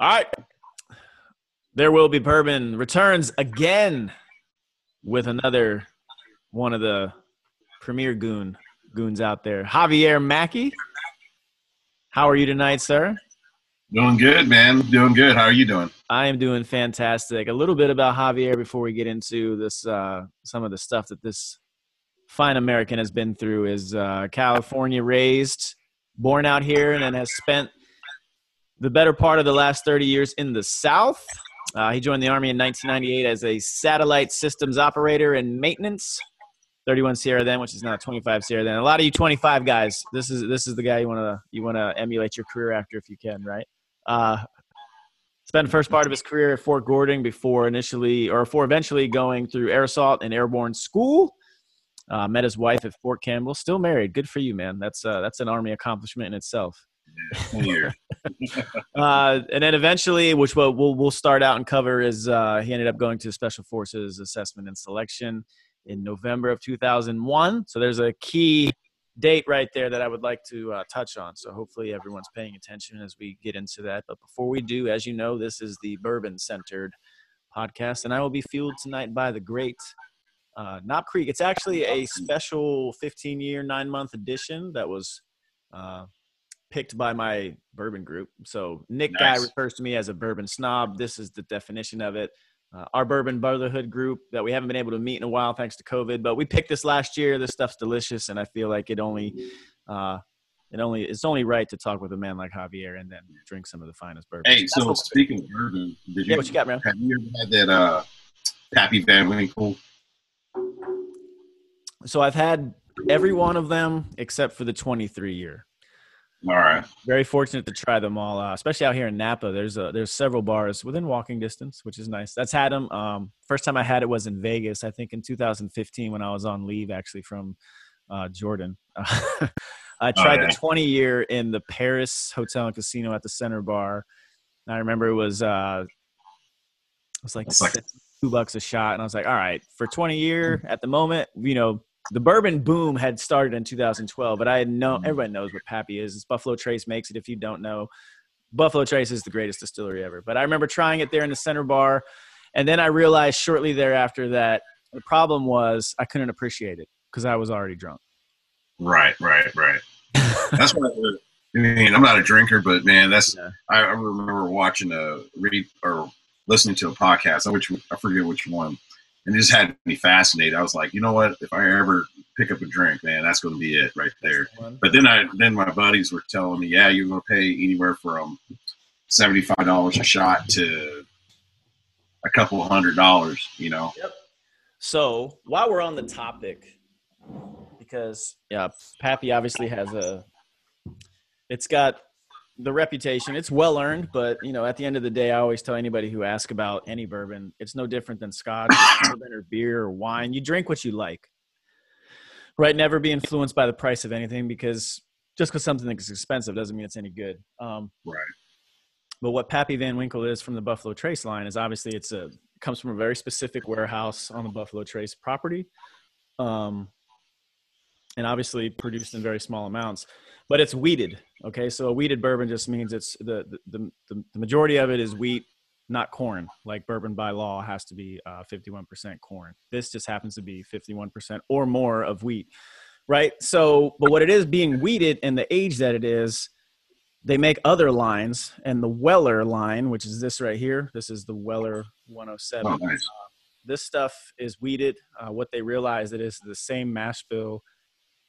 All right. There will be bourbon returns again with another one of the premier goon goons out there. Javier Mackey. How are you tonight, sir? Doing good, man. Doing good. How are you doing? I am doing fantastic. A little bit about Javier before we get into this uh, some of the stuff that this fine American has been through is uh, California raised, born out here, and then has spent the better part of the last 30 years in the South. Uh, he joined the Army in 1998 as a satellite systems operator and maintenance. 31 Sierra then, which is now 25 Sierra then. A lot of you 25 guys, this is this is the guy you want to you want to emulate your career after if you can, right? Uh, spent the first part of his career at Fort Gordon before initially or before eventually going through air assault and airborne school. Uh, met his wife at Fort Campbell. Still married. Good for you, man. That's uh, that's an army accomplishment in itself. Uh, and then eventually, which we'll, we'll, we'll start out and cover, is uh, he ended up going to Special Forces Assessment and Selection in November of 2001. So there's a key date right there that I would like to uh, touch on. So hopefully everyone's paying attention as we get into that. But before we do, as you know, this is the bourbon centered podcast, and I will be fueled tonight by the great uh, Knob Creek. It's actually a special 15 year, nine month edition that was uh, picked by my bourbon group. So Nick Nice. Guy refers to me as a bourbon snob. This is the definition of it. Uh, our bourbon brotherhood group that we haven't been able to meet in a while thanks to COVID, but we picked this last year. This stuff's delicious, and I feel like it only, uh, it only, it's only right to talk with a man like Javier and then drink some of the finest bourbon. Hey, so speaking of bourbon, did you, Yeah, what you got, man? have you ever had that uh, Pappy Van Winkle? So I've had every one of them except for the 23 year. All right. very fortunate to try them all, uh, especially out here in Napa. There's a, there's several bars within walking distance, which is nice. That's had them. Um, first time I had it was in Vegas, I think in 2015 when I was on leave actually from uh, Jordan. I tried yeah. the 20 year in the Paris Hotel and Casino at the Center Bar. And I remember it was uh, it was like like- two bucks a shot, and I was like, all right, for 20 year at the moment, you know. The bourbon boom had started in 2012, but I had no. Mhm. Everybody knows what Pappy is. It's Buffalo Trace makes it. If you don't know, Buffalo Trace is the greatest distillery ever. But I remember trying it there in the center bar, and then I realized shortly thereafter that the problem was I couldn't appreciate it because I was already drunk. Right, right, right. That's what I mean. I'm not a drinker, but man, that's Yeah. I, I remember watching a read or listening to a podcast. I which I forget which one, and it just had me fascinated. I was like, you know what? If I ever pick up a drink, man, that's going to be it right there. But then I then my buddies were telling me, yeah, you're going to pay anywhere from seventy five dollars a shot to a couple hundred dollars. You know, Yep. So while we're on the topic, because yeah, Pappy obviously has a, it's got the reputation. It's well earned, but you know, at the end of the day, I always tell anybody who asks about any bourbon, it's no different than Scotch, or bourbon, or beer, or wine. You drink what you like, right? Never be influenced by the price of anything because just because something is expensive doesn't mean it's any good. Um, right? but what Pappy Van Winkle is from the Buffalo Trace line is obviously it's a comes from a very specific warehouse on the Buffalo Trace property, um, and obviously produced in very small amounts. But it's wheated. Okay, so a wheated bourbon just means it's the the, the, the majority of it is wheat, not corn. Like bourbon by law has to be uh, 51% corn. This just happens to be 51% or more of wheat, right? So, but what it is being wheated and the age that it is, they make other lines and the Weller line, which is this right here. This is the Weller 107. Oh, nice. This stuff is wheated. Uh, what they realize it is the same mash bill,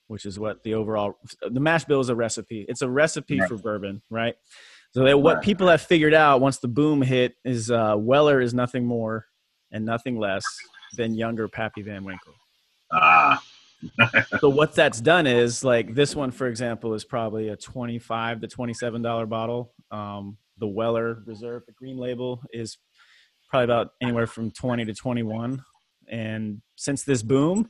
which is what the overall the mash bill is a recipe. It's a recipe Right. for bourbon, right? So what people have figured out once the boom hit is uh, Weller is nothing more and nothing less than younger Pappy Van Winkle. Ah, So what that's done is like this one, for example, is probably a twenty-five to twenty-seven dollar bottle. Um, the Weller Reserve, the green label, is probably about anywhere from twenty to twenty-one. And since this boom,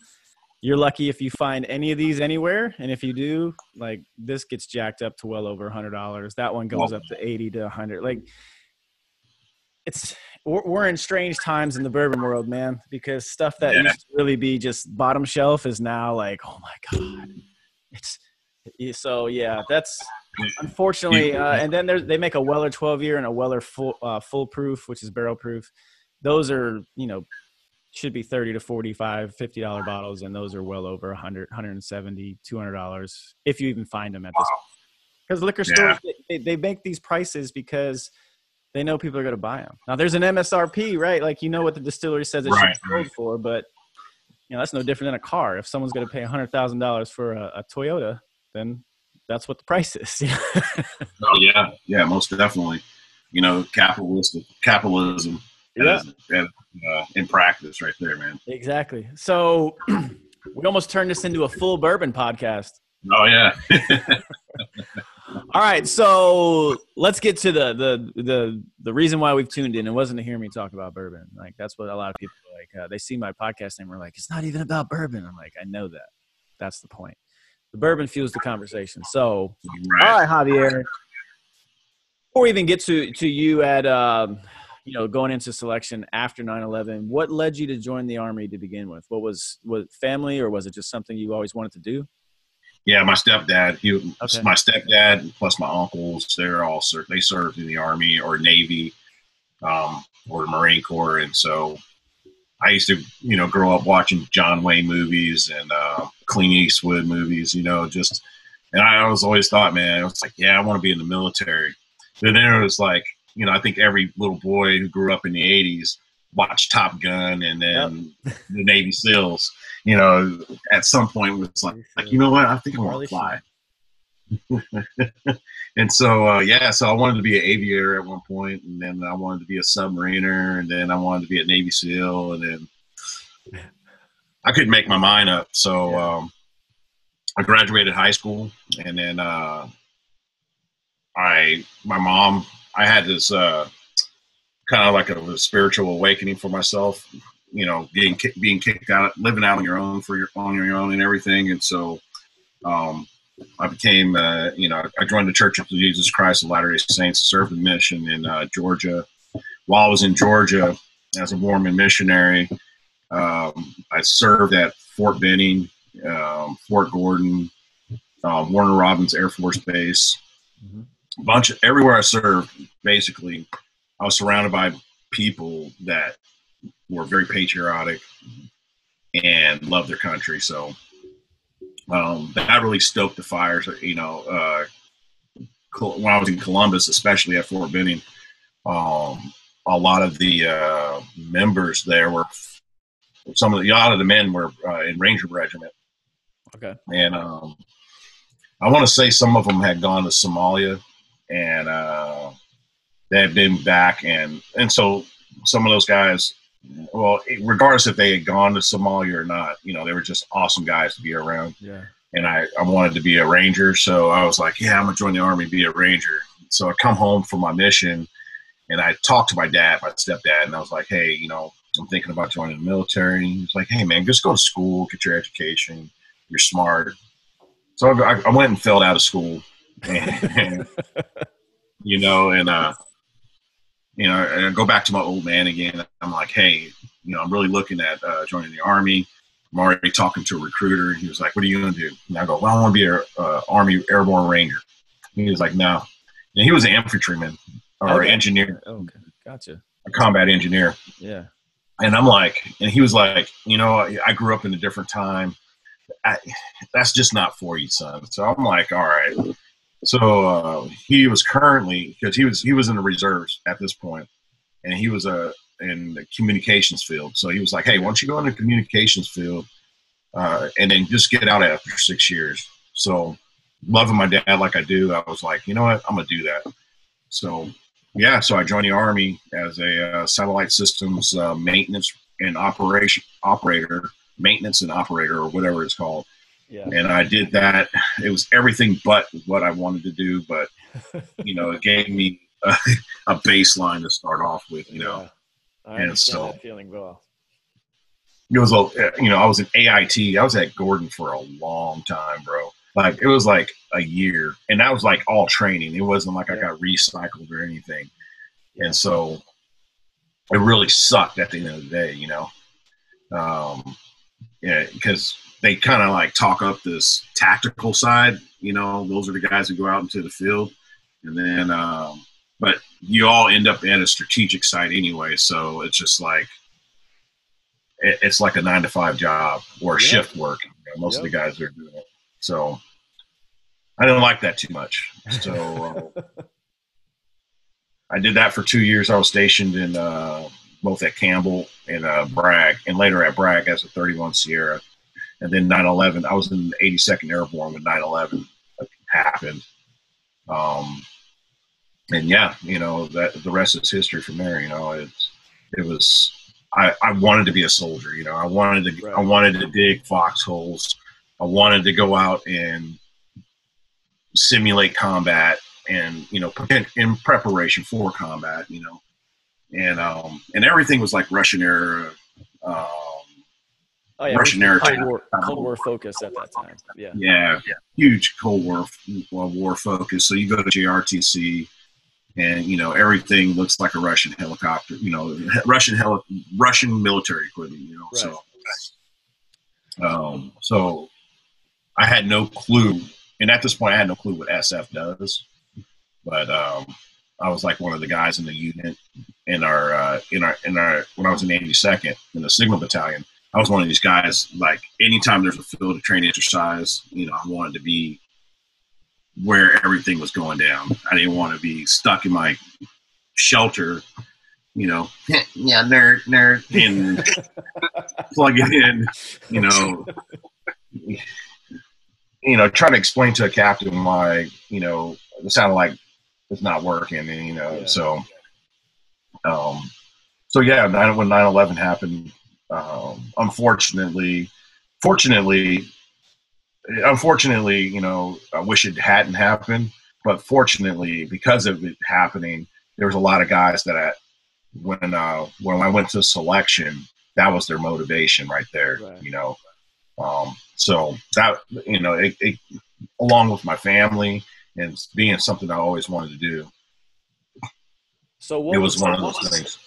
you're lucky if you find any of these anywhere. And if you do, like this gets jacked up to well over a hundred dollars. That one goes up to eighty to a hundred. Like it's we're, we're in strange times in the bourbon world, man, because stuff that Yeah. used to really be just bottom shelf is now like, oh my god, it's So yeah, that's unfortunately, uh, and then they make a Weller 12 year and a Weller full uh, full proof, which is barrel proof. Those are you know should be 30 to 45 50 dollar bottles and those are well over 100 170 200 dollars if you even find them at this because liquor stores Yeah. they, they make these prices because they know people are going to buy them now there's an msrp right? Like you know what the distillery says it Right, should be sold for but you know that's no different than a car. If someone's going to pay $100000 for a, a toyota then that's what the price is. Oh yeah, yeah, most definitely. You know, capitalistic capitalism. Yeah. uh, in practice, right there, man. exactly so we almost turned this into a full bourbon podcast Oh yeah, All right, so let's get to the the the the reason why we've tuned in. It wasn't to hear me talk about bourbon. Like that's what a lot of people are like. Uh, they see my podcast name, we're like, it's not even about bourbon. I'm like, I know that. That's the point. The bourbon fuels the conversation. So, all right. right, Javier. Before we even get to to you at um, you know going into selection after 9/11, what led you to join the army to begin with? What was was family or was it just something you always wanted to do? Yeah, my stepdad. He, Okay. my stepdad plus my uncles. They're all they served in the army or navy, um, or Marine Corps, and so I used to, you know, grow up watching John Wayne movies and uh, Clint Eastwood movies. You know, just and I was always thought, man, I was like, yeah, I want to be in the military. But then it was like, you know, I think every little boy who grew up in the '80s watched Top Gun and then the Navy SEALs. You know, at some point was like, like you know what? I think I want to fly. and so, uh, yeah, so I wanted to be an aviator at one point, and then I wanted to be a submariner, and then I wanted to be a Navy SEAL, and then I couldn't make my mind up. So um, I graduated high school, and then uh, I, my mom, I had this uh, kind of like a, a spiritual awakening for myself. You know, getting being kicked out, living out on your own for your on your own and everything, and so um, I became, uh, you know, I joined the Church of Jesus Christ of Latter Day Saints, served a mission in uh, Georgia. While I was in Georgia as a Mormon missionary, um, I served at Fort Benning, um, Fort Gordon, um, Warner Robins Air Force Base, Mhm. Bunch of everywhere I served. Basically, I was surrounded by people that were very patriotic and loved their country. So um, that really stoked the fires. You know, uh, when I was in Columbus, especially at Fort Benning, um, a lot of the uh, members there were some of the a lot of the men were uh, in Ranger Regiment, Okay. and um, I want to say some of them had gone to Somalia, and uh, they had been back, and and so some of those guys, well, regardless if they had gone to Somalia or not, you know, they were just awesome guys to be around Yeah. and I, I wanted to be a ranger. So I was like, yeah, I'm gonna join the army, be a ranger. So I come home from my mission and I talked to my dad, my stepdad, and I was like, hey, you know, I'm thinking about joining the military. And he's like, hey, man, just go to school, get your education. You're smart. So I, I went and filled out of school, and, you know, and uh, you know, and I go back to my old man again. I'm like, hey, you know, I'm really looking at uh, joining the army. I'm already talking to a recruiter. and He was like, "What are you going to do?" And I go, "Well, I want to be an uh, Army Airborne Ranger." And he was like, "No." And he was an infantryman or Okay. engineer, Okay. Gotcha. a combat engineer. Yeah. And I'm like, and he was like, "You know, I, I grew up in a different time. I, that's just not for you, son." So I'm like, "All right." So uh, he was currently because he was he was in the reserves at this point, and he was a in the communications field. So he was like, "Hey, why don't you go in the communications field, uh, and then just get out after six years?" So loving my dad like I do, I was like, you know what, I'm gonna do that. So yeah, so I joined the army as a uh, satellite systems uh, maintenance and operation operator, maintenance and operator, or whatever it's called. Yeah. And I did that. It was everything but what I wanted to do, but you know, it gave me a, a baseline to start off with. You know, Yeah. I And so- feeling well. it was a you know I was in AIT. I was at Gordon for a long time, bro. Like it was like a year, and that was like all training. It wasn't like I got recycled or anything. And so it really sucked at the end of the day, you know. Um, yeah, because they kind of like talk up this tactical side. You know, those are the guys who go out into the field, and then, um, but you all end up in a strategic side anyway. So it's just like it, it's like a nine to five job or Yeah. shift work. You know, most of the guys are doing it. So I didn't like that too much. So uh, I did that for two years. I was stationed in uh, both at Campbell and uh, Bragg, and later at Bragg as a 31 Sierra. And then 9/11, I was in the 82nd Airborne when 9/11 happened. Um, and yeah, you know that the rest is history from there. You know, it it was I, I wanted to be a soldier. You know, I wanted to I wanted to dig foxholes. I wanted to go out and simulate combat and you know in- in preparation for combat. You know, and um and everything was like Russian era. Um, Oh yeah, Russian era Cold War, Cold War focus at that time. Yeah. yeah, huge Cold War war focus. So you go to JRTC, and you know everything looks like a Russian helicopter. You know, Russian heli- Russian military equipment. You know, so um, so I had no clue, and at this point, I had no clue what SF does. But um, I was like one of the guys in the unit in our uh, in our in our when I was in 82nd in the Signal Battalion. I was one of these guys. Like anytime there's a field of training exercise, you know, I wanted to be where everything was going down. I didn't want to be stuck in my shelter, you know. yeah, nerd, nerd, and plug it in, you know. You know, trying to explain to a captain why, you know, the satellite is not working, and you know, Yeah. so, um, so yeah, nine, when 9-11 happened, um, unfortunately, fortunately, unfortunately, you know, I wish it hadn't happened, but fortunately, because of it happening, there was a lot of guys that I, when uh, when I went to selection, that was their motivation right there. Right. You know, um, so that you know, it, it, along with my family and being something I always wanted to do, So what it was one of those things.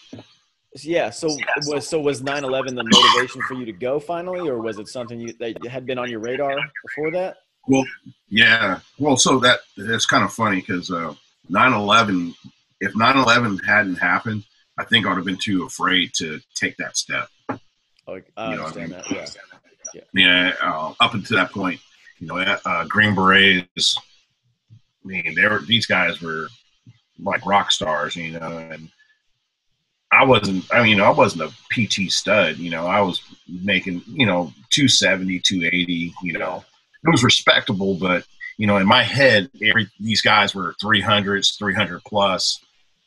Yeah. So was so was 9/11 the motivation for you to go finally, or was it something you that had been on your radar before that? Well, yeah. Well, so that it's kind of funny because uh, 9/11. If 9/11 hadn't happened, I think I would have been too afraid to take that step. Like I You know what I understand mean? that. Yeah. Yeah. Uh, up until that point, you know, uh, Green Berets. I mean, they were these guys were like rock stars, you know, and I wasn't. I mean, you know, I wasn't a PT stud. You know, I was making you know 270, 280. You know, it was respectable, but you know, in my head, every these guys were 300s, 300 plus.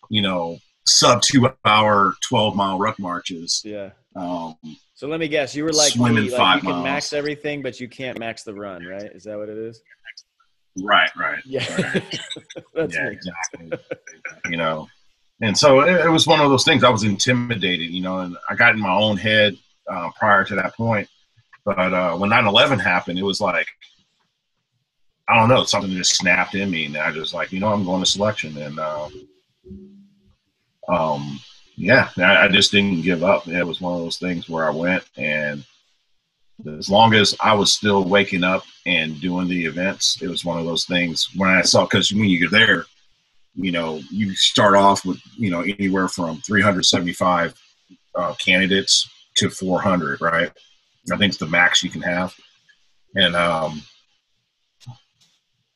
You know, sub two hour, 12 mile ruck marches. Yeah. Um, So let me guess. You were like, Swimming the, like five you can miles. max everything, but you can't max the run, right? Is that what it is? right, right. Yeah. That's yeah, exactly. you know, and so it, it was one of those things. I was intimidated, you know, and I got in my own head uh, prior to that point. But uh, when 9/11 happened, it was like I don't know, something just snapped in me, and I just like, you know, I'm going to selection, and uh, um, yeah, I, I just didn't give up. It was one of those things where I went, and as long as I was still waking up and doing the events, it was one of those things when I saw because when you get there, you know, you start off with you know anywhere from 375 uh, candidates to 400, right? I think it's the max you can have, and um,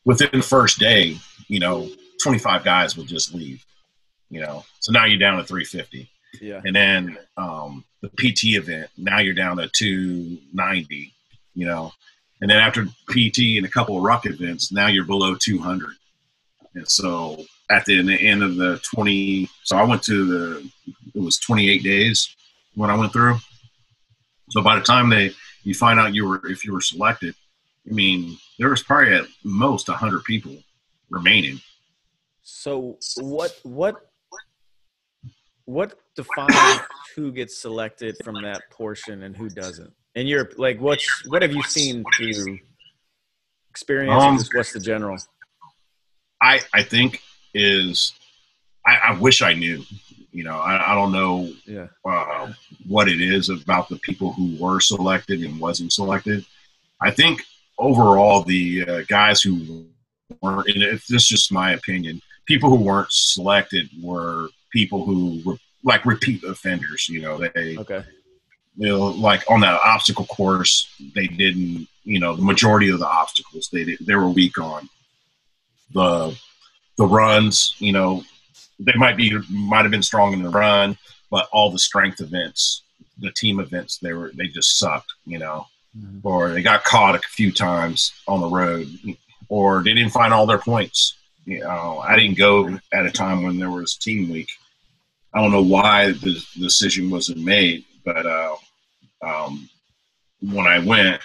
within the first day, you know, 25 guys will just leave, you know, so now you're down to 350 Yeah. and then um, the PT event. Now you're down to 290, you know, and then after PT and a couple of ruck events, now you're below 200. And so at the, in the end of the 20, so I went to the it was 28 days when I went through. So by the time they you find out you were if you were selected, I mean there was probably at most 100 people remaining. So what what what defines who gets selected from that portion and who doesn't? And you're like, what's what have you seen through experience? Um, what's the general? I I think is I, I wish I knew. You know, I, I don't know Yeah. uh, what it is about the people who were selected and wasn't selected. I think overall the uh, guys who weren't, and if this is just my opinion, people who weren't selected were people who were like repeat offenders. You know, they Okay. you know, like on that obstacle course, they didn't, you know, the majority of the obstacles they did, they were weak on. The the runs, you know, they might be might have been strong in the run, but all the strength events, the team events, they were they just sucked, you know, Mhm. or they got caught a few times on the road, or they didn't find all their points. You know, I didn't go at a time when there was team week. I don't know why the decision wasn't made, but uh, um, when I went,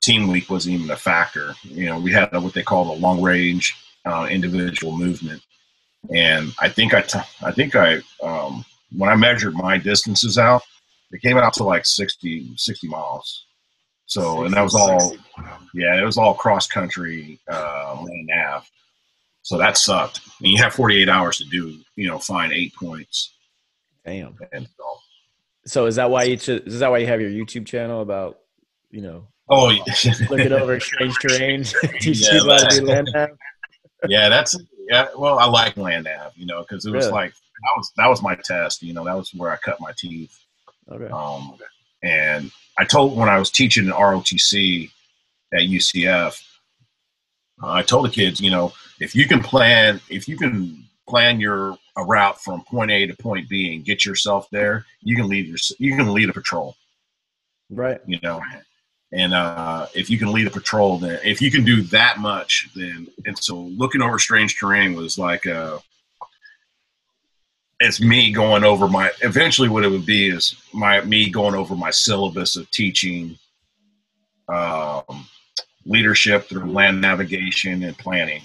team week wasn't even a factor. You know, we had what they call the long range uh, individual movement, and I think I, t- I think I, um, when I measured my distances out, it came out to like 60, 60 miles. So, and that was all, yeah, it was all cross country, uh, land nav. So that sucked. And you have 48 hours to do, you know, find eight points. Damn. And so, So is that why you ch- is that why you have your YouTube channel about you know oh, yeah. looking over strange terrain, teach Yeah, people how to do land nav? Yeah, that's yeah. Well, I like land nav, you know, because it was Really? like that was that was my test. You know, that was where I cut my teeth. Okay. Um, and I told when I was teaching in ROTC at UCF, uh, I told the kids, you know, if you can plan, if you can plan your a route from point A to point B and get yourself there, you can lead your you can lead a patrol. Right. You know, and uh, if you can lead a patrol, then if you can do that much, then and so looking over strange terrain was like uh it's me going over my eventually what it would be is my me going over my syllabus of teaching um, leadership through land navigation and planning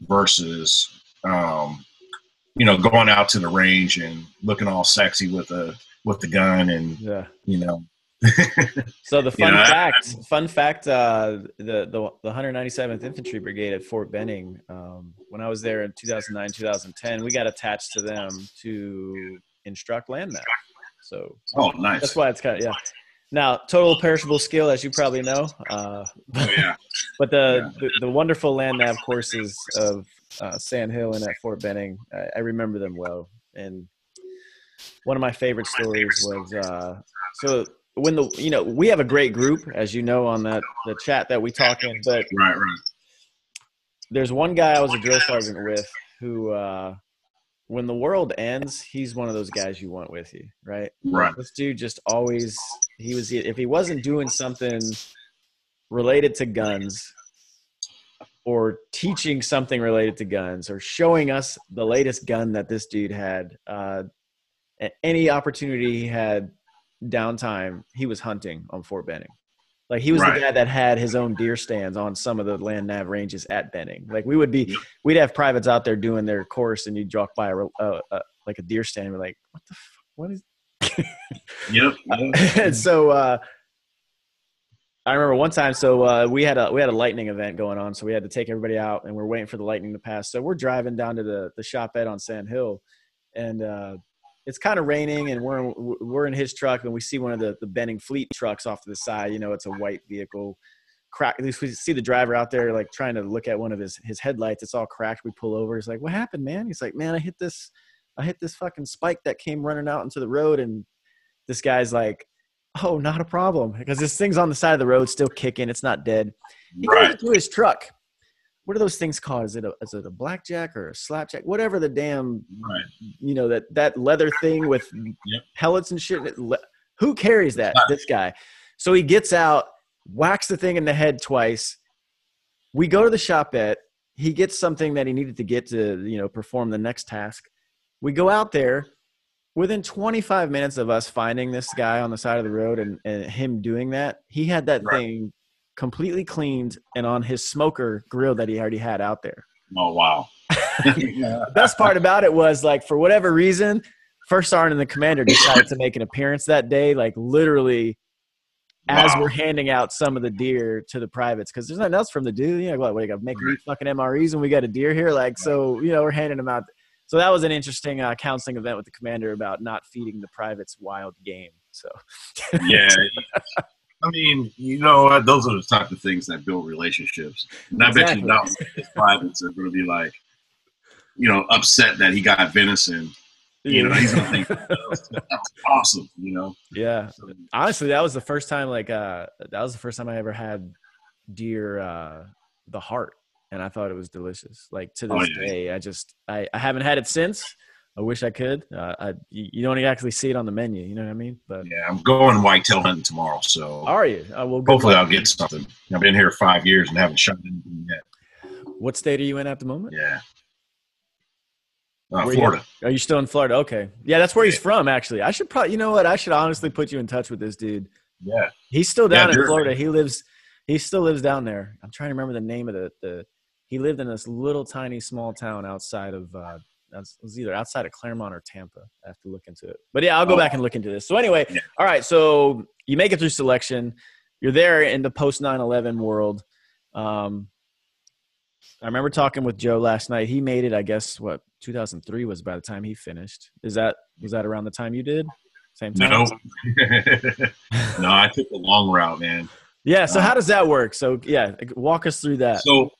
versus um, you know going out to the range and looking all sexy with a with the gun and Yeah. you know So the You fun know, I- fact, fun fact, uh, the, the the 197th Infantry Brigade at Fort Benning. Um, when I was there in 2009, 2010, we got attached to them to instruct land nav. So oh nice that's why it's kind of yeah. Now, total perishable skill, as you probably know, uh, oh, yeah but the, the the wonderful land nav courses of uh, Sand Hill and at Fort Benning, I, I remember them well. And one of my favorite stories was uh, so when the you know we have a great group, as you know, on that the chat that we talk in, but right right there's one guy I was a drill sergeant with who, uh, when the world ends, he's one of those guys you want with you, right? Right. This dude just always he was if he wasn't doing something related to guns or teaching something related to guns or showing us the latest gun that this dude had uh, any opportunity he had downtime he was hunting on fort benning like he was Right. the guy that had his own deer stands on some of the land nav ranges at benning like we would be Yep. we'd have privates out there doing their course and you'd walk by a, a, a like a deer stand and we're like what the f- what is yep and so uh, I remember one time. So uh, we had a we had a lightning event going on, so we had to take everybody out, and we're waiting for the lightning to pass. So we're driving down to the the shoppette on Sand Hill, and uh, it's kind of raining, and we're in, we're in his truck, and we see one of the the Benning Fleet trucks off to the side. You know, it's a white vehicle. Crack. At least we see the driver out there, like trying to look at one of his his headlights. It's all cracked. We pull over. He's like, "What happened, man?" He's like, "Man, I hit this." I hit this fucking spike that came running out into the road, and this guy's like, "Oh, not a problem," because this thing's on the side of the road, still kicking. It's not dead. He goes right to his truck. What are those things called? Is it a is it a blackjack or a slapjack? Whatever the damn right you know that that leather thing with Yep. pellets and shit. Who carries that? Right. This guy. So he gets out, whacks the thing in the head twice. We go to the shoppette. He gets something that he needed to get to you know perform the next task. We go out there. Within 25 minutes of us finding this guy on the side of the road and, and him doing that, he had that Right. thing completely cleaned and on his smoker grill that he already had out there. oh wow The best part about it was like for whatever reason, first sergeant and the commander decided to make an appearance that day, like literally as Wow. we're handing out some of the deer to the privates because there's nothing else from the dude. You know, what we got make meat fucking MREs and we got a deer here, like so. You know, we're handing them out. So that was an interesting uh, counseling event with the commander about not feeding the privates wild game. So yeah I mean, you know, those are the type of things that build relationships. And I bet you not his privates are going to be like, you know, upset that he got venison. You know, he's going to think that was, awesome. You know. Yeah. Honestly, that was the first time. Like, uh, that was the first time I ever had deer, uh, the heart, and I thought it was delicious. Like to this oh, yeah. day, I just I, I haven't had it since. I wish I could. Uh, I, you don't actually see it on the menu. You know what I mean? But yeah, I'm going whitetail hunting tomorrow. So are you? Uh, well, hopefully I'll get something. I've been here five years and haven't shot anything yet. What state are you in at the moment? Yeah, uh, Florida. You, are you still in Florida? Okay, yeah, that's where he's from. Actually, I should probably. You know what? I should honestly put you in touch with this dude. Yeah, he's still down yeah, in Florida. He lives. He still lives down there. I'm trying to remember the name of the the. He lived in this little tiny small town outside of uh, it was either outside of Claremont or Tampa. I have to look into it. But yeah, I'll go oh. back and look into this. So anyway, yeah. all right. So you make it through selection. You're there in the post 9/11 world. Um, I remember talking with Joe last night. He made it. I guess what 2003 was by the time he finished. Is that was that around the time you did? Same time. No, no. I took the long route, man. Yeah. So uh, how does that work? So yeah, walk us through that. So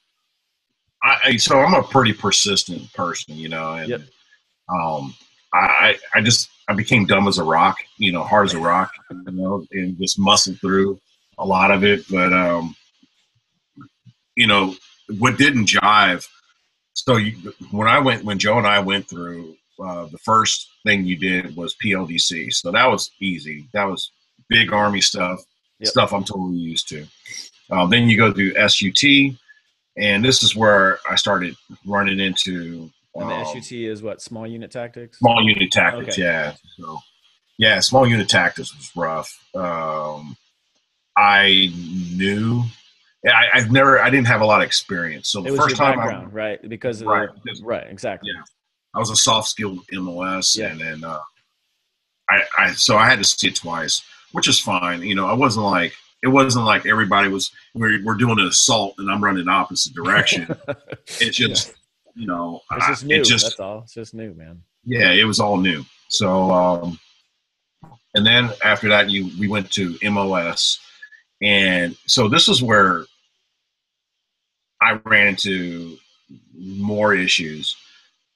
I, so I'm a pretty persistent person, you know, and yep. um, I I just I became dumb as a rock, you know, hard as a rock, you know, and just muscled through a lot of it. But um, you know, what didn't jive. So you, when I went, when Joe and I went through, uh, the first thing you did was PLDC. So that was easy. That was big army stuff, yep. stuff I'm totally used to. Uh, then you go through SUT, and this is where I started running into. Um, and the SUT is what small unit tactics. Small unit tactics, okay. yeah. So, yeah, small unit tactics was rough. Um, I knew. I, have never. I didn't have a lot of experience. So the first time, I, right? Because right, the, right, exactly. Yeah, I was a soft skill MOS, yeah. and then uh, I, I so I had to see it twice, which is fine. You know, I wasn't like it wasn't like everybody was we're, we're doing an assault and I'm running the opposite direction. it's just yeah. you know it's just new. It just, That's all. It's just new, man. Yeah, it was all new. So um, and then after that, you we went to MOS, and so this is where I ran into more issues.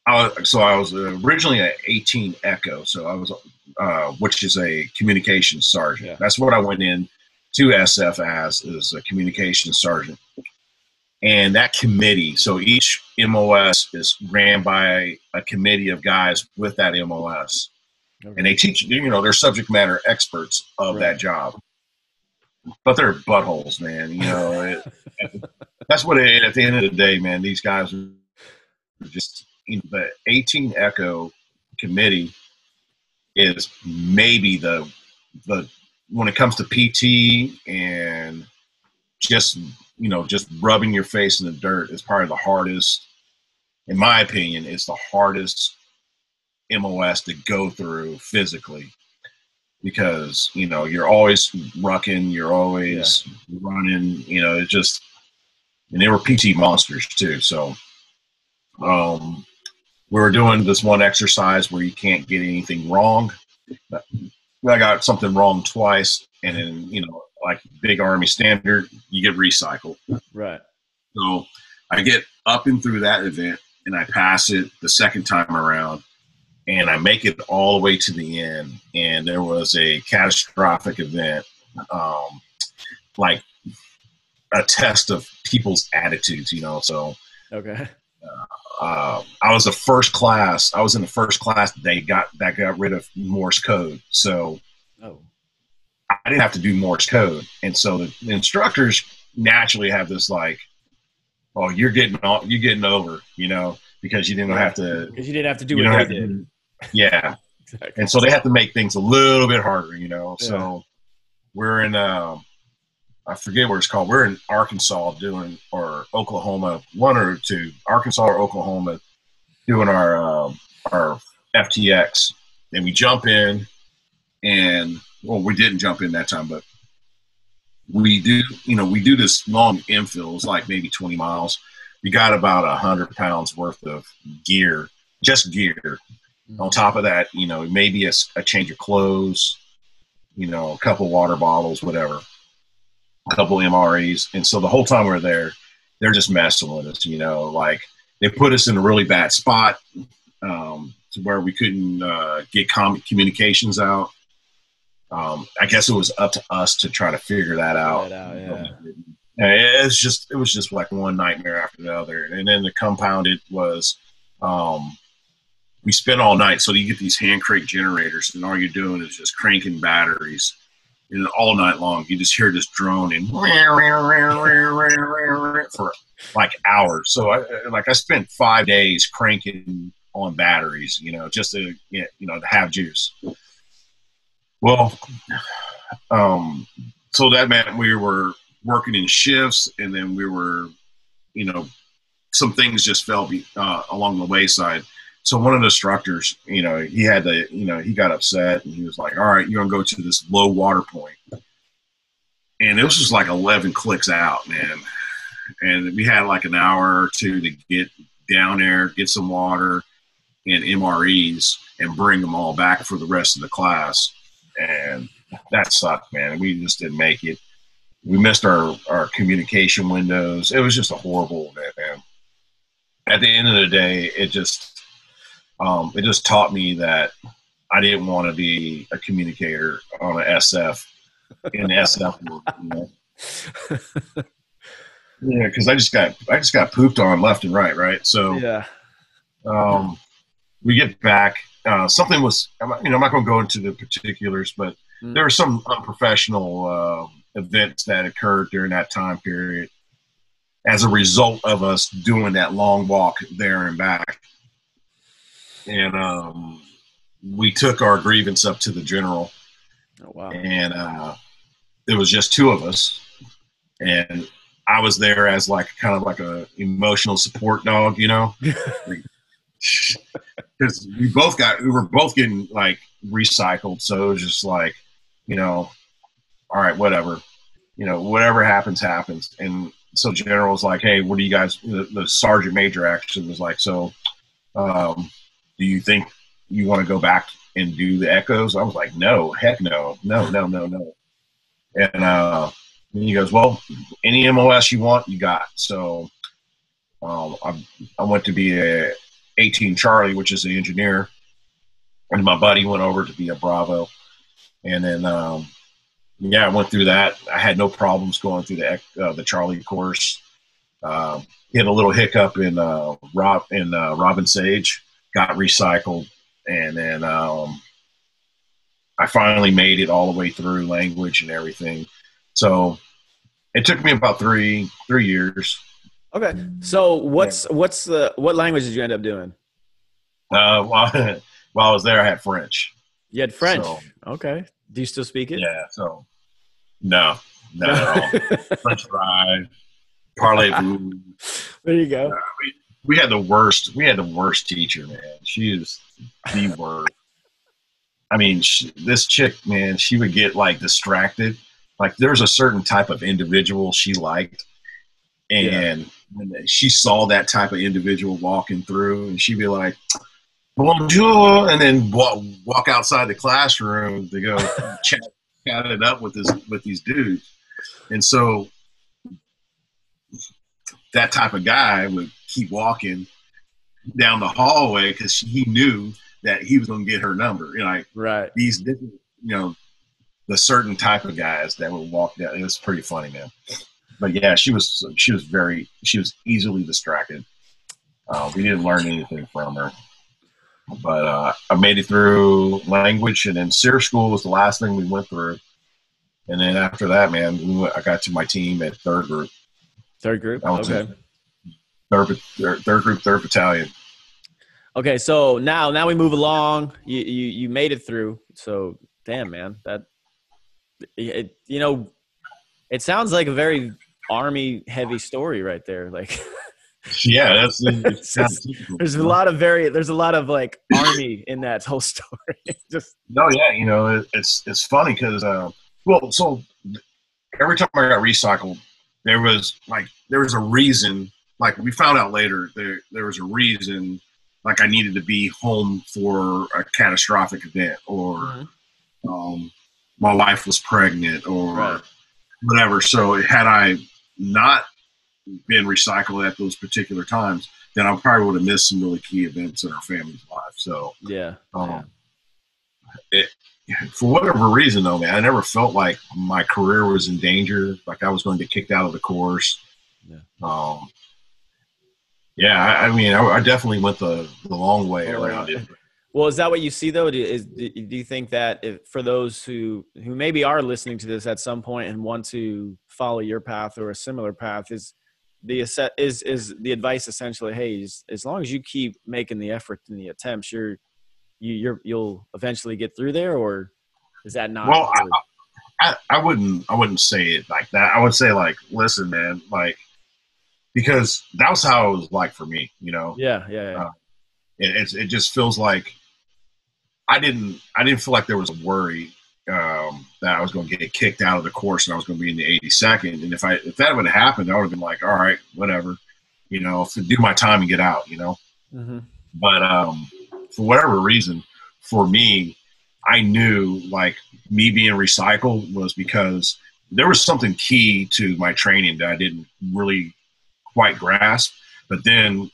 I was, so I was originally an 18 Echo, so I was, uh, which is a communications sergeant. Yeah. That's what I went in to SF as is a communications sergeant. And that committee, so each MOS is ran by a committee of guys with that MOS. Okay. And they teach, you know, they're subject matter experts of right. that job. But they're buttholes, man. You know, it, that's what it, at the end of the day, man, these guys are just, you know, the 18 Echo committee is maybe the the when it comes to PT and just you know just rubbing your face in the dirt is probably the hardest in my opinion it's the hardest mos to go through physically because you know you're always rucking you're always yeah. running you know it's just and they were pt monsters too so um we were doing this one exercise where you can't get anything wrong I got something wrong twice, and then you know, like big army standard, you get recycled. Right. So I get up and through that event, and I pass it the second time around, and I make it all the way to the end. And there was a catastrophic event, um, like a test of people's attitudes, you know. So okay. Uh, uh, I was the first class. I was in the first class that they got that got rid of Morse code. So oh. I didn't have to do Morse code, and so the, the instructors naturally have this like, "Oh, you're getting all, you're getting over," you know, because you didn't have to because you didn't have to do what they did. To, yeah, exactly. and so they have to make things a little bit harder, you know. Yeah. So we're in. Um, I forget what it's called. We're in Arkansas doing, or Oklahoma, one or two, Arkansas or Oklahoma, doing our um, our FTX, and we jump in, and well, we didn't jump in that time, but we do, you know, we do this long infill. It's like maybe 20 miles. We got about a hundred pounds worth of gear, just gear. Mm-hmm. On top of that, you know, maybe a, a change of clothes, you know, a couple water bottles, whatever a couple MREs, and so the whole time we are there, they're just messing with us. You know, like they put us in a really bad spot um, to where we couldn't uh, get com- communications out. Um, I guess it was up to us to try to figure that out. That out, yeah. It's just it was just like one nightmare after the other, and then the compounded was um, we spent all night. So you get these hand crank generators, and all you're doing is just cranking batteries, all night long you just hear this droning for like hours. So I like I spent five days cranking on batteries, you know, just to you know to have juice. Well, um, so that meant we were working in shifts, and then we were, you know, some things just fell uh, along the wayside. So one of the instructors, you know, he had to, you know, he got upset and he was like, "All right, you're gonna go to this low water point," and it was just like 11 clicks out, man. And we had like an hour or two to get down there, get some water and MREs, and bring them all back for the rest of the class. And that sucked, man. We just didn't make it. We missed our, our communication windows. It was just a horrible event, man. At the end of the day, it just um, it just taught me that I didn't want to be a communicator on an SF in SF world, you know. yeah, because I just got I just got pooped on left and right, right. So yeah, um, we get back. Uh, something was, you know, I'm not going to go into the particulars, but mm. there were some unprofessional uh, events that occurred during that time period as a result of us doing that long walk there and back. And um, we took our grievance up to the general. Oh, wow. And uh, it was just two of us. And I was there as like kind of like a emotional support dog, you know, because we both got we were both getting like recycled, so it was just like, you know, all right, whatever, you know, whatever happens, happens. And so General was like, hey, what do you guys? The, the sergeant major actually was like, so, um, do you think you want to go back and do the echoes? I was like, no, heck no, no, no, no, no. And uh, he goes, well, any MOS you want, you got. So um, I, I went to be a 18 Charlie, which is the engineer, and my buddy went over to be a Bravo. And then, um, yeah, I went through that. I had no problems going through the uh, the Charlie course. Uh, hit a little hiccup in uh, Rob in uh, Robin Sage, got recycled, and then um, I finally made it all the way through language and everything. So it took me about three three years. Okay. So what's yeah. what's the what language did you end up doing? Uh, while, while I was there, I had French. You had French. So, okay. Do you still speak it? Yeah. So no, not at all. French fry, parlez-vous. There you go. Uh, we, we had the worst. We had the worst teacher, man. She is the worst. I mean, she, this chick, man, she would get like distracted. Like there was a certain type of individual she liked, and when she saw that type of individual walking through, and she'd be like, "Bonjour," and then walk, walk outside the classroom to go chat, chat it up with this with these dudes. And so that type of guy would keep walking down the hallway because he knew that he was going to get her number. You know, like right. these different, you know, the certain type of guys that would walk down. It was pretty funny, man but yeah, she was she was very she was easily distracted. Uh, we didn't learn anything from her, but uh, I made it through language, and then SERE school was the last thing we went through. And then after that, man, we went, I got to my team at third group. Third group. okay. Third, third, third group, third battalion. Okay, so now now we move along. You you, you made it through. So damn, man, that it, you know, it sounds like a very army heavy story right there. Like, yeah, that's just, there's a lot of very there's a lot of like army in that whole story. just no, yeah, you know, it, it's it's funny because uh, well, so every time I got recycled, there was like there was a reason. Like we found out later, there there was a reason. Like I needed to be home for a catastrophic event, or mm-hmm. um, my wife was pregnant, or. Right whatever. So had I not been recycled at those particular times, then I probably would have missed some really key events in our family's life. So yeah, um, yeah. it for whatever reason though, man, I never felt like my career was in danger, like I was going to get kicked out of the course. Yeah. Um, yeah, I, I mean, I, I, definitely went the, the long way oh, around it. Well, is that what you see though? Do, is, do you think that if, for those who who maybe are listening to this at some point and want to follow your path or a similar path, is the is is the advice essentially, hey, as, as long as you keep making the effort and the attempts, you're you you're you'll eventually get through there, or is that not? Well, I, I, I wouldn't I wouldn't say it like that. I would say like, listen, man, like because that was how it was like for me, you know. Yeah, yeah. yeah. Uh, it, it just feels like I didn't I didn't feel like there was a worry um, that I was going to get kicked out of the course and I was going to be in the 82nd. And if I if that would have happened, I would have been like, all right, whatever, you know, do my time and get out, you know. Mm-hmm. But um, for whatever reason, for me, I knew like me being recycled was because there was something key to my training that I didn't really quite grasp. But then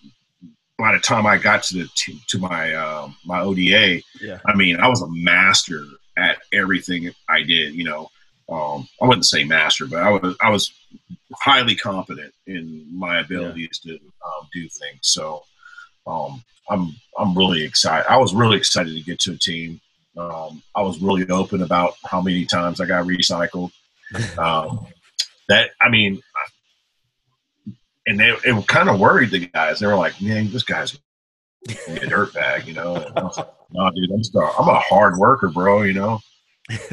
by the time I got to the to my um, my ODA, yeah. I mean I was a master at everything I did. You know, um, I wouldn't say master, but I was I was highly confident in my abilities yeah. to um, do things. So um, I'm I'm really excited. I was really excited to get to a team. Um, I was really open about how many times I got recycled. Um, that I mean, and they it kind of worried the guys. They were like, "Man, this guy's a dirtbag," you know. Like, no, dude, I'm star- I'm a hard worker, bro. You know.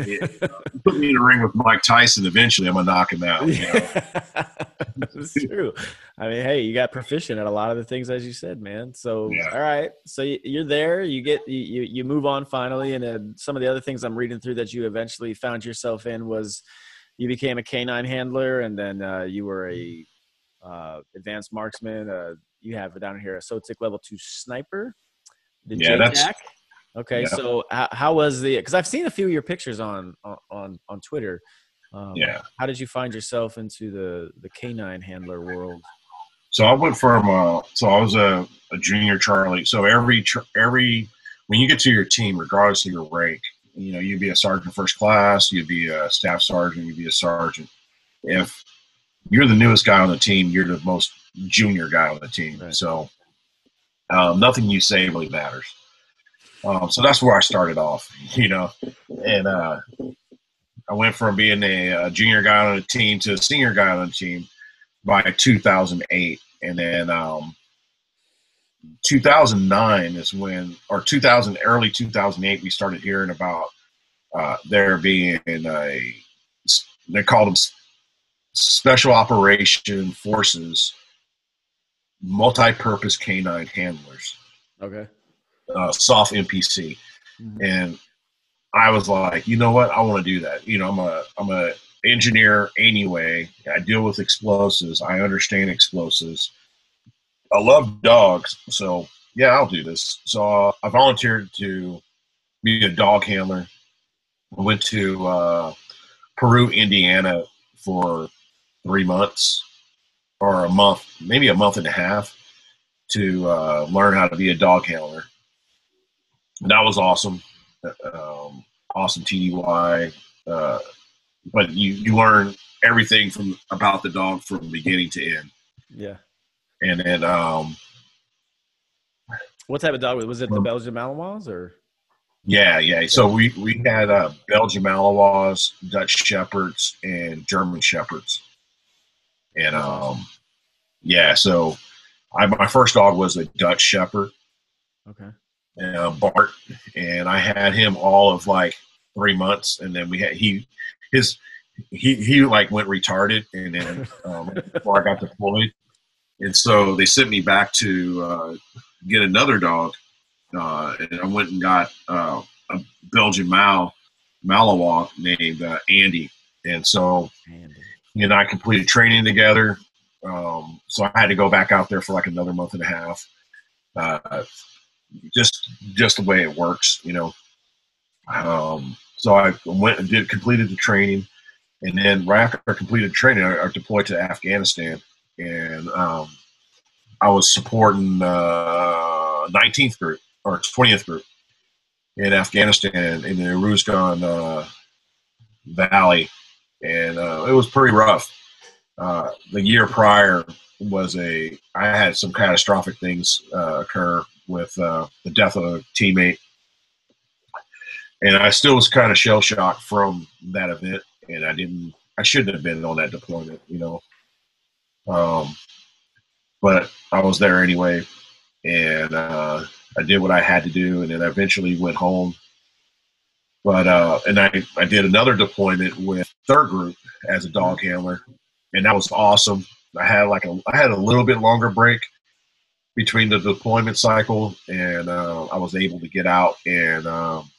Yeah. Put me in a ring with Mike Tyson. Eventually, I'm gonna knock him out. You know? That's true. I mean, hey, you got proficient at a lot of the things, as you said, man. So, yeah. all right, so you're there. You get you you move on finally, and then some of the other things I'm reading through that you eventually found yourself in was you became a canine handler, and then uh, you were a uh, advanced marksman. Uh, you have down here a SOTIC level two sniper. The yeah, that's. Okay, yeah. so how, how, was the? Because I've seen a few of your pictures on on on Twitter. Um, yeah. How did you find yourself into the the canine handler world? So I went from uh, so I was a, a junior Charlie. So every every when you get to your team, regardless of your rank, you know you'd be a sergeant first class, you'd be a staff sergeant, you'd be a sergeant. If you're the newest guy on the team, you're the most junior guy on the team. Right. So um, nothing you say really matters. Um, so that's where I started off, you know, and uh, I went from being a, a, junior guy on the team to a senior guy on the team by 2008, and then um, 2009 is when, or 2000, early 2008, we started hearing about uh, there being a, they called them special operation forces, multi-purpose canine handlers. Okay uh, SOF MPC, mm-hmm. and I was like, you know what, I want to do that. You know, I'm a I'm a engineer anyway. I deal with explosives. I understand explosives. I love dogs, so yeah, I'll do this. So uh, I volunteered to be a dog handler. I went to uh, Peru, Indiana for three months or a month, maybe a month and a half to uh, learn how to be a dog handler that was awesome. Um, awesome TDY. Uh, but you, you learn everything from about the dog from beginning to end. Yeah. And then, um, what type of dog was it? The Belgian Malinois or? Yeah, yeah. So we we had uh, Belgian Malinois, Dutch Shepherds, and German Shepherds, and um, yeah. So I my first dog was a Dutch Shepherd. Okay uh, Bart, and I had him all of like three months, and then we had he his he he like went retarded, and then um, before I got deployed, and so they sent me back to uh, get another dog, uh, and I went and got uh, a Belgian Mal Malinois named uh, Andy, and so Andy. And I completed training together. Um, so I had to go back out there for like another month and a half. Uh, just just the way it works, you know. Um, so I went and did completed the training, And then right after I completed training, I, I deployed to Afghanistan, and um, I was supporting uh, 19th group or 20th group in Afghanistan in the Uruzgan uh, Valley, and uh, it was pretty rough. Uh, the year prior was a I had some catastrophic things uh, occur with uh, the death of a teammate, and I still was kind of shell shocked from that event, and I didn't I shouldn't have been on that deployment, you know. Um, but I was there anyway, and uh, I did what I had to do, and then I eventually went home. But uh, and I I did another deployment with third group as a dog handler, and that was awesome. I had like a I had a little bit longer break between the deployment cycle, and uh, I was able to get out and um,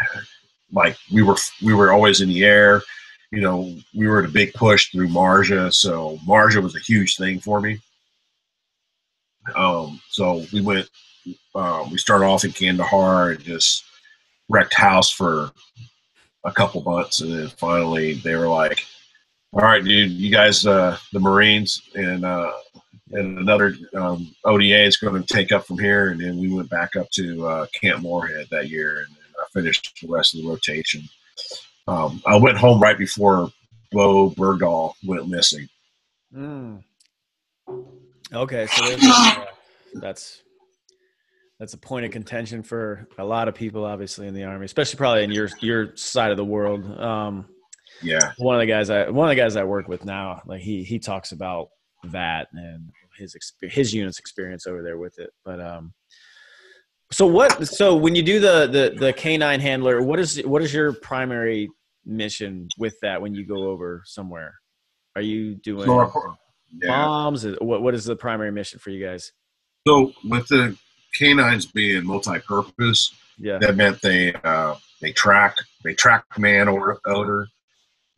like we were we were always in the air. You know, we were at a big push through Marja, so Marja was a huge thing for me. Um, so we went. Um, we started off in Kandahar and just wrecked house for a couple months, and then finally they were like, "All right, dude, you guys, uh, the Marines and uh, and another um, ODA is going to take up from here." And then we went back up to uh, Camp Morehead that year, and I finished the rest of the rotation. Um, I went home right before Bowe Bergdahl went missing. Mm. Okay, so uh, that's that's a point of contention for a lot of people, obviously in the army, especially probably in your your side of the world. Um, yeah, one of the guys I one of the guys I work with now, like he he talks about that and his his unit's experience over there with it. But um, so what? So when you do the the the canine handler, what is what is your primary mission with that when you go over somewhere? Are you doing yeah. bombs? What what is the primary mission for you guys? So with the canines being multi-purpose, yeah, that meant they uh, they track they track man or odor.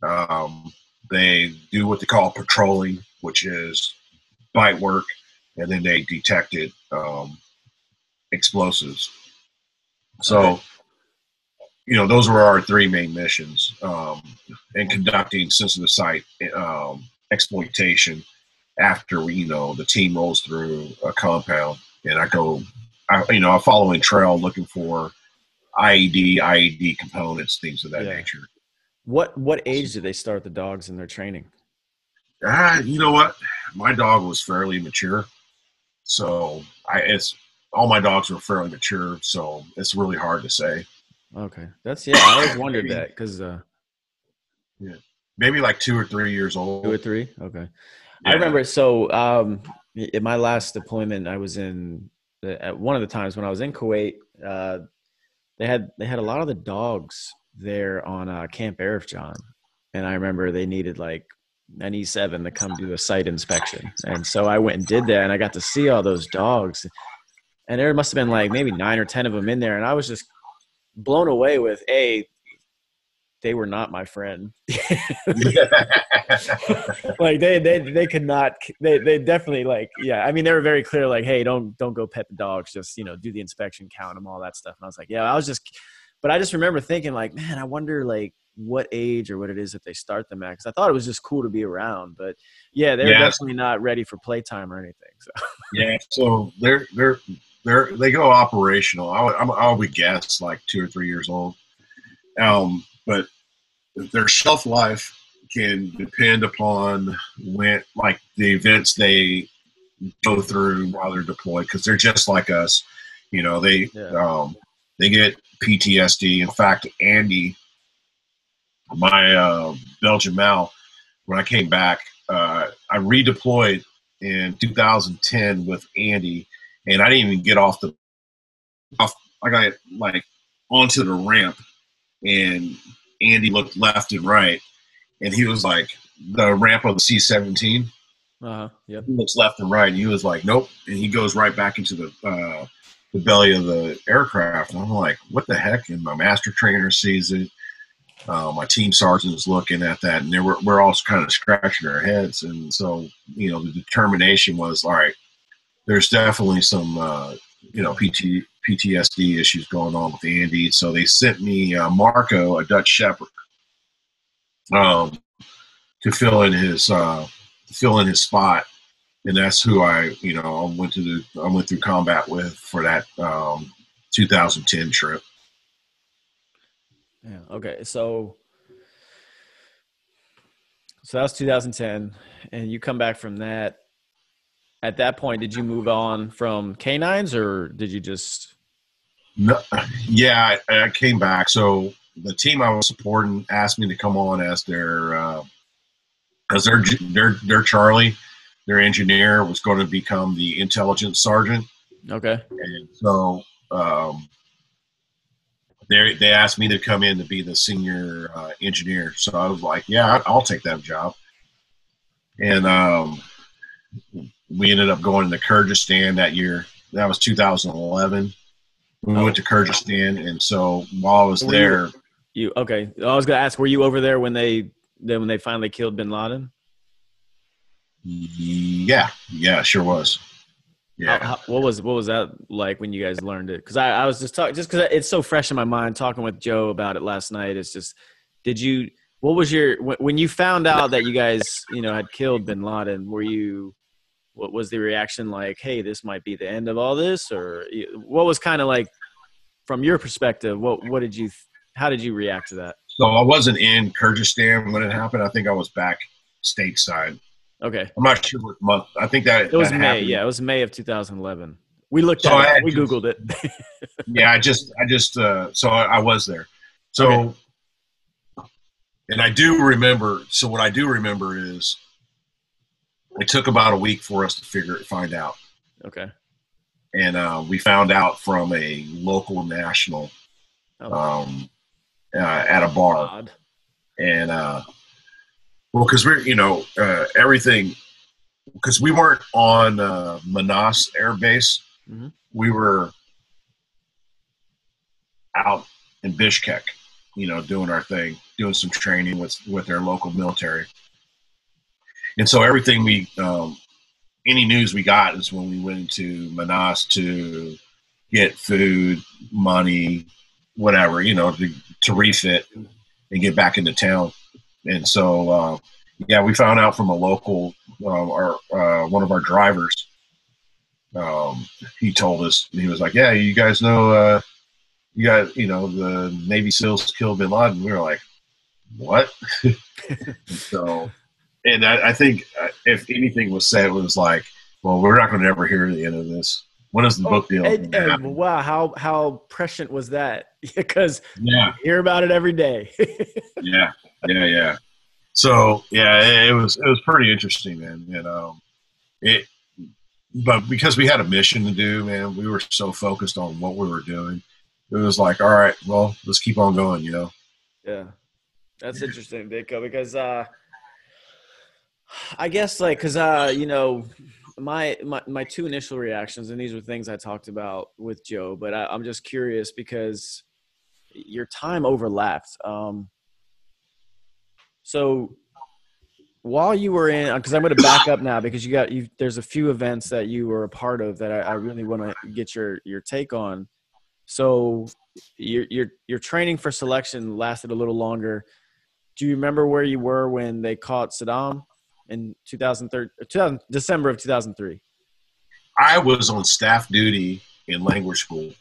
Um, they do what they call patrolling, which is bite work, and then they detected um, explosives. So, okay. you know, those were our three main missions, um, and conducting sensitive site um, exploitation after we, you know, the team rolls through a compound, and I go, I, you know, I'm following trail looking for IED, IED components, things of that yeah. nature. What what age do they start the dogs in their training? Ah, you know what? My dog was fairly mature, so I it's all my dogs were fairly mature, so it's really hard to say. Okay, that's yeah. I always wondered that because uh, yeah, maybe like two or three years old. Two or three. Okay, yeah. I remember. So um, in my last deployment, I was in at one of the times when I was in Kuwait. Uh, they had they had a lot of the dogs there on uh, Camp Arifjan, and I remember they needed like an E7 to come do a site inspection, and so I went and did that, and I got to see all those dogs, and there must have been like maybe nine or ten of them in there, and I was just blown away with a they were not my friend. like they they they could not they they definitely like yeah. I mean they were very clear like hey don't don't go pet the dogs just you know do the inspection count them all that stuff and I was like yeah I was just but I just remember thinking like, man, I wonder like what age or what it is that they start them at. Because I thought it was just cool to be around, but yeah, they're yeah. definitely not ready for playtime or anything. So yeah, so they're they're they're they go operational. I would, I would guess like two or three years old. Um, but their shelf life can depend upon when like the events they go through while they're deployed because they're just like us. You know, they yeah. um, they get PTSD. In fact, Andy, my uh, Belgian Mal, when I came back, uh, I redeployed in 2010 with Andy, and I didn't even get off the off. I got like onto the ramp, and Andy looked left and right, and he was like the ramp of the C-17. Uh-huh. Yep. He looks left and right, and he was like, "Nope," and he goes right back into the uh, the belly of the aircraft. And I'm like, what the heck? And my master trainer sees it. Uh, my team sergeant is looking at that, and they were, we're all kind of scratching our heads. And so, you know, the determination was, all right, there's definitely some, uh, you know, PT, PTSD issues going on with Andy. So they sent me uh, Marco, a Dutch Shepherd. um, to fill in his uh, fill in his spot, and that's who I you know I went to the I went through combat with for that um, 2010 trip. Yeah. Okay. So, so that was 2010, and you come back from that. At that point, did you move on from canines, or did you just? No, yeah, I, I came back. So the team I was supporting asked me to come on as their uh, as their their their Charlie, their engineer was going to become the intelligence sergeant. Okay. And so um, they they asked me to come in to be the senior uh, engineer. So I was like, yeah, I'll take that job. And um, we ended up going to Kyrgyzstan that year. That was 2011. We went to Kyrgyzstan, and so while I was Were there, you, you okay? I was gonna ask, were you over there when they then when they finally killed Bin Laden? yeah, yeah, sure was. Yeah. How, what was what was that like when you guys learned it? Because I, I was just talking, just because it's so fresh in my mind. Talking with Joe about it last night. It's just, did you? What was your when, when you found out that you guys, you know, had killed Bin Laden? Were you? What was the reaction like? Hey, this might be the end of all this, or what was kind of like from your perspective? What what did you? How did you react to that? So I wasn't in Kyrgyzstan when it happened. I think I was back stateside. Okay, I'm not sure what month. I think that it was that May. happened. Yeah, it was May of 2011. We looked So at it. We just- googled it. yeah, I just, I just, uh, so I, I was there. So, Okay. and I do remember. So what I do remember is, it took about a week for us to figure it, find out, okay. and uh, we found out from a local national Oh, um, uh, at a bar, odd. and uh, well, because we're, you know, uh, everything, because we weren't on uh, Manas Air Base, Mhm. we were out in Bishkek, you know, doing our thing, doing some training with with their local military. And so everything we, um, any news we got is when we went into Manas to get food, money, whatever, you know, to, to refit and get back into town. And so, uh, yeah, we found out from a local, uh, our uh, one of our drivers. Um, he told us he was like, "Yeah, you guys know, uh, you got, you know, the Navy SEALs killed Bin Laden." We were like, "What?" So, and I, I think uh, if anything was said, it was like, "Well, we're not going to ever hear the end of this. When is the book deal?" Oh, And, and wow, how how prescient was that? Because yeah, you hear about it every day. yeah, yeah, yeah. So yeah, it, it was it was pretty interesting, man. You know, it, but because we had a mission to do, man, we were so focused on what we were doing. It was like, all right, well, let's keep on going. You know, yeah, that's interesting, Ditko, because uh, I guess like because uh, you know. My, my my two initial reactions, and these were things I talked about with Joe, but I, I'm just curious because your time overlapped. Um, so while you were in, because I'm going to back up now because you got you. There's a few events that you were a part of that I, I really want to get your your take on. So your your your training for selection lasted a little longer. Do you remember where you were when they caught Saddam in 2003, 2000, uh, December of 2003? I was on staff duty in language school.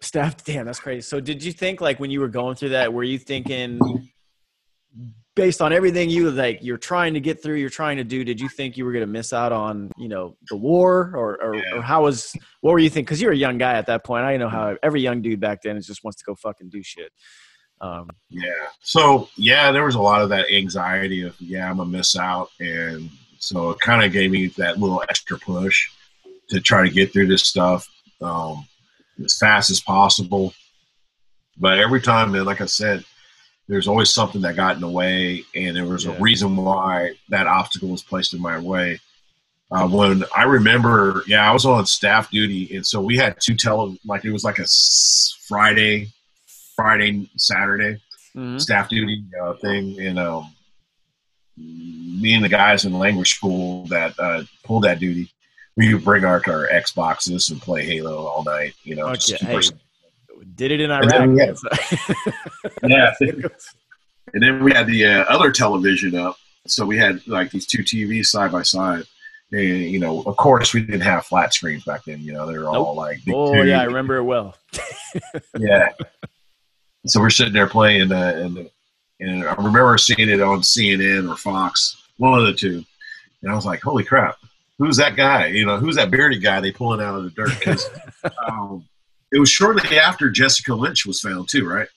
Staff, damn, that's crazy. So, did you think like when you were going through that, were you thinking based on everything you like you're trying to get through, you're trying to do? Did you think you were going to miss out on you know the war, or or, Yeah. or how was what were you thinking? Because you're a young guy at that point. I know how every young dude back then is just wants to go fucking do shit. Um, Yeah. So yeah, there was a lot of that anxiety of yeah, I'm gonna miss out, and so it kind of gave me that little extra push to try to get through this stuff um, as fast as possible. But every time, man, like I said, there's always something that got in the way, and there was Yeah. a reason why that obstacle was placed in my way. Uh, when I remember, yeah, I was on staff duty, and so we had two tele, like it was like a Friday, Friday, Saturday mhm. staff duty uh, thing, and um, me and the guys in language school that uh, pulled that duty, we would bring our, our Xboxes and play Halo all night. You know, just Hey, did it in And then Iraq. yeah, and then we had the uh, other television up. So we had like these two TVs side by side. And, you know, of course, we didn't have flat screens back then. You know, they were all Nope. like, Oh tube. yeah, I remember it well. yeah. So we're sitting there playing, uh, and and I remember seeing it on CNN or Fox, one of the two, and I was like, "Holy crap, who's that guy? You know, who's that bearded guy they pulling out of the dirt?" Because um, it was shortly after Jessica Lynch was found too, right?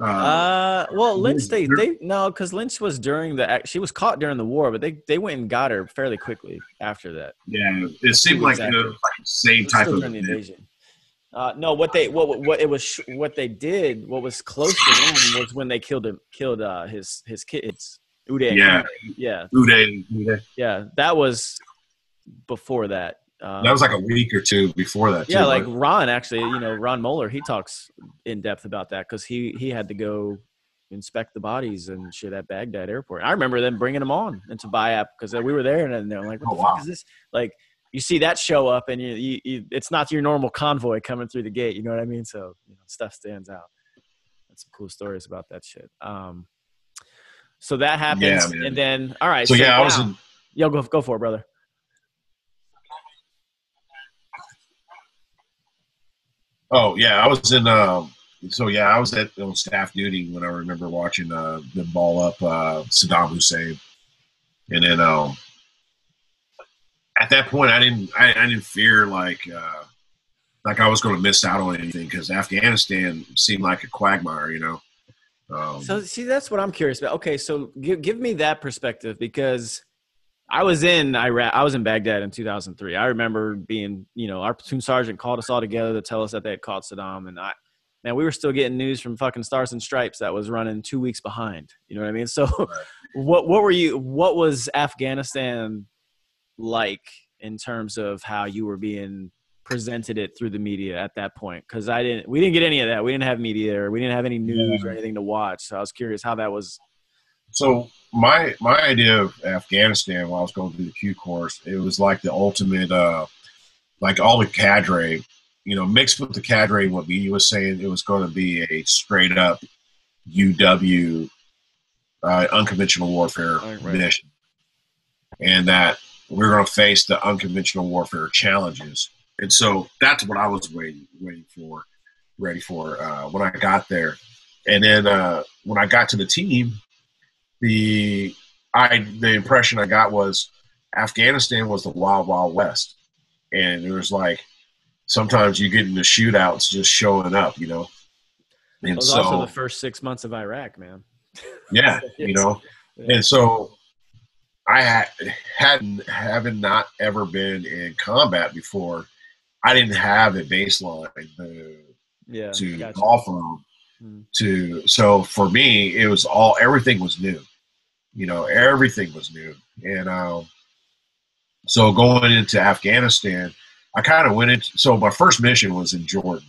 Uh, Uh, well, Lynch they they no, because Lynch was during the she was caught during the war, but they they went and got her fairly quickly after that. yeah, it seemed like Exactly. it was like the same type of invasion. Uh, no, what they what what it was what they did what was close to them was when they killed him killed uh, his his kids. Uday Yeah. Uday. yeah, Uday, Uday. yeah. That was before that. Um, That was like a week or two before that. Too, yeah, like right? Ron actually, you know, Ron Moeller, he talks in depth about that because he he had to go inspect the bodies and shit at Baghdad airport. I remember them bringing them on into Biap because we were there and they're like, "What Oh, the fuck wow. is this?" Like, you see that show up and you, you, you it's not your normal convoy coming through the gate. You know what I mean? So you know, stuff stands out. That's some cool stories about that shit. Um, so that happens, man. and then all right. so yeah, I was in. Yo, go go for it, brother. Oh yeah, I was in. Um, so yeah, I was at on staff duty when I remember watching uh, them ball up uh, Saddam Hussein, and then um, at that point, I didn't. I, I didn't fear like uh, like I was going to miss out on anything because Afghanistan seemed like a quagmire, you know. Um, So see, that's what I'm curious about. Okay, so give give me that perspective because I was in Iraq. I was in Baghdad in 2003. I remember being, you know, our platoon sergeant called us all together to tell us that they had caught Saddam, and I, man, we were still getting news from fucking Stars and Stripes that was running two weeks behind. You know what I mean? So, what what were you? What was Afghanistan like in terms of how you were being presented it through the media at that point? Because i didn't we didn't get any of that. We didn't have media or we didn't have any news or anything to watch. So i was curious how that was. So my my idea of Afghanistan while I was going through the Q course, it was like the ultimate, uh, like all the cadre, you know, mixed with the cadre. What media was saying, it was going to be a straight up UW uh, unconventional warfare Right, right. mission, and that we're going to face the unconventional warfare challenges. And so that's what I was waiting waiting for, ready for uh, when I got there. And then uh, when I got to the team, the I the impression I got was Afghanistan was the wild wild west, and it was like sometimes you get into shootouts just showing up, you know. it And was so also the first six months of iraq man yeah, you know, and so I had hadn't having not ever been in combat before. I didn't have a baseline to, yeah to gotcha. golf from. Hmm. To so for me, it was all everything was new. You know, everything was new, and um, so going into Afghanistan, I kind of went into. So my first mission was in Jordan,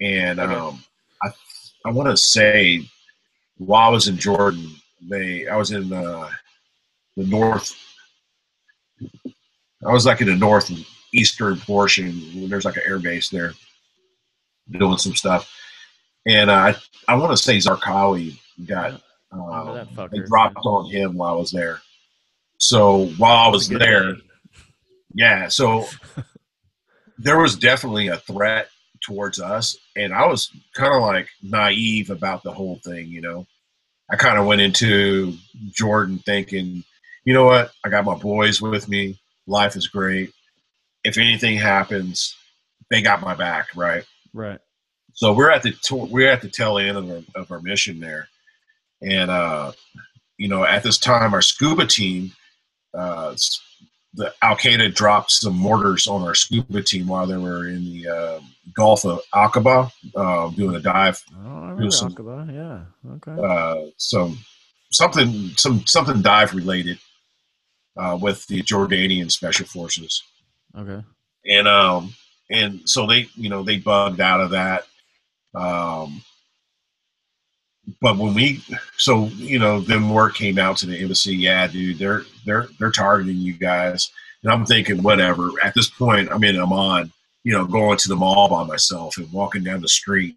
and Okay. um, I I want to say while I was in Jordan, they I was in uh, the north. I was like in the northeastern portion. There's like an air base there, doing some stuff, and uh, I I want to say Zarqawi got Remember um, they dropped on him while I was there. So while I was there, yeah, so there was definitely a threat towards us, and I was kind of like naive about the whole thing, you know. I kind of went into Jordan thinking, you know what, I got my boys with me, life is great. If anything happens, they got my back, right? right So we're at the we're at the tail end of our, of our mission there, and uh, you know at this time our scuba team, uh, the Al Qaeda dropped some mortars on our scuba team while they were in the uh, Gulf of Aqaba uh, doing a dive. oh, I remember some- Aqaba. yeah okay Uh, some something some something dive related uh, with the Jordanian special forces. Okay. And um and so they you know they bugged out of that. Um but when we so you know then word came out to the embassy yeah dude they're they're they're targeting you guys. And i'm thinking whatever. At this point i'm in amman you know going to the mall by myself and walking down the street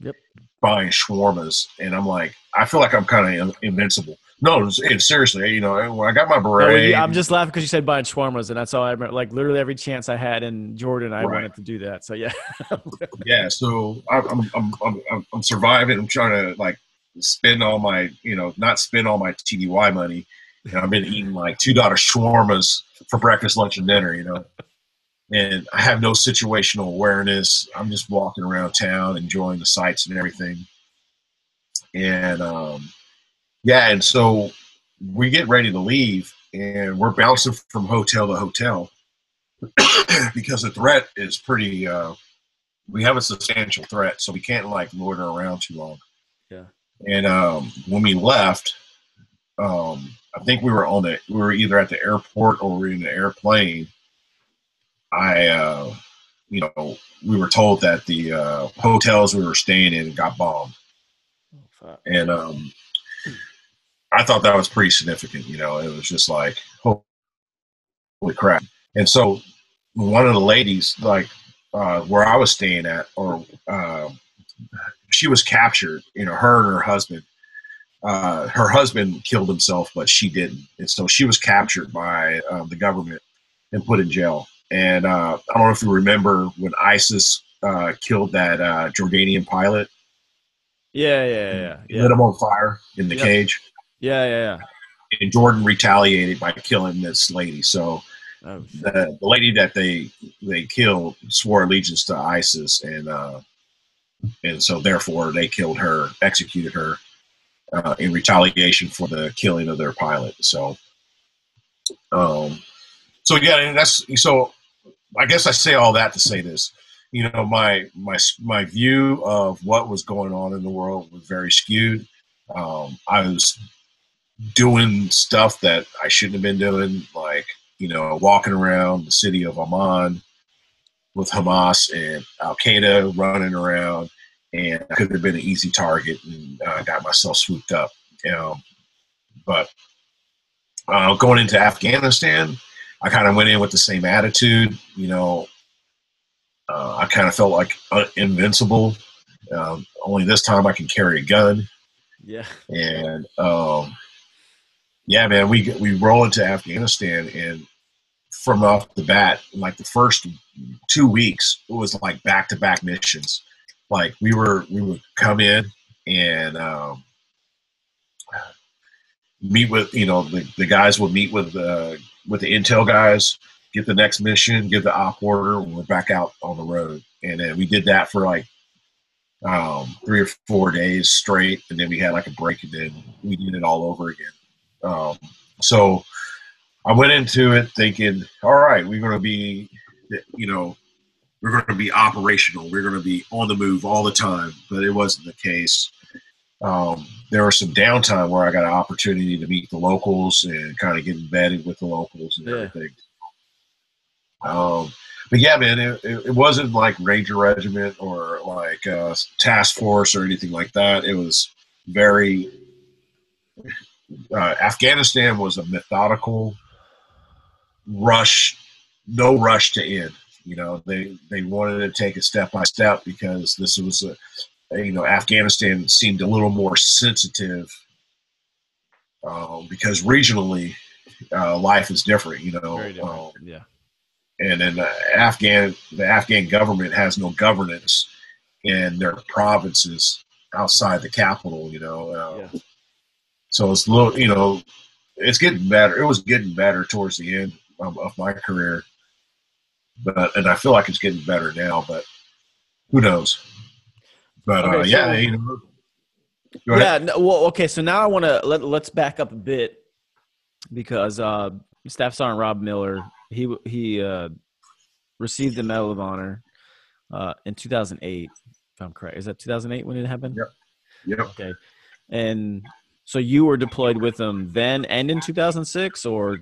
Yep. buying shawarmas, and I'm like, I feel like I'm kind of invincible. No, it's, it's seriously, you know, when I got my No, beret, you- I'm just laughing because you said buying shawarmas, and that's all I remember. Like literally every chance I had in Jordan, I Right. wanted to do that. So yeah, yeah. So I'm, I'm, I'm, I'm, I'm, I'm surviving. I'm trying to like spend all my, you know, not spend all my TDY money. And I've been eating like two dollar shawarmas for breakfast, lunch, and dinner. You know, and I have no situational awareness. I'm just walking around town, enjoying the sights and everything. And um, yeah, and so we get ready to leave, and we're bouncing from hotel to hotel because the threat is pretty. Uh, we have a substantial threat, so we can't like loiter around too long. Yeah. And um, when we left, um, I think we were on the we were either at the airport or we were in the airplane. I, uh, you know, we were told that the uh, hotels we were staying in got bombed, Fuck. and um, I thought that was pretty significant. You know, it was just like, holy crap! And so one of the ladies, like uh, where I was staying at, or uh, she was captured. You know, her and her husband. Uh, her husband killed himself, but she didn't, and so she was captured by um, the government and put in jail. And uh, I don't know if you remember when ISIS uh, killed that uh, Jordanian pilot, yeah, yeah, yeah, yeah, lit him on fire in the Yep. cage, yeah, yeah. Yeah. And Jordan retaliated by killing this lady. So. Oh, the, the lady that they they killed swore allegiance to ISIS, and uh, and so therefore they killed her, executed her uh, in retaliation for the killing of their pilot. So, um, so yeah, and that's so. I guess I say all that to say this. You know, my my my view of what was going on in the world was very skewed. Um, I was doing stuff that I shouldn't have been doing, like you know, walking around the city of Amman with Hamas and Al Qaeda running around, and I could have been an easy target and uh, got myself swooped up. Um, but uh, going into Afghanistan, I kind of went in with the same attitude. You know, uh, I kind of felt like uh, invincible. Um, only this time I can carry a gun yeah. and um, yeah, man, we we roll into Afghanistan, and from off the bat, like the first two weeks, it was like back to back missions. Like we were, we would come in and um, meet with you know the, the guys would meet with the with the intel guys, get the next mission, give the op order, and we're back out on the road. And then we did that for like um, three or four days straight, and then we had like a break, and then we did it all over again. Um, so I went into it thinking, all right, we're going to be, you know, we're going to be operational. We're going to be on the move all the time, but it wasn't the case. Um, there was some downtime where I got an opportunity to meet the locals and kind of get embedded with the locals and Yeah. everything. Um, but yeah, man, it, it, it wasn't like Ranger Regiment or like uh, Task Force or anything like that. It was very. Uh, Afghanistan was a methodical rush, no rush to end. You know, they they wanted to take it step by step because this was a, you know, Afghanistan seemed a little more sensitive um, because regionally uh, life is different. You know, different. um, yeah. and then the Afghan the Afghan government has no governance in their provinces outside the capital. You know, uh, Yeah. So it's a little you know it's getting better. It was getting better towards the end of, of my career, but and I feel like it's getting better now. But who knows? But uh, Okay, yeah, so- you know. Yeah. No, well, okay. So now I want to let let's back up a bit because uh, Staff Sergeant Rob Miller he he uh, received the Medal of Honor uh, in 2008. If I'm correct, is that 2008 when it happened? Yep. Yep. Okay. And so you were deployed with them then and in 2006, or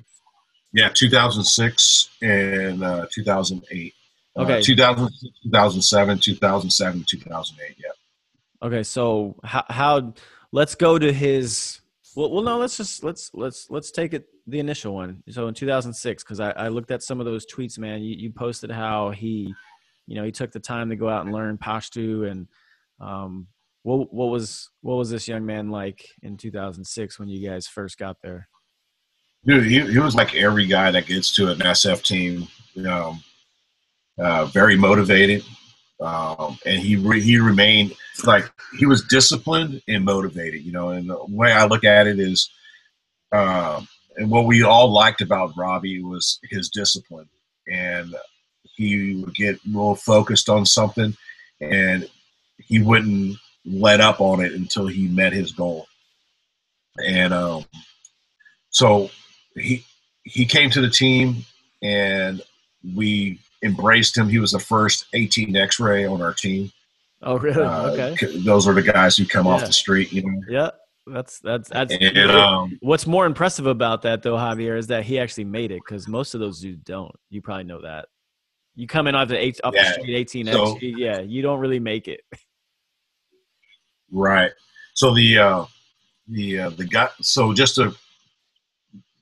Yeah, 2006 and uh, 2008. Okay. Uh, 2006, 2007, 2007, 2008. Yeah. Okay, so how, how let's go to his well, well no, let's just let's let's let's take it the initial one. So in 2006 cuz I, I looked at some of those tweets, man. You, you posted how he you know, he took the time to go out and learn Pashto and Um, what what was what was this young man like in 2006 when you guys first got there? Dude, he, he was like every guy that gets to an SF team. You know, uh, very motivated, um, and he re- he remained like he was disciplined and motivated. You know, and the way I look at it is, uh, and what we all liked about Robbie was his discipline, and he would get real focused on something, and he wouldn't let up on it until he met his goal. And um, so he he came to the team, and we embraced him. He was the first 18 X-ray on our team. Oh, really? Uh, okay. c- Those are the guys who come off the street, you know. Yeah, that's that's that's. And um, What's more impressive about that, though, Javier, is that he actually made it because most of those dudes don't. You probably know that. You come in off the eight, off Yeah, the street, eighteen X, so- yeah, you don't really make it. Right. So the uh, the uh, the guy. So just to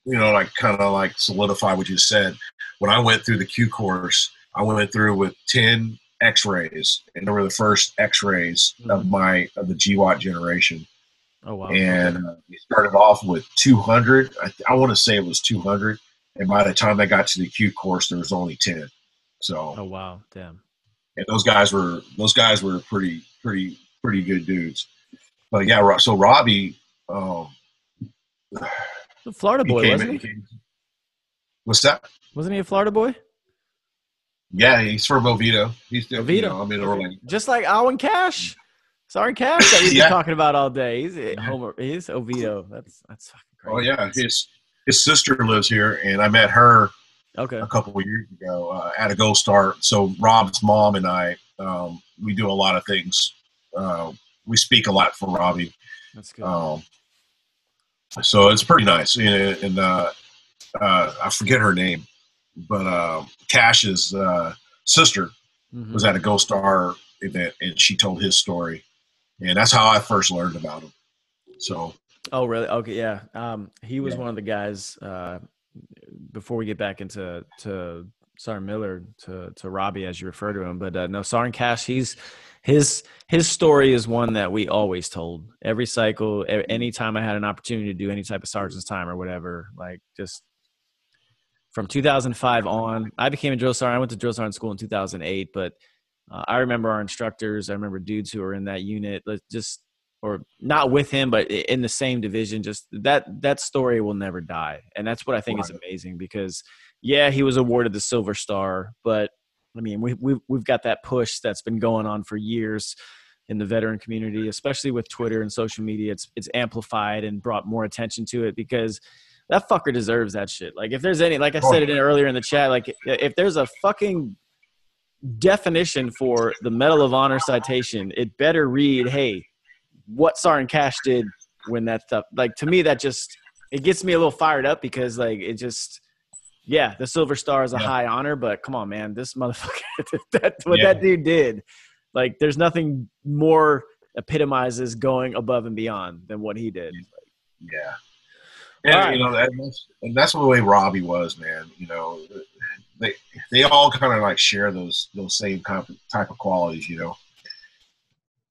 you know, like kind of like solidify what you said. When I went through the Q course, I went through with ten X-rays, and they were the first X-rays of my of the GWOT generation. Oh wow! And uh, we started off with 200. I, I want to say it was 200, and by the time I got to the Q course, there was only 10. So oh wow! Damn. and those guys were those guys were pretty pretty pretty good dudes. But yeah, so Robbie, um, A Florida boy, wasn't he? came- What's that? Wasn't he a Florida boy? Yeah, he's from Oviedo. He's still, You Oviedo. know, I'm in Orlando. Just like Alwyn Cashe. Sorry, Cashe that we've Yeah. been talking about all day. He's a Homer. He's Oviedo. That's that's fucking crazy. Oh yeah, his his sister lives here, and I met her Okay. a couple of years ago uh, at a Gold Star. So Rob's mom and I, um, we do a lot of things. Uh, we speak a lot for Robbie. That's good. Um, so it's pretty nice. And, and uh, uh, I forget her name, but uh, Cashe's uh, sister Mhm. was at a Gold Star event, and she told his story, and that's how I first learned about him. So Oh, really? Okay, yeah. Um, he was Yeah. one of the guys. Uh, before we get back into to Sergeant Miller to to Robbie, as you refer to him, but uh, no, Sergeant Cashe. He's his his story is one that we always told every cycle. a- Anytime I had an opportunity to do any type of sergeant's time or whatever, like just from 2005 on, I became a drill sergeant. I went to drill sergeant school in 2008, but uh, I remember our instructors. I remember dudes who were in that unit. Just or not with him, but in the same division. Just that that story will never die, and that's what I think is amazing. Because yeah, he was awarded the Silver Star, but I mean, we we've we've got that push that's been going on for years in the veteran community, especially with Twitter and social media. It's it's amplified and brought more attention to it because that fucker deserves that shit. Like if there's any, like I said it in, earlier in the chat, like if there's a fucking definition for the Medal of Honor citation, it better read, "Hey, what Sergeant Cashe did when that stuff." Like to me, that just it gets me a little fired up because like it just. Yeah, the Silver Star is a Yeah. high honor, but come on, man, this motherfucker, that what Yeah. that dude did, like, there's nothing more epitomizes going above and beyond than what he did. Yeah. And right. you know that, that's and that's the way Robbie was, man. You know, they they all kind of like share those those same type of, type of qualities, you know.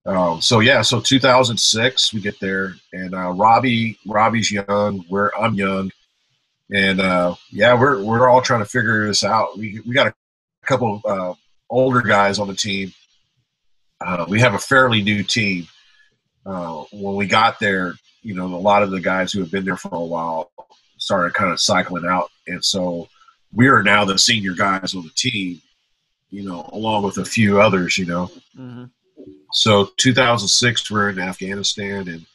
Um, so yeah, so 2006 we get there, and uh, Robbie Robbie's young, we're I'm young, and uh, yeah, we're we're all trying to figure this out. We we got a couple uh, older guys on the team. Uh, we have a fairly new team. Uh, when we got there, you know, a lot of the guys who have been there for a while started kind of cycling out. And so we are now the senior guys on the team, you know, along with a few others, you know. Mm-hmm. So 2006, we're in Afghanistan, and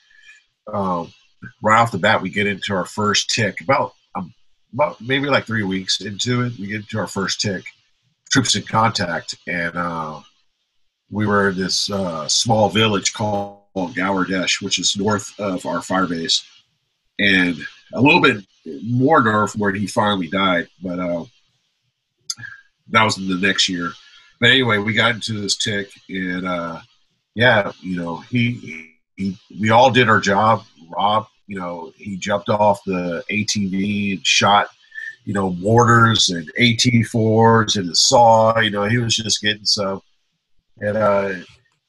um, right off the bat, we get into our first tick. About about maybe like three weeks into it, we get to our first tick. Troops in contact, and uh, we were in this uh, small village called Gowardesh, which is north of our fire base, and a little bit more north where he finally died. But uh, that was the next year. But anyway, we got into this tick, and uh, yeah, you know, he, he we all did our job. Rob, you know, he jumped off the ATV and shot, you know, mortars and AT4s and the saw. You know, he was just getting some. And uh,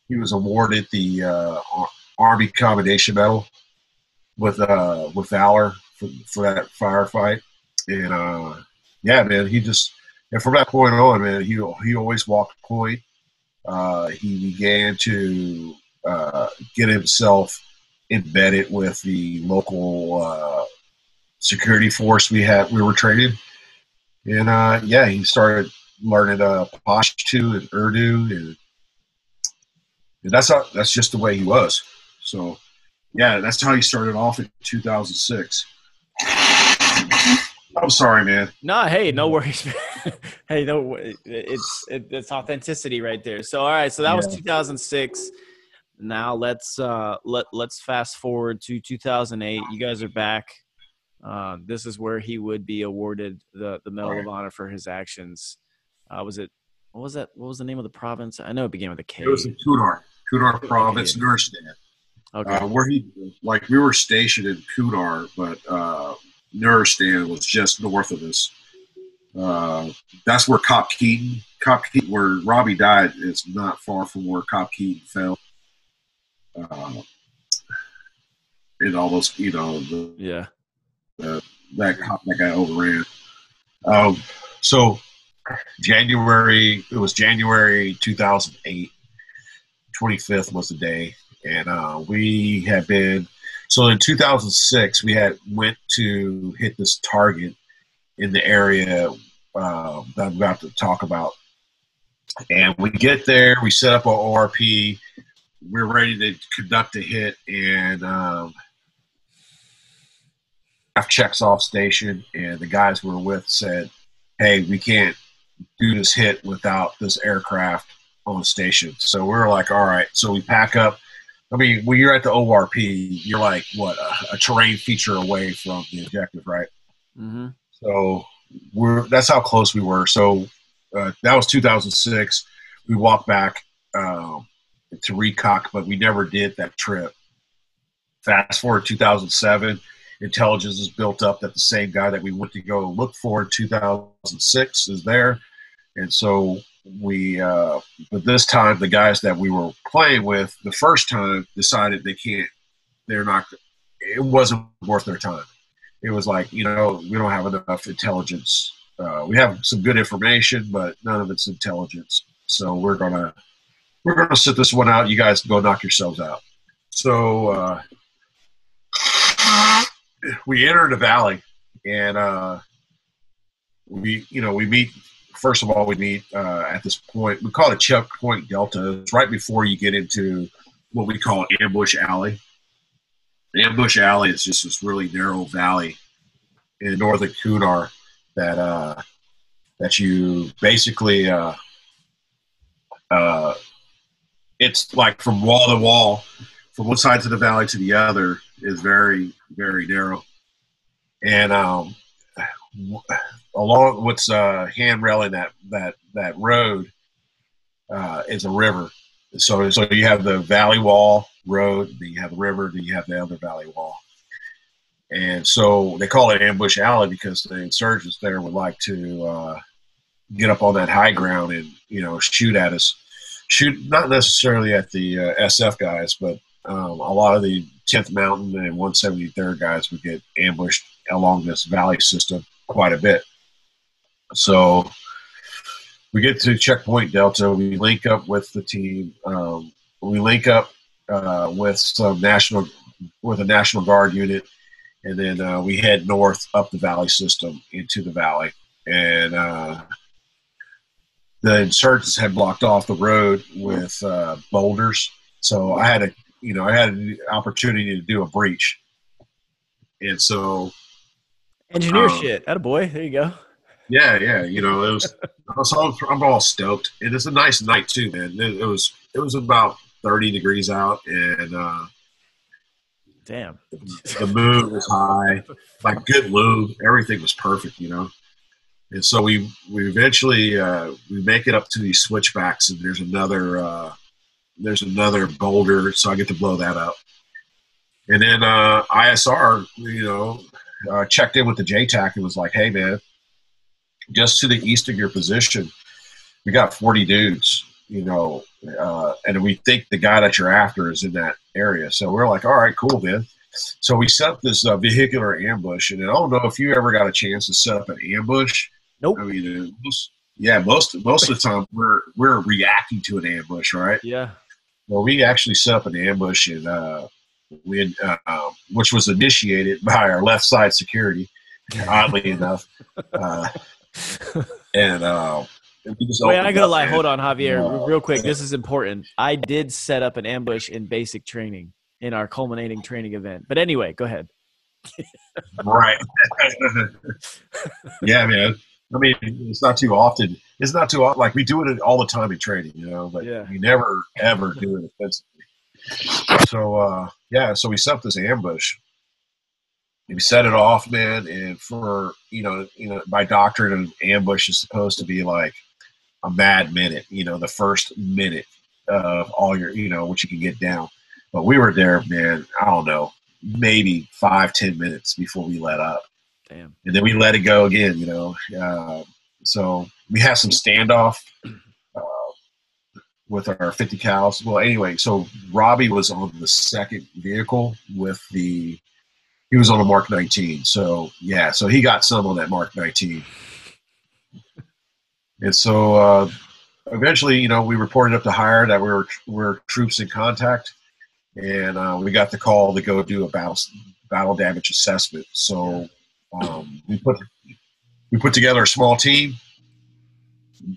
he was awarded the uh, Army Commendation Medal with uh, with valor for, for that firefight. And uh, yeah, man, he just and from that point on, man, he he always walked point. Uh, he began to uh, get himself embedded with the local uh, security force we had we were training, and uh, yeah, he started learning uh, Pashto and Urdu, and, and that's how, that's just the way he was. So yeah, that's how he started off in 2006. I'm sorry, man. No, hey, no worries. hey, no, it's it, it's authenticity right there. So, all right, so that yeah. was 2006. Now let's uh let let's fast forward to 2008. You guys are back. Uh, this is where he would be awarded the the Medal of Honor for his actions. Uh, was it? What was that? What was the name of the province? I know it began with a K. It was in Kunar, Kunar province, Nuristan. Okay. Uh, where he like we were stationed in Kunar, but uh, Nuristan was just north of us. Uh, that's where COP Keating, COP Keating, where Robbie died, is not far from where COP Keating fell. Uh, and all those, you know, the, yeah, the, that that guy overran. Um, so January, it was January 2008. 25th was the day, and uh, we had been so in 2006, we had went to hit this target in the area uh, that I'm about to talk about, and we get there, we set up our ORP, we're ready to conduct a hit, and um, checks off station, and the guys we were with said, "Hey, we can't do this hit without this aircraft on the station." So we are like, "All right." So we pack up I mean, when you're at the ORP, you're like what a, a terrain feature away from the objective, right? Mm-hmm. So we're that's how close we were. So uh, that was 2006. We walked back um, to Recock, but we never did that trip. Fast forward 2007, intelligence is built up that the same guy that we went to go look for in 2006 is there, and so we uh, but this time the guys that we were playing with the first time decided they can't they're not it wasn't worth their time. It was like you know we don't have enough intelligence. Uh, we have some good information but none of it's intelligence. So we're gonna we're gonna sit this one out you guys go knock yourselves out so uh, we enter the valley and uh, we you know we meet first of all, we meet uh, at this point. We call it checkpoint delta. It's right before you get into what we call ambush alley. Ambush alley is just this really narrow valley in northern Kunar that uh, that you basically uh, uh, it's like from wall to wall, from one side of the valley to the other is very very narrow, and um, along what's uh, handrailing that that that road uh, is a river. So so you have the valley wall road, then you have the river, then you have the other valley wall. And so they call it ambush alley because the insurgents there would like to uh, get up on that high ground and you know shoot at us. Shoot not necessarily at the uh, SF guys, but um, a lot of the 10th Mountain and 173rd guys would get ambushed along this valley system quite a bit. So we get to checkpoint Delta. We link up with the team. Um, we link up uh, with some national with a National Guard unit, and then uh, we head north up the valley system into the valley. And uh, the insurgents had blocked off the road with uh, boulders, so I had a you know I had an opportunity to do a breach, and so engineer um, shit. At a boy, there you go. Yeah, yeah. You know, it was. was I'm all stoked. and It is a nice night too, man. It, it, was. It was about 30 degrees out, and uh, damn, the moon was high. Like good lube, everything was perfect. You know, and so we we eventually uh, we make it up to these switchbacks, and there's another uh, there's another boulder, so I get to blow that up. And then uh, ISR, you know, uh, checked in with the JTAC and was like, "Hey, man." just to the east of your position, we got 40 dudes, you know, uh, and we think the guy that you're after is in that area. So we're like, all right, cool, man. So we set up this uh, vehicular ambush, and I don't know if you ever got a chance to set up an ambush. Nope. I mean, uh, most, yeah, most most of the time we're we're reacting to an ambush, right? Yeah. Well, we actually set up an ambush, and uh, we had, uh, which was initiated by our left side security, oddly enough, uh, and. Uh, Wait, opened I gotta lie. man. Hold on, Javier, Uh, real quick. This is important. I did set up an ambush in basic training in our culminating training event. But anyway, go ahead. Right. yeah, man. I mean, it's not too often. It's not too often. Like we do it all the time in training, you know, but Yeah. we never ever do it offensively. So uh, yeah, so we set up this ambush. We set it off, man, and for you know, you know, by doctrine, an ambush is supposed to be like a mad minute. You know, the first minute of all your, you know, what you can get down. But we were there, man. I don't know, maybe five, ten minutes before we let up Damn. and then we let it go again. You know, uh, so we have some standoff uh, with our 50 cows. Well, anyway, so Robbie was on the second vehicle with the. He was on a Mark 19, so yeah, so he got some on that Mark 19, and so uh, eventually, you know, we reported up to higher that we were we're troops in contact, and uh, we got the call to go do a battle battle damage assessment. So um, we put we put together a small team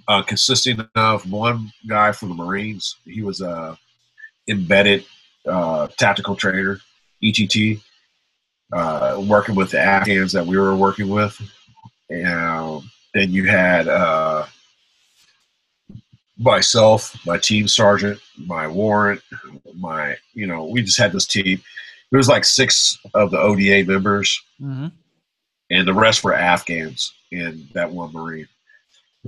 uh, consisting of one guy from the Marines. He was a embedded uh, tactical trainer, ETT, uh, working with the Afghans that we were working with. And then you had uh, myself, my team sergeant, my warrant, my you know, we just had this team. There was like six of the ODA members Mm-hmm. And the rest were Afghans in that one Marine.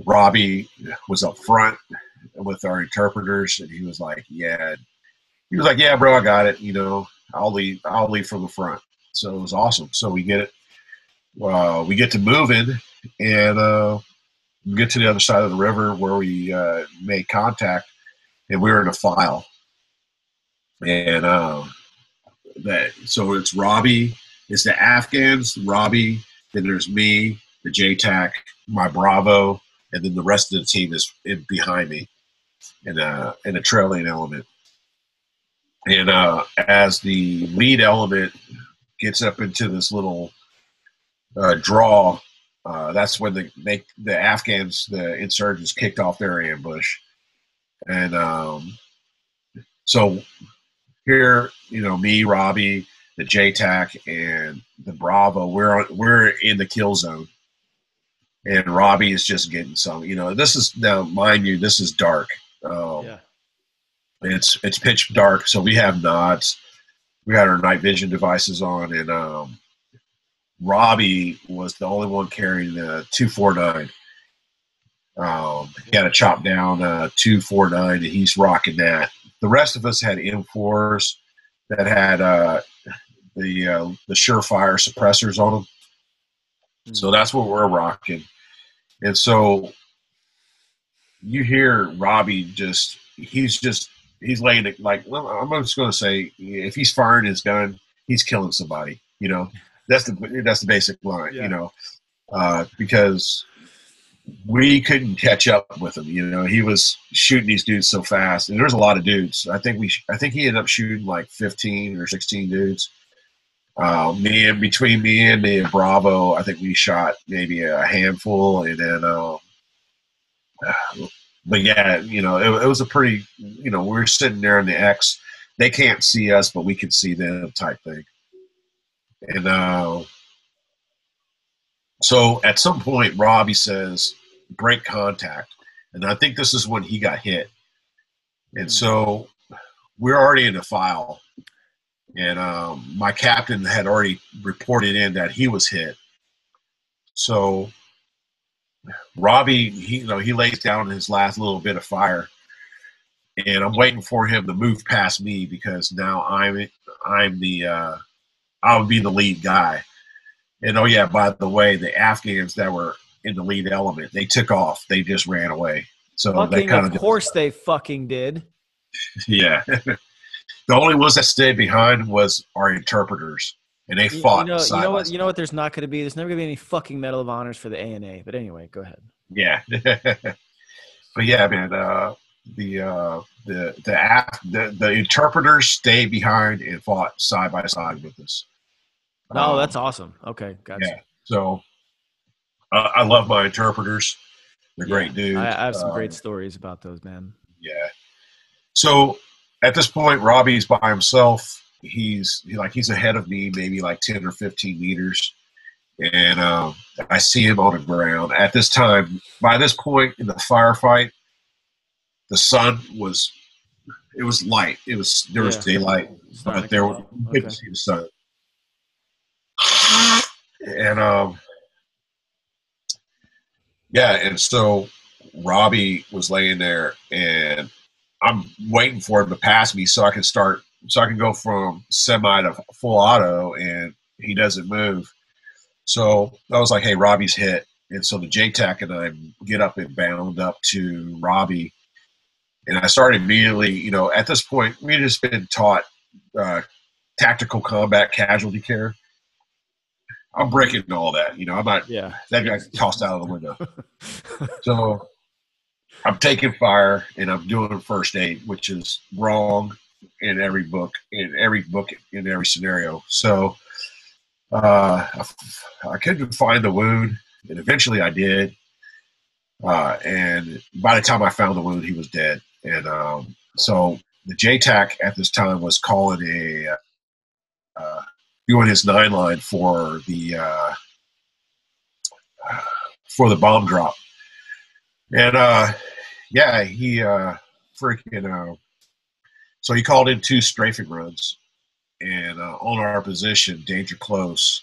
Robbie was up front with our interpreters, and he was like, "Yeah," he was like, "Yeah, bro, I got it. You know, I'll leave. I'll leave from the front." So it was awesome. So we get it. Uh, we get to moving, and uh, we get to the other side of the river where we uh, made contact, and we were in a file. And uh, that so it's Robbie, it's the Afghans, Robbie, then there's me, the JTAC, my Bravo, and then the rest of the team is in behind me in a in a trailing element. And uh, as the lead element gets up into this little uh, draw, uh, that's when the they, the Afghans, the insurgents, kicked off their ambush, and um, so here, you know, me, Robbie, the JTAC, and the Bravo, we're on, we're in the kill zone, and Robbie is just getting some. You know, this is now, mind you, this is dark. Um, Yeah. it's it's pitch dark, so we have nods. We had our night vision devices on, and um, Robbie was the only one carrying the two four nine. Um, he had a chop down uh, two four nine, and he's rocking that. The rest of us had M4s that had uh, the uh, the Surefire suppressors on them. So that's what we're rocking. And so you hear Robbie just he's just he's laying it like well, I'm just going to say if he's firing his gun, he's killing somebody. You know, that's the that's the basic line. Yeah. You know, uh, because we couldn't catch up with him. You know, he was shooting these dudes so fast, and there's a lot of dudes. I think we I think he ended up shooting like 15 or 16 dudes. Uh, me and between me and and Bravo, I think we shot maybe a handful, and then. Um, but yeah, you know, it, it was a pretty, you know, we were sitting there in the X. They can't see us, but we can see them type thing. And uh, so at some point, Robbie says, break contact. And I think this is when he got hit. And so we're already in the file. And um, my captain had already reported in that he was hit. So Robbie, he, you know, he lays down his last little bit of fire, and I'm waiting for him to move past me because now I'm I'm the uh, I'll be the lead guy. And oh yeah, by the way, the Afghans that were in the lead element, they took off. They just ran away. So they Fucking, kind of course they fucking did. Yeah. The only ones that stayed behind was our interpreters, and they You, fought. you know, you know what? You know what? There's not going to be. There's never going to be any fucking Medal of Honors for the ANA. But anyway, go ahead. Yeah. but yeah, man, uh, the uh, the the, app, the the interpreters stayed behind and fought side by side with us. Oh, Um, that's awesome. Okay, gotcha. yeah. So uh, I love my interpreters. They're Yeah, great dudes. I, I have some Uh, great stories about those, man. Yeah. So at this point, Robbie's by himself. He's he, like he's ahead of me, maybe like ten or fifteen meters, and um, I see him on the ground. At this time, by this point in the firefight, the sun was it was light. It was there was Yeah. daylight, but there was were up. you Okay. couldn't see the sun. And um, yeah, and so Robbie was laying there, and I'm waiting for him to pass me so I can start, so I can go from semi to full auto, and he doesn't move. So I was like, "Hey, Robbie's hit," and so the JTAC and I get up and bound up to Robbie, and I started immediately. You know, at this point, we had just been taught uh, tactical combat casualty care. I'm breaking all that. You know, I'm not Yeah. that guy tossed out of the window. So I'm taking fire and I'm doing first aid, which is wrong in every book, in every book, in every scenario. So uh, I, couldn't find the wound, and eventually I did. Uh, and by the time I found the wound, he was dead. And um, so the JTAC at this time was calling a uh, doing his nine line for the uh, for the bomb drop. And uh, yeah, he uh, freaking uh, so he called in two strafing runs, and uh, on our position, danger close,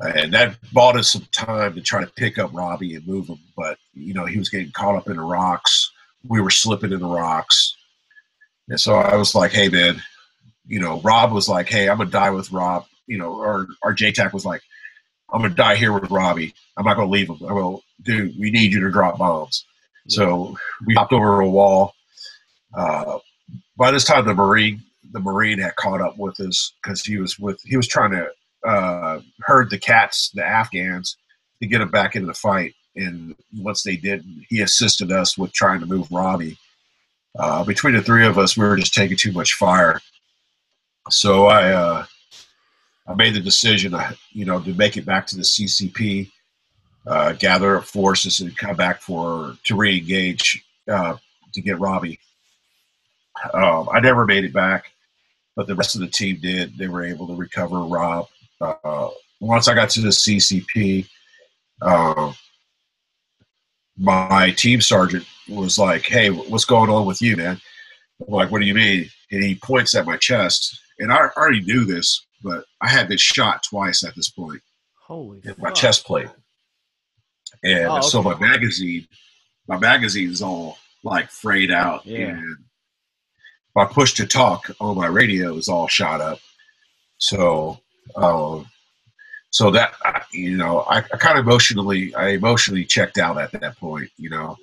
and that bought us some time to try to pick up Robbie and move him. But you know, he was getting caught up in the rocks. We were slipping in the rocks, and so I was like, "Hey, man." You know, Rob was like, "Hey, I'm gonna die with Rob." You know, or our JTAC was like, "I'm gonna die here with Robbie. I'm not gonna leave him." I go, "Dude, we need you to drop bombs." So we hopped over a wall. Uh, by this time, the marine the marine had caught up with us because he was with he was trying to uh, herd the cats, the Afghans, to get them back into the fight. And once they did, he assisted us with trying to move Robbie. Uh, between the three of us, we were just taking too much fire. So I uh, I made the decision, uh, you know, to make it back to the CCP uh, gather up forces and come back for to re-engage uh, to get Robbie. Um, I never made it back, but the rest of the team did. They were able to recover Rob. Uh, once I got to the CCP, uh, my team sergeant was like, "Hey, what's going on with you, man?" I'm like, "What do you mean?" And he points at my chest, and I already knew this, but I had been shot twice at this point Holy my chest plate. And Oh, so my magazine, my magazine's all like frayed out, Yeah. and my push to talk on my radio is all shot up. So, um, so that you know, I, I kind of emotionally, I emotionally checked out at that point, you know,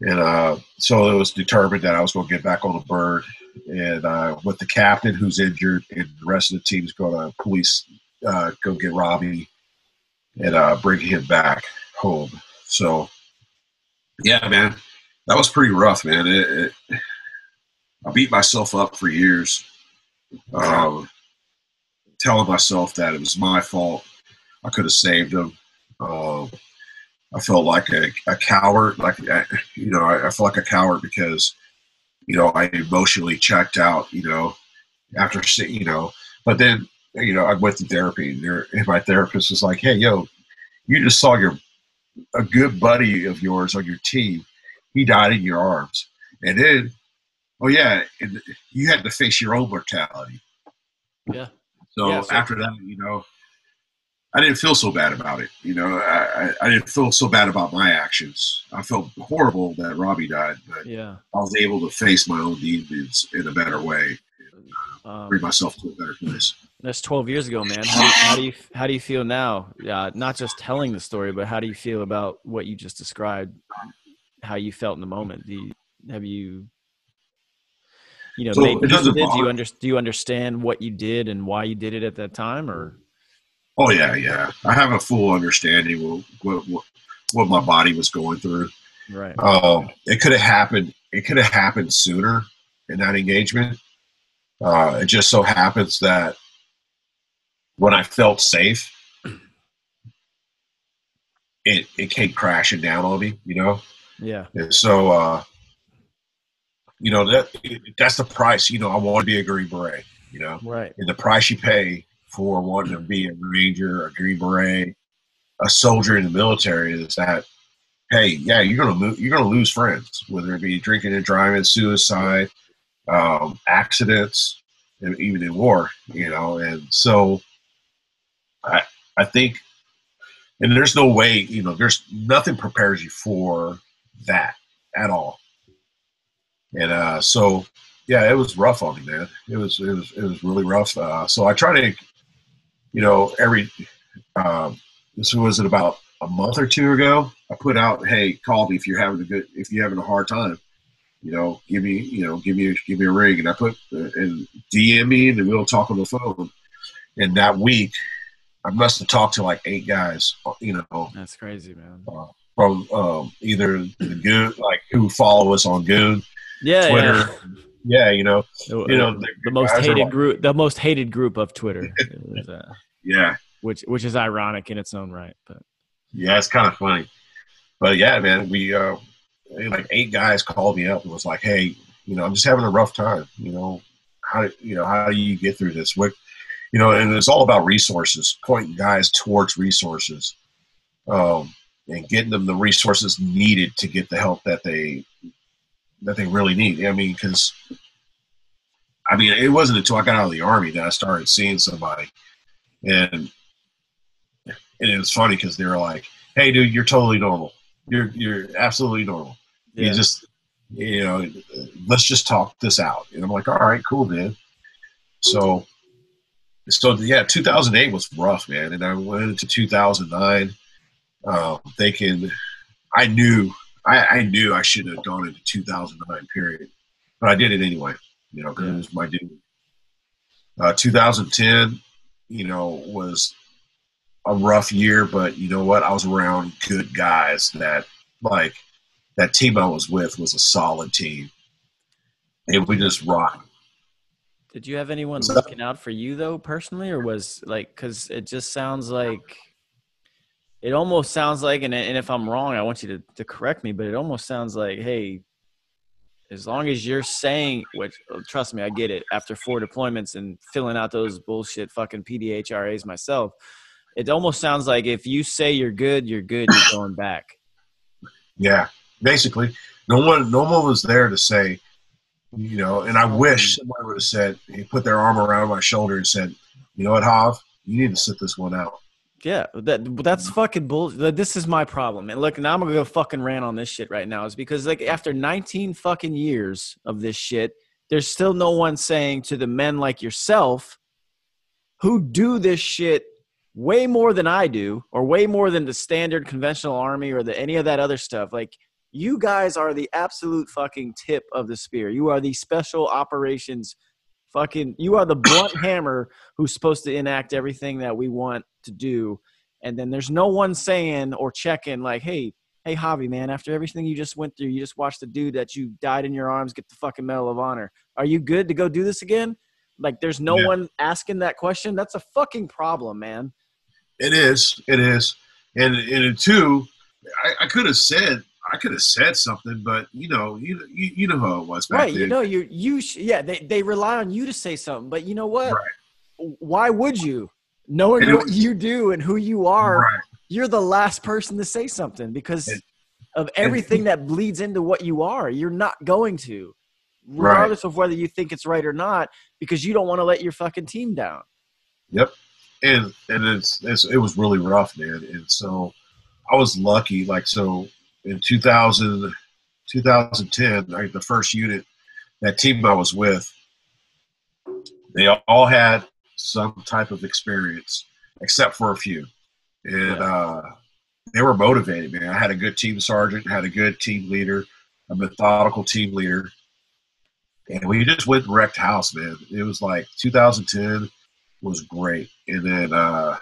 and uh, so it was determined that I was going to get back on the bird, and uh, with the captain who's injured, and the rest of the team's going to police uh, go get Robbie and uh, bring him back So, yeah, man, that was pretty rough, man. It, it, I beat myself up for years, um, telling myself that it was my fault. I could have saved him. Um, I felt like a, a coward, like you know, I, I felt like a coward because you know I emotionally checked out. You know, after you know, but then you know I went to therapy, and my therapist was like, "Hey, yo, you just saw your a good buddy of yours on your team. He died in your arms, and then, oh yeah, and you had to face your own mortality. Yeah. So Yeah, after that, you know, I didn't feel so bad about it. You know, I, I, didn't feel so bad about my actions. I felt horrible that Robbie died, but Yeah. I was able to face my own demons in a better way, Um, bring myself to a better place. That's 12 years ago, man. How, how do you how do you feel now? Uh, not just telling the story, but how do you feel about what you just described? How you felt in the moment? Do you, have you you know So made it doesn't peace with it? Do you under, do you understand what you did and why you did it at that time, or Oh yeah, yeah. I have a full understanding of what what, what my body was going through. right? Um, it could have happened. It could have happened sooner in that engagement. Uh, it just so happens that when I felt safe, it it came crashing down on me. You know, Yeah, and so uh, you know that that's the price. You know, I want to be a Green Beret. You know, right. and the price you pay for wanting to be a ranger, a green beret, a soldier in the military is that, hey, yeah, you're gonna lose, you're gonna lose friends, whether it be drinking and driving, suicide, um, accidents, and even in war, you know. And so, I I think, and there's no way, you know, there's nothing prepares you for that at all. And uh, so yeah, it was rough on me, man. It was it was it was really rough. Uh, so I try to, you know, every um, this was it about a month or two ago. I put out, hey, call me if you're having a good if you're having a hard time. You know, give me you know give me give me a ring, and I put uh, and DM me, and we'll talk on the phone. And that week, I must have talked to like eight guys. You know, That's crazy, man. from um, either the Goon, like who follow us on Goon, Yeah, Twitter. Yeah, you know, yeah. you know, the most hated like- group, the most hated group of Twitter, is, uh, Yeah, which which is ironic in its own right. But Yeah, it's kind of funny. But yeah, man, we uh, like eight guys called me up and was like, "Hey, you know, I'm just having a rough time. You know, how you know how do you get through this? What, you know, and it's all about resources, pointing guys towards resources, um, and getting them the resources needed to get the help that they that they really need. I mean, because I mean, it wasn't until I got out of the army that I started seeing somebody, and and it was funny because they were like, "Hey, dude, you're totally normal. You're you're absolutely normal. yeah, You just, you know, let's just talk this out." And I'm like, "All right, cool, man." So, so yeah, 2008 was rough, man, and I went into 2009 uh, thinking I knew I, I knew I shouldn't have gone into 2009 period, but I did it anyway. You know, because Yeah. it was my duty. Uh, 2010, you know, was a rough year, but you know what? I was around good guys that like that team I was with was a solid team. And we just rocked. Did you have anyone So- looking out for you though, personally, or was like because it just sounds like it almost sounds like, and and if I'm wrong, I want you to to correct me, but it almost sounds like, hey, as long as you're saying, which uh, trust me, I get it. After four deployments and filling out those bullshit fucking PDHRAs myself, it almost sounds like if you say you're good, you're good. You're going back. Yeah. Basically. No one no one was there to say, you know, and I wish um, somebody would have said he put their arm around my shoulder and said, You know what, Hav, you need to sit this one out. Yeah, that that's fucking bull. This is my problem. And look, now I'm gonna go fucking rant on this shit right now. Is because like after 19 fucking years of this shit, there's still no one saying to the men like yourself who do this shit way more than I do, or way more than the standard conventional army or the any of that other stuff. Like you guys are the absolute fucking tip of the spear. You are the special operations fucking you are the blunt hammer who's supposed to enact everything that we want to do and then there's no one saying or checking like hey hey javi man after everything you just went through you just watched the dude that you died in your arms get the fucking medal of honor are you good to go do this again like there's no Yeah. one asking that question that's a fucking problem man It is. It is. And and two, I, I could have said I could have said something, but you know, you you, you know how it was back right then. you know you you sh- yeah they, they rely on you to say something but you know what Right. why would you knowing And what was- you do and who you are Right. you're the last person to say something because And- of everything that bleeds into what you are. You're not going to, Right. regardless of whether you think it's right or not, because you don't want to let your fucking team down. Yep. And and it's, it's it was really rough, man. And so I was lucky. Like so, in 2000, 2010, like the first unit, that team I was with, they all had some type of experience, except for a few, and uh, they were motivated. Man, I had a good team sergeant, had a good team leader, a methodical team leader. and we just went and wrecked house, man. It was like 2010 was great, and then uh,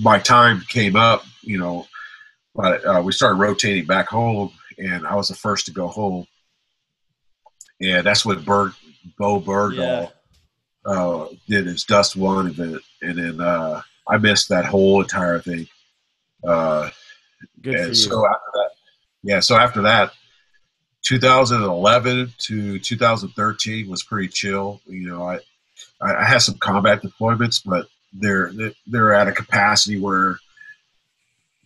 my time came up, you know, but uh, we started rotating back home, and I was the first to go home, and that's when Berg, Bowe Bergdahl Yeah. uh, did his DUSTWUN event, and then uh, I missed that whole entire thing. Uh, Good for you. and so after that, yeah, so after that, 2011 to 2013 was pretty chill. You know, I I I had some combat deployments, but they're they're at a capacity where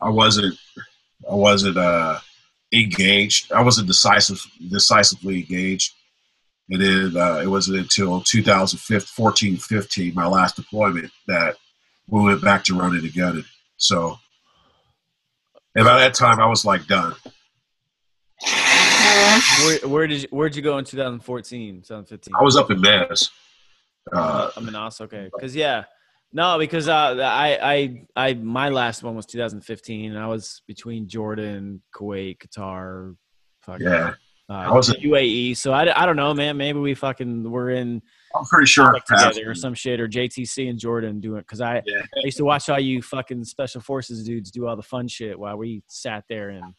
I wasn't I wasn't uh, engaged. I wasn't decisive decisively engaged. And then uh, it wasn't until 2014, 15, my last deployment, that we went back to running and gunning. So, and by that time, I was like done. Where, where did you, where'd you go in 2014, 2015? I was up in Mass. Uh, I'm in Aus, okay. Because yeah, no, because uh, I, I, I, my last one was 2015. And I was between Jordan, Kuwait, Qatar, fucking, yeah, uh, I was in- UAE. So I, I don't know, man. Maybe we fucking were in I'm pretty sure. together or some shit, or JTC and Jordan doing. Because I, Yeah. I used to watch all you fucking special forces dudes do all the fun shit while we sat there and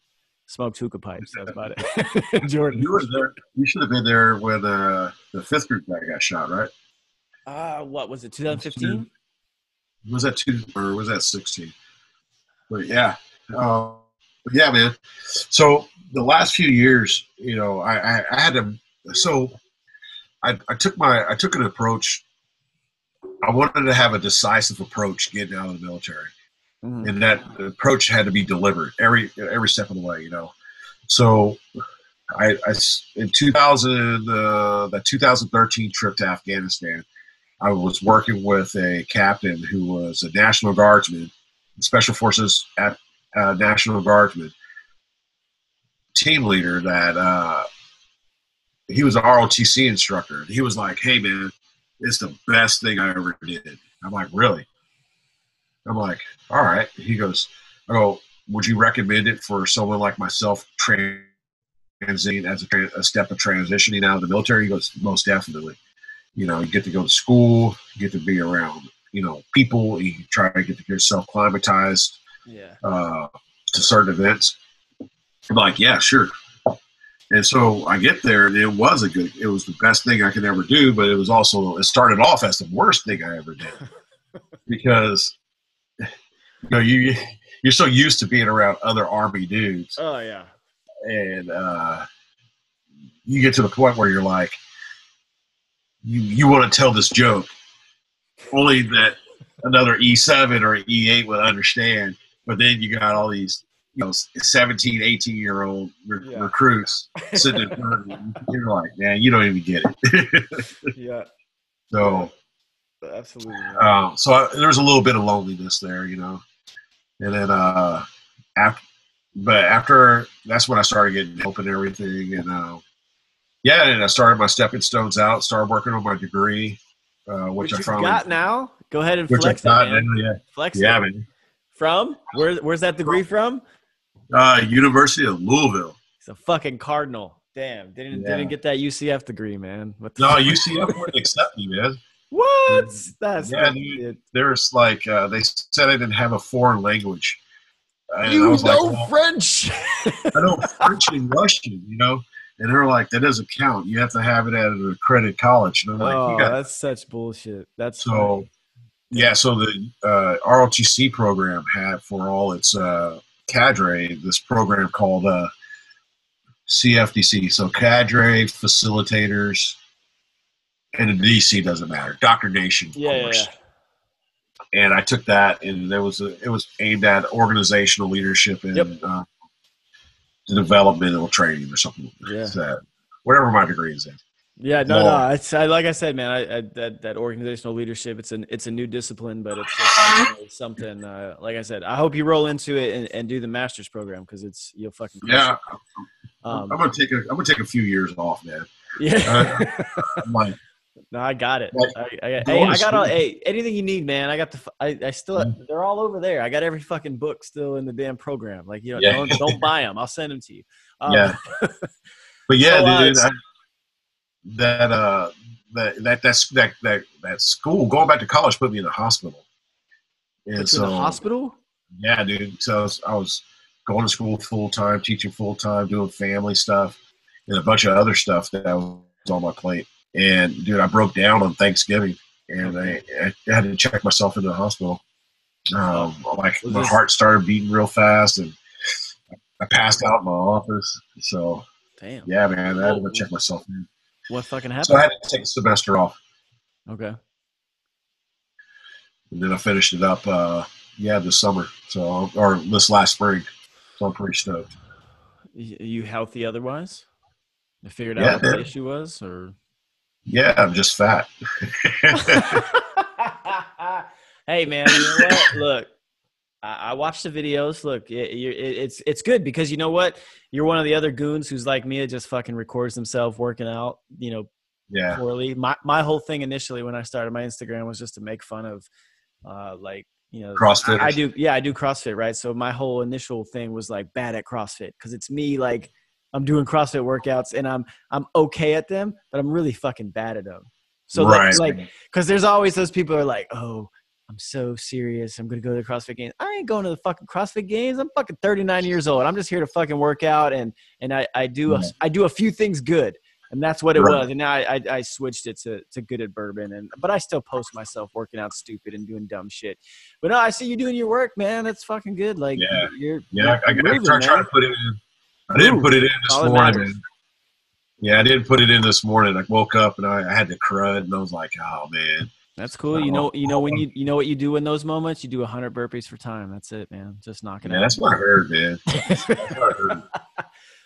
smoked hookah pipes. That's about it. Jordan. You were there. You should have been there when uh, the fifth group guy got shot, right? Uh, what was it? 2015. Was that two or was that sixteen? But yeah, uh, but yeah, man. So the last few years, you know, I, I, I had to. So I, I took my I took an approach. I wanted to have a decisive approach getting out of the military. Mhm. and that approach had to be delivered every every step of the way. You know, so I, I s- in 2000 uh, the 2013 trip to Afghanistan, I was working with a captain who was a National Guardsman, Special Forces at uh, National Guardsman team leader that uh, he was an ROTC instructor. He was like, "Hey man, it's the best thing I ever did." I'm like, "Really?" I'm like, all right. He goes, I go, would you recommend it for someone like myself transiting as a, a step of transitioning out of the military? He goes, most definitely. You know, you get to go to school, you get to be around, you know, people, you try to get yourself climatized Yeah. uh, to certain events. I'm like, yeah, sure. And so I get there, and it was a good, it was the best thing I could ever do, but it was also, it started off as the worst thing I ever did because you know you you're so used to being around other army dudes Oh yeah. and uh you get to the point where you're like you you want to tell this joke only that another E7 or E8 would understand but then you got all these you know 17 18 year old re- Yeah. recruits sitting in front of you you're like man you don't even get it Yeah. so Absolutely. Um, so I, there was a little bit of loneliness there, you know. And then uh, after, but after that's when I started getting help and everything, and uh, yeah, and I started my stepping stones out. Started working on my degree, uh, which What I finally, got now? Go ahead and which flex man. yeah, Flex yeah, it. man. From where? Where's that degree from? Uh, University of Louisville. He's a fucking cardinal. Damn, didn't Yeah. didn't get that UCF degree, man. What the No, fuck? UCF wouldn't accept me, man. What? That's Yeah, dude. There's like uh, they said I didn't have a foreign language. And You know like, well, French. I know French and Russian, you know. And they're like, that doesn't count. You have to have it at an accredited college. And I'm like, oh, that's such bullshit. That's so funny. yeah. So the uh, ROTC program had for all its uh, cadre this program called uh, CFDC. So cadre facilitators, and the DC doesn't matter. Doctor Nation Yeah, yeah. And I took that, and there was a, it was aimed at organizational leadership and Yep. uh, developmental training or something. Yeah. So, whatever my degree is in. Yeah, no, no. It's I, like I said, man. I, I that that organizational leadership. It's an it's a new discipline, but it's, something. Uh, like I said, I hope you roll into it and, and do the master's program because it's you'll fucking Yeah. Um, I'm gonna take a I'm gonna take a few years off, man. yeah. I'm like, no, I got it. Like, I, I, got- hey, I got all. Hey, anything you need, man. I got the. I, I still. Mhm. They're all over there. I got every fucking book still in the damn program. Like you know, Yeah. don't, don't buy them. I'll send them to you. Um, Yeah. but yeah, So, uh, dude, I, that uh that that that's that that that school going back to college put me in the hospital. And so in the hospital? yeah, dude. So I was, I was going to school full time, teaching full time, doing family stuff, and a bunch of other stuff that was on my plate. And dude, I broke down on Thanksgiving, and I, I had to check myself into the hospital. Um, like my heart started beating real fast, and I passed out in my office. So Damn. yeah, man, I had to go check myself in. What fucking happened? So I had to take a semester off, okay. and then I finished it up. Uh, yeah, this summer. So or this last spring. So I'm pretty stoked. Y- you healthy otherwise? I figured Yeah, out what the issue was, or? Yeah, I'm just fat. hey man, you know what? Look, I, I watched the videos. Look, it, it, it's it's good because you know what? You're one of the other goons who's like me, that just fucking records himself working out. You know, yeah. poorly. My my whole thing initially when I started my Instagram was just to make fun of, uh, like you know, CrossFit. I, I do yeah, I do CrossFit right. So my whole initial thing was like bad at CrossFit because it's me like I'm doing CrossFit workouts and I'm I'm okay at them, but I'm really fucking bad at them. So like- right. like because there's always those people who are like, oh. I'm so serious. I'm gonna go to the CrossFit Games. I ain't going to the fucking CrossFit Games. I'm fucking 39 years old. I'm just here to fucking work out and and I I do a. I do a few things good and that's what it Right. was. And now I, I I switched it to to good at bourbon, and but I still post myself working out stupid and doing dumb shit. But no, I see you doing your work, man. That's fucking good. Like Yeah. you're yeah, I, I, you're I moving, tried trying man. to put it in. I didn't Move. put it in this morning, man. Yeah, I didn't put it in this morning. I woke up and I, I had to crud, and I was like, "Oh man, That's cool. You know, you know when you you know what you do in those moments. You do hundred burpees for time. That's it, man. Just knocking man, it. Out. That's what I heard, man." I heard.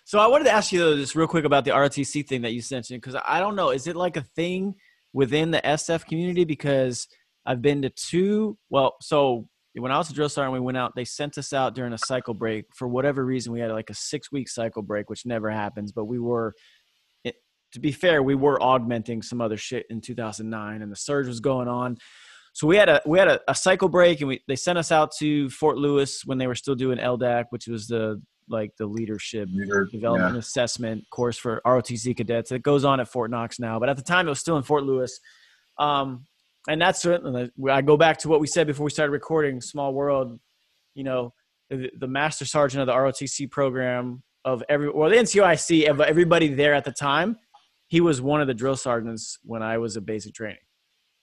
So I wanted to ask you though, just real quick about the ROTC thing that you mentioned, because I don't know, is it like a thing within the SF community? Because I've been to two. Well, so when I was a drill sergeant, we went out. They sent us out during a cycle break for whatever reason. We had like a six week cycle break, which never happens. But we were, it, to be fair, we were augmenting some other shit in 2009, and the surge was going on. So we had a we had a, a cycle break, and we they sent us out to Fort Lewis when they were still doing LDAC, which was the like the leadership Leader- development assessment course for ROTC cadets. It goes on at Fort Knox now, but at the time it was still in Fort Lewis. Um, and that's certainly, I go back to what we said before we started recording Small World, you know, the, the master sergeant of the ROTC program of every, well, the NCOIC of everybody there at the time, he was one of the drill sergeants when I was a basic training.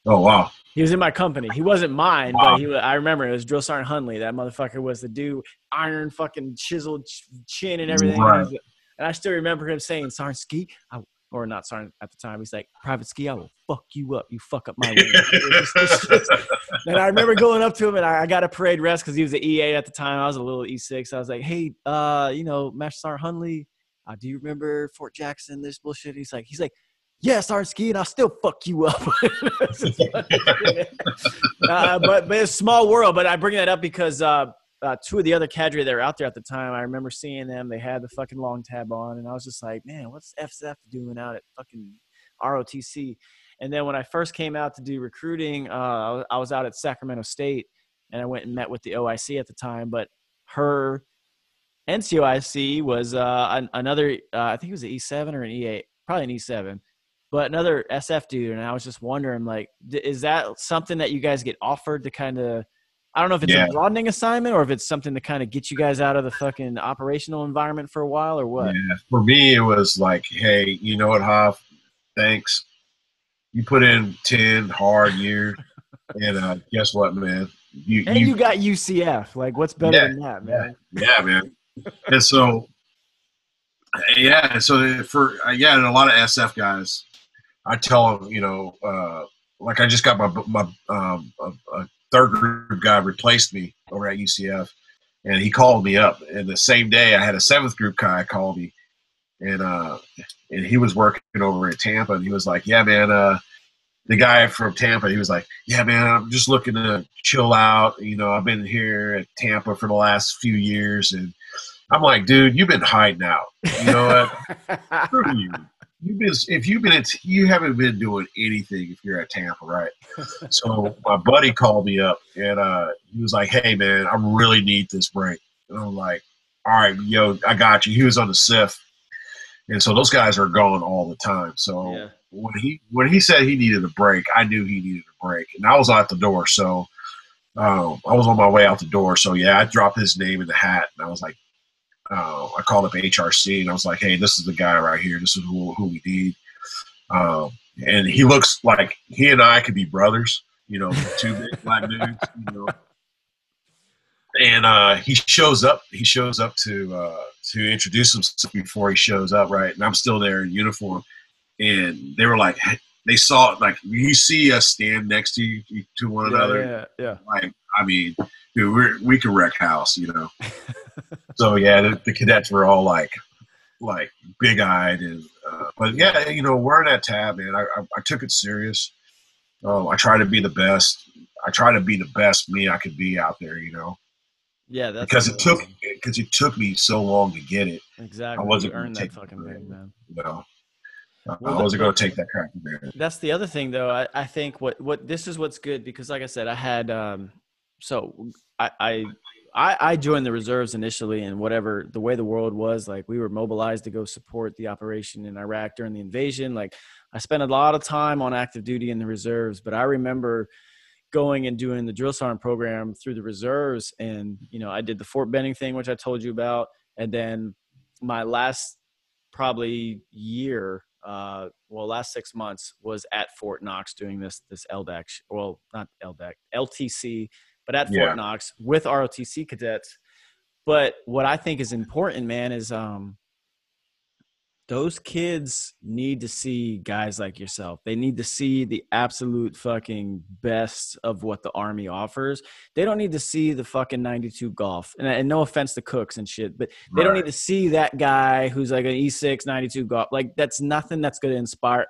Oh wow, He was in my company. He wasn't mine, Wow. but he was, I remember it was Drill Sergeant Hunley. That motherfucker was the dude, iron fucking chiseled chin and everything. Right. And, and I still remember him saying, Sergeant Ski, I, or not Sergeant at the time, he's like, Private Ski, I will fuck you up. You fuck up my wing. It was just- it's just- and I remember going up to him and I, I got a parade rest because he was an E8 at the time. I was a little E6. I was like, hey, uh, you know, Master Sergeant Hunley, uh, do you remember Fort Jackson, this bullshit? He's like, he's like, yeah, Sergeant Ski, and I'll still fuck you up. uh, but but it's a small world. But I bring that up because uh, uh, two of the other cadre that were out there at the time, I remember seeing them. They had the fucking long tab on, and I was just like, man, what's FSF doing out at fucking ROTC? And then when I first came out to do recruiting, uh, I was- out at Sacramento State, and I went and met with the OIC at the time. But her NCOIC was uh, an, another, uh, I think it was an E7 or an E8, probably an E7 but another SF dude, and I was just wondering, like, is that something that you guys get offered to kind of? I don't know if it's Yeah. a broadening assignment or if it's something to kind of get you guys out of the fucking operational environment for a while or what. Yeah, for me, it was like, hey, you know what, Hoff? Thanks. You put in ten hard years, and uh, guess what, man? You, And you, you, got UCF. Like, what's better Yeah, than that, man? yeah, man. And so, yeah, so for uh, yeah, and a lot of SF guys, I tell them, you know, uh, like I just got my my um, a, a third group guy replaced me over at UCF, and he called me up, and the same day I had a seventh group guy call me, and uh, and he was working over at Tampa, and he was like, yeah, man, uh. The guy from Tampa, he was like, "Yeah, man, I'm just looking to chill out. You know, I've been here at Tampa for the last few years, and I'm like, dude, you've been hiding out. You know what? Screw you. You've been if you've been at, you haven't been doing anything if you're at Tampa, right? So my buddy called me up and uh, he was like, "Hey man, I really need this break." And I'm like, "All right, yo, I got you." He was on the CIF, and so those guys are gone all the time. So yeah. when he when he said he needed a break, I knew he needed a break, and I was out the door. So um, I was on my way out the door. So yeah, I dropped his name in the hat, and I was like, uh, I called up HRC, and I was like, hey, this is the guy right here. This is who, who we need. Um, and he looks like he and I could be brothers. You know, two big black dudes. You know. And uh, he shows up. He shows up to uh, to introduce himself before he shows up, right? And I'm still there in uniform and they were like, they saw it like you see us stand next to you, to one yeah, another. Yeah, yeah. Like, I mean, dude, we're, we can wreck house, you know. so yeah, the, the, cadets were all like, like big eyed, and uh, but yeah, you know, wearing that tab, man, I, I, I took it serious. Um, I try to be the best. I try to be the best me I could be out there, you know. Yeah, that's because it took because it took me so long to get it. Exactly, I wasn't earned that fucking thing, man. Know. Well, I wasn't going to take that crack. That's the other thing, though. I, I think what what this is what's good because, like I said, I had um, so I, I I joined the reserves initially, and whatever the way the world was, like we were mobilized to go support the operation in Iraq during the invasion. Like I spent a lot of time on active duty in the reserves, but I remember going and doing the drill sergeant program through the reserves, and you know I did the Fort Benning thing, which I told you about, and then my last probably year uh, well, last six months was at Fort Knox doing this this LDAC, well, not LDAC, LTC, but at yeah. Fort Knox with ROTC cadets. But what I think is important, man, is um, those kids need to see guys like yourself. They need to see the absolute fucking best of what the army offers. They don't need to see the fucking 92 golf. And, and no offense to cooks and shit, but they right. don't need to see that guy who's like an E6 92 golf. Like that's nothing that's going to inspire.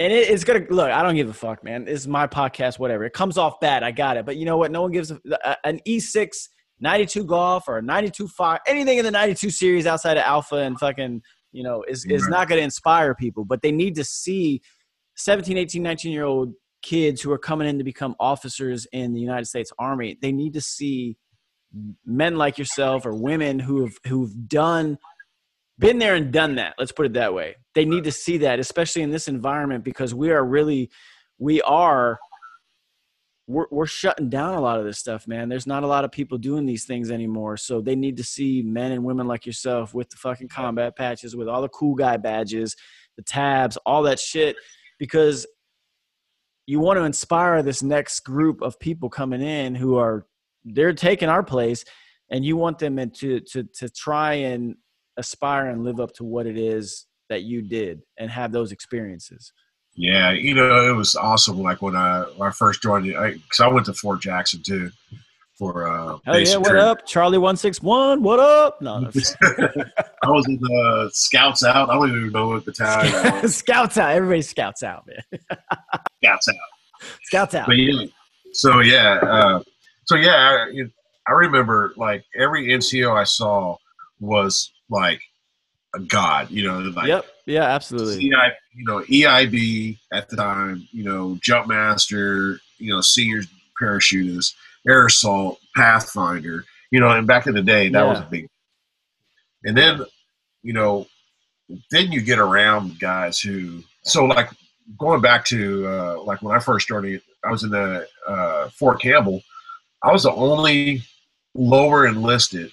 And it, it's gonna look. I don't give a fuck, man. This is my podcast. Whatever. It comes off bad. I got it. But you know what? No one gives a, a, an E6 92 golf or a 92 fire anything in the 92 series outside of alpha and fucking you know, is, is not going to inspire people, but they need to see 17, 18, 19 year old kids who are coming in to become officers in the United States Army. They need to see men like yourself or women who have who've done been there and done that. Let's put it that way. They need to see that, especially in this environment, because we are really we are we're, we're shutting down a lot of this stuff, man. There's not a lot of people doing these things anymore. So they need to see men and women like yourself with the fucking combat patches, with all the cool guy badges, the tabs, all that shit, because you want to inspire this next group of people coming in who are they're taking our place and you want them to to to try and aspire and live up to what it is that you did and have those experiences. Yeah, you know, it was awesome. Like when I when I first joined because I, I, went to Fort Jackson too for uh. Oh yeah, what up, Charlie One Six One? What up? No, I was in the Scouts Out. I don't even know what the time. scouts Out. Everybody Scouts Out, man. scouts Out. Scouts Out. But yeah, so yeah, uh, so yeah, I, I remember like every NCO I saw was like a god. You know, like yep, yeah, absolutely. CI, you know, EIB at the time. You know, Jumpmaster. You know, senior parachutist, air assault, Pathfinder. You know, and back in the day, that yeah. was a big. And then, you know, then you get around guys who. So like going back to uh, like when I first started, I was in the uh, Fort Campbell. I was the only lower enlisted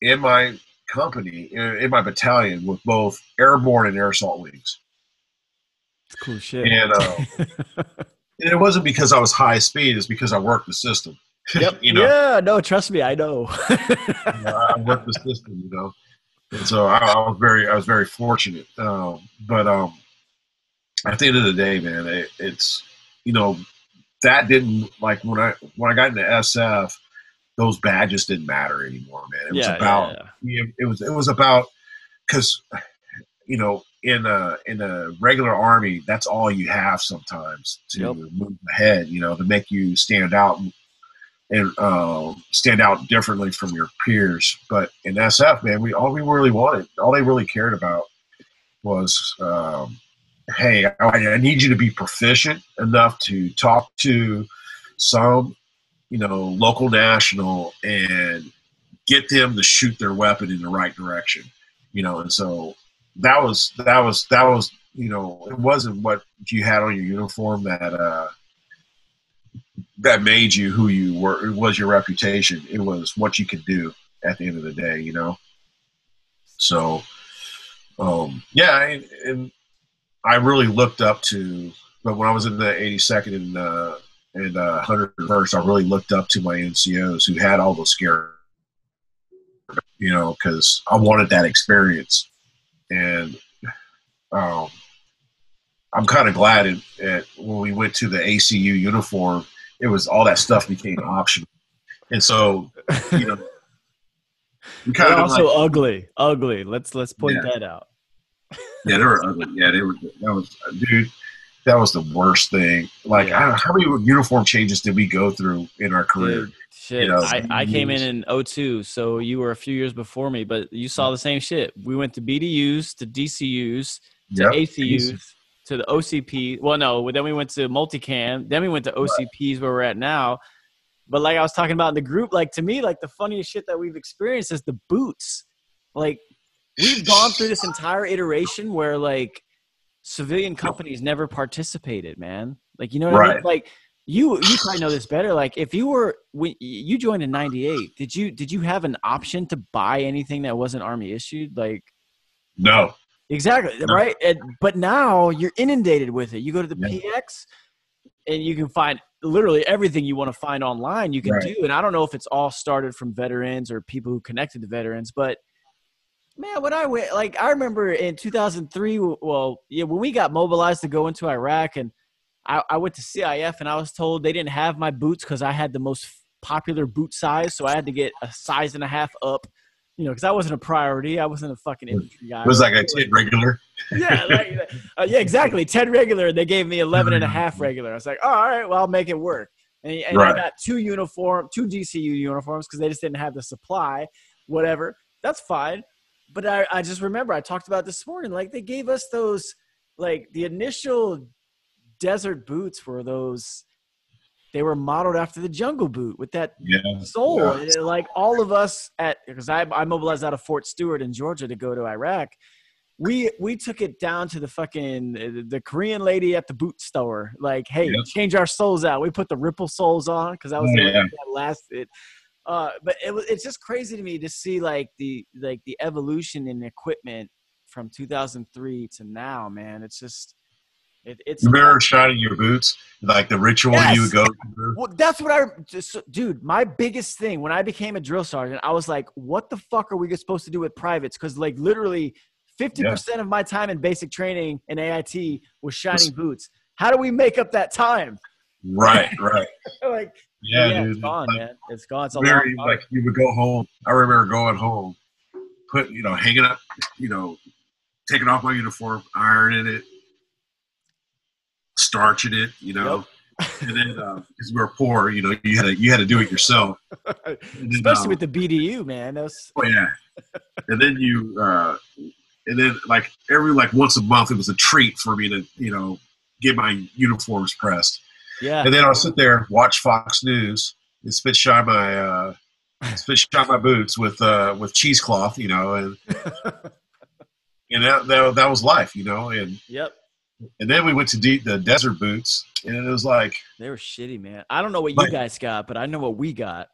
in my company in, in, my battalion with both airborne and air assault wings. Cool shit. And, uh, and it wasn't because I was high speed; it's because I worked the system. Yep. you know? Yeah. No, trust me, I know. I worked the system, you know, and so I, I was very, I was very fortunate. Um, but um, at the end of the day, man, it, it's you know that didn't like when I when I got into SF those badges didn't matter anymore, man. It was yeah, about yeah, yeah. it was it was about because you know in a in a regular army that's all you have sometimes to yep. move ahead, you know, to make you stand out and uh, stand out differently from your peers. But in SF, man, we all we really wanted, all they really cared about was. Um, hey, I, I need you to be proficient enough to talk to some you know, local national and get them to shoot their weapon in the right direction. You know, and so that was that was that was you know, it wasn't what you had on your uniform that uh, that made you who you were. It was your reputation. It was what you could do at the end of the day. You know. So, um, yeah, and, and I really looked up to. But when I was in the 82nd and uh, and uh, 101st, I really looked up to my NCOs who had all those scary you know, because I wanted that experience. And um, I'm kind of glad it, it, when we went to the ACU uniform, it was all that stuff became optional. And so, you know, we kind of also like, ugly, ugly. Let's let's point yeah. that out. yeah, they were ugly. Yeah, they were. That was, dude. That was the worst thing. Like, yeah. how many uniform changes did we go through in our career? Dude, Shit, you know, I, I came in in 02, so you were a few years before me, but you saw mm. the same shit. We went to BDUs, to DCUs, to yep. ACUs, to the OCP. Well, no, then we went to multicam. Then we went to OCPs where we're at now. But like I was talking about in the group, like to me, like the funniest shit that we've experienced is the boots. Like we've gone through this entire iteration where like civilian companies never participated, man. Like you know what right. I mean? Like you you probably know this better. Like if you were when you joined in '98, did you did you have an option to buy anything that wasn't Army issued? Like no, exactly no. right. And, but now you're inundated with it. You go to the yeah. PX, and you can find literally everything you want to find online. You can right. do, and I don't know if it's all started from veterans or people who connected to veterans, but man, when I went, like I remember in 2003. Well, yeah, when we got mobilized to go into Iraq and I, I went to CIF and I was told they didn't have my boots because I had the most popular boot size, so I had to get a size and a half up. You know, because I wasn't a priority. I wasn't a fucking infantry guy. It was like a 10 regular. yeah, like, uh, yeah, exactly. 10 regular. They gave me 11 and a half regular. I was like, oh, all right, well, I'll make it work. And, and right. I got two uniform, two DCU uniforms because they just didn't have the supply. Whatever. That's fine. But I, I just remember I talked about this morning. Like they gave us those, like the initial desert boots were those they were modeled after the jungle boot with that yeah, sole. Yeah. Like all of us at because I, I mobilized out of Fort Stewart in Georgia to go to Iraq. We we took it down to the fucking the Korean lady at the boot store. Like, hey, change our soles out. We put the ripple soles on because I was oh, yeah. that lasted. Uh, but it it's just crazy to me to see like the like the evolution in equipment from 2003 to now, man. It's just it, it's you remember shining your boots, like the ritual yes. you would go through. Well, that's what I just, dude. My biggest thing when I became a drill sergeant, I was like, "What the fuck are we supposed to do with privates?" Because like literally, fifty yeah. percent of my time in basic training in AIT was shining boots. How do we make up that time? Right, right. like, yeah, yeah dude, it's gone, like, man. It's gone. It's a very, like you would go home. I remember going home, put you know, hanging up, you know, taking off my uniform, ironing it, starching it, you know. Yep. and then because uh, we were poor, you know, you had to you had to do it yourself. Then, Especially um, with the BDU, man. That's... Oh yeah. and then you, uh, and then like every like once a month, it was a treat for me to you know get my uniforms pressed. Yeah. And then I'll sit there watch Fox News and spit shine my uh, spit shine my boots with uh, with cheesecloth, you know, and and that, that that was life, you know, and yep and then we went to de- the desert boots, and it was like they were shitty, man. I don't know what you guys got, but I know what we got.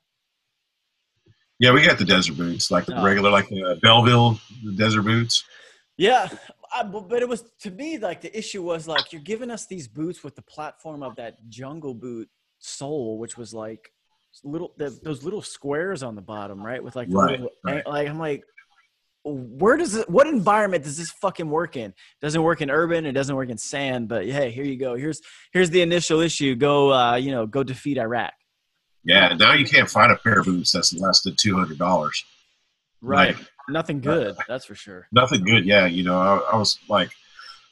Yeah, we got the desert boots, like the oh. regular, like the Belleville the desert boots. Yeah, I, but it was to me like the issue was like you're giving us these boots with the platform of that jungle boot sole, which was like little the, those little squares on the bottom, right? With like right, little, right. like I'm like, where does it what environment does this fucking work in? Doesn't work in urban it doesn't work in sand but hey here you go. Here's here's the initial issue. Go uh you know go defeat iraq. Yeah now you can't find a pair of boots that's less than $200 right. Like, nothing good that's for sure nothing good yeah you know I, I, was like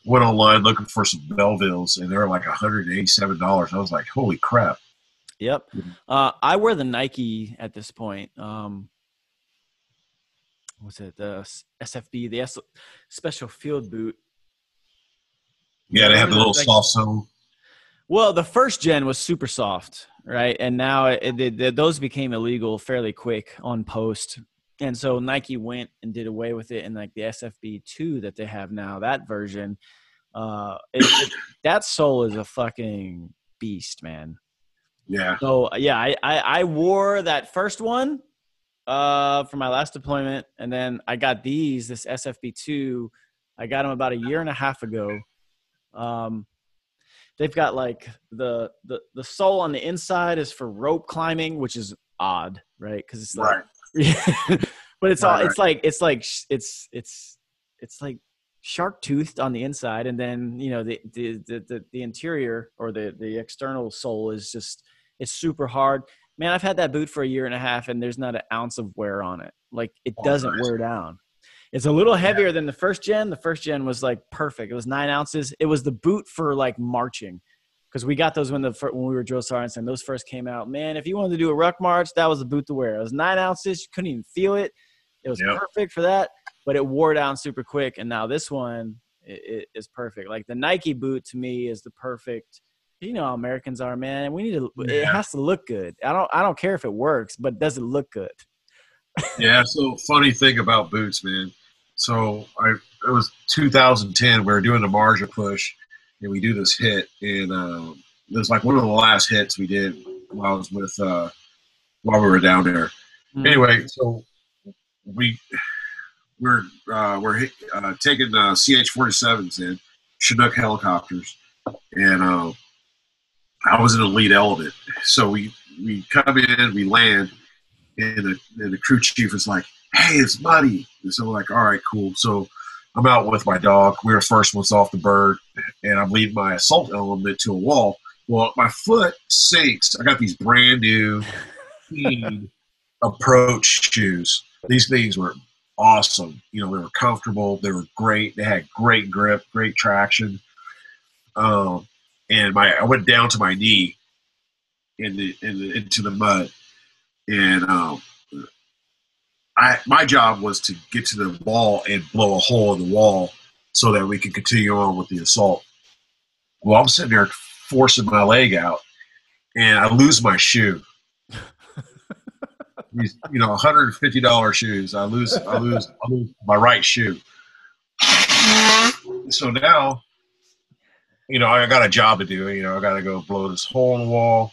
went online looking for some Bellevilles and they were like $187 i was like holy crap yep uh, i wear the nike at this point um what's it the SFB the S- special field boot. Yeah, they have the little like, soft sole. Well, the first gen was super soft, right? And now it, it, it, those became illegal fairly quick on post. And so Nike went and did away with it, and like the SFB two that they have now, that version Uh, it, it, that sole is a fucking beast, man. Yeah. So yeah, I, I, I wore that first one uh, for my last deployment, and then I got these this SFB two. I got them about a year and a half ago. Um, they've got like the the the sole on the inside is for rope climbing, which is odd, right? Because it's like, Right. but it's all Right, it's like it's like it's it's it's like shark toothed on the inside, and then you know the the the the, interior or the the external sole is just it's super hard. Man, I've had that boot for a year and a half, and there's not an ounce of wear on it. Like it Oh, doesn't nice. wear down. It's a little heavier than the first gen. The first gen was like perfect. It was nine ounces. It was the boot for like marching, because we got those when the when we were drill sergeants and those first came out. Man, if you wanted to do a ruck march, that was the boot to wear. It was nine ounces. You couldn't even feel it. It was Yep. perfect for that, but it wore down super quick. And now this one i- i- is perfect. Like the Nike boot to me is the perfect. You know how Americans are, man. We need to. It has to look good. I don't. I don't care if it works, but does it look good? Yeah. So funny thing about boots, man. So I it was 2010. We were doing the Marja push, and we do this hit, and uh, it was like one of the last hits we did while I was with uh, while we were down there. Mm. Anyway, so we we're uh, we're uh, taking uh, CH-47s in Chinook helicopters, and uh, I was in the lead element. So we we come in, we land, and the, and the crew chief is like, "Hey, it's muddy." And so we're like, "All right, cool." So I'm out with my dog. We were the first ones off the bird, and I'm leading my assault element to a wall. Well, my foot sinks. I got these brand new approach shoes. These things were awesome. You know, they were comfortable. They were great. They had great grip, great traction. Um, and my I went down to my knee in the, in the into the mud, and um, I my job was to get to the wall and blow a hole in the wall so that we could continue on with the assault. Well, I'm sitting there forcing my leg out, and I lose my shoe. These, you know, $150 shoes. I lose, I lose, I lose my right shoe. So now, you know, I got a job to do. You know, I got to go blow this hole in the wall.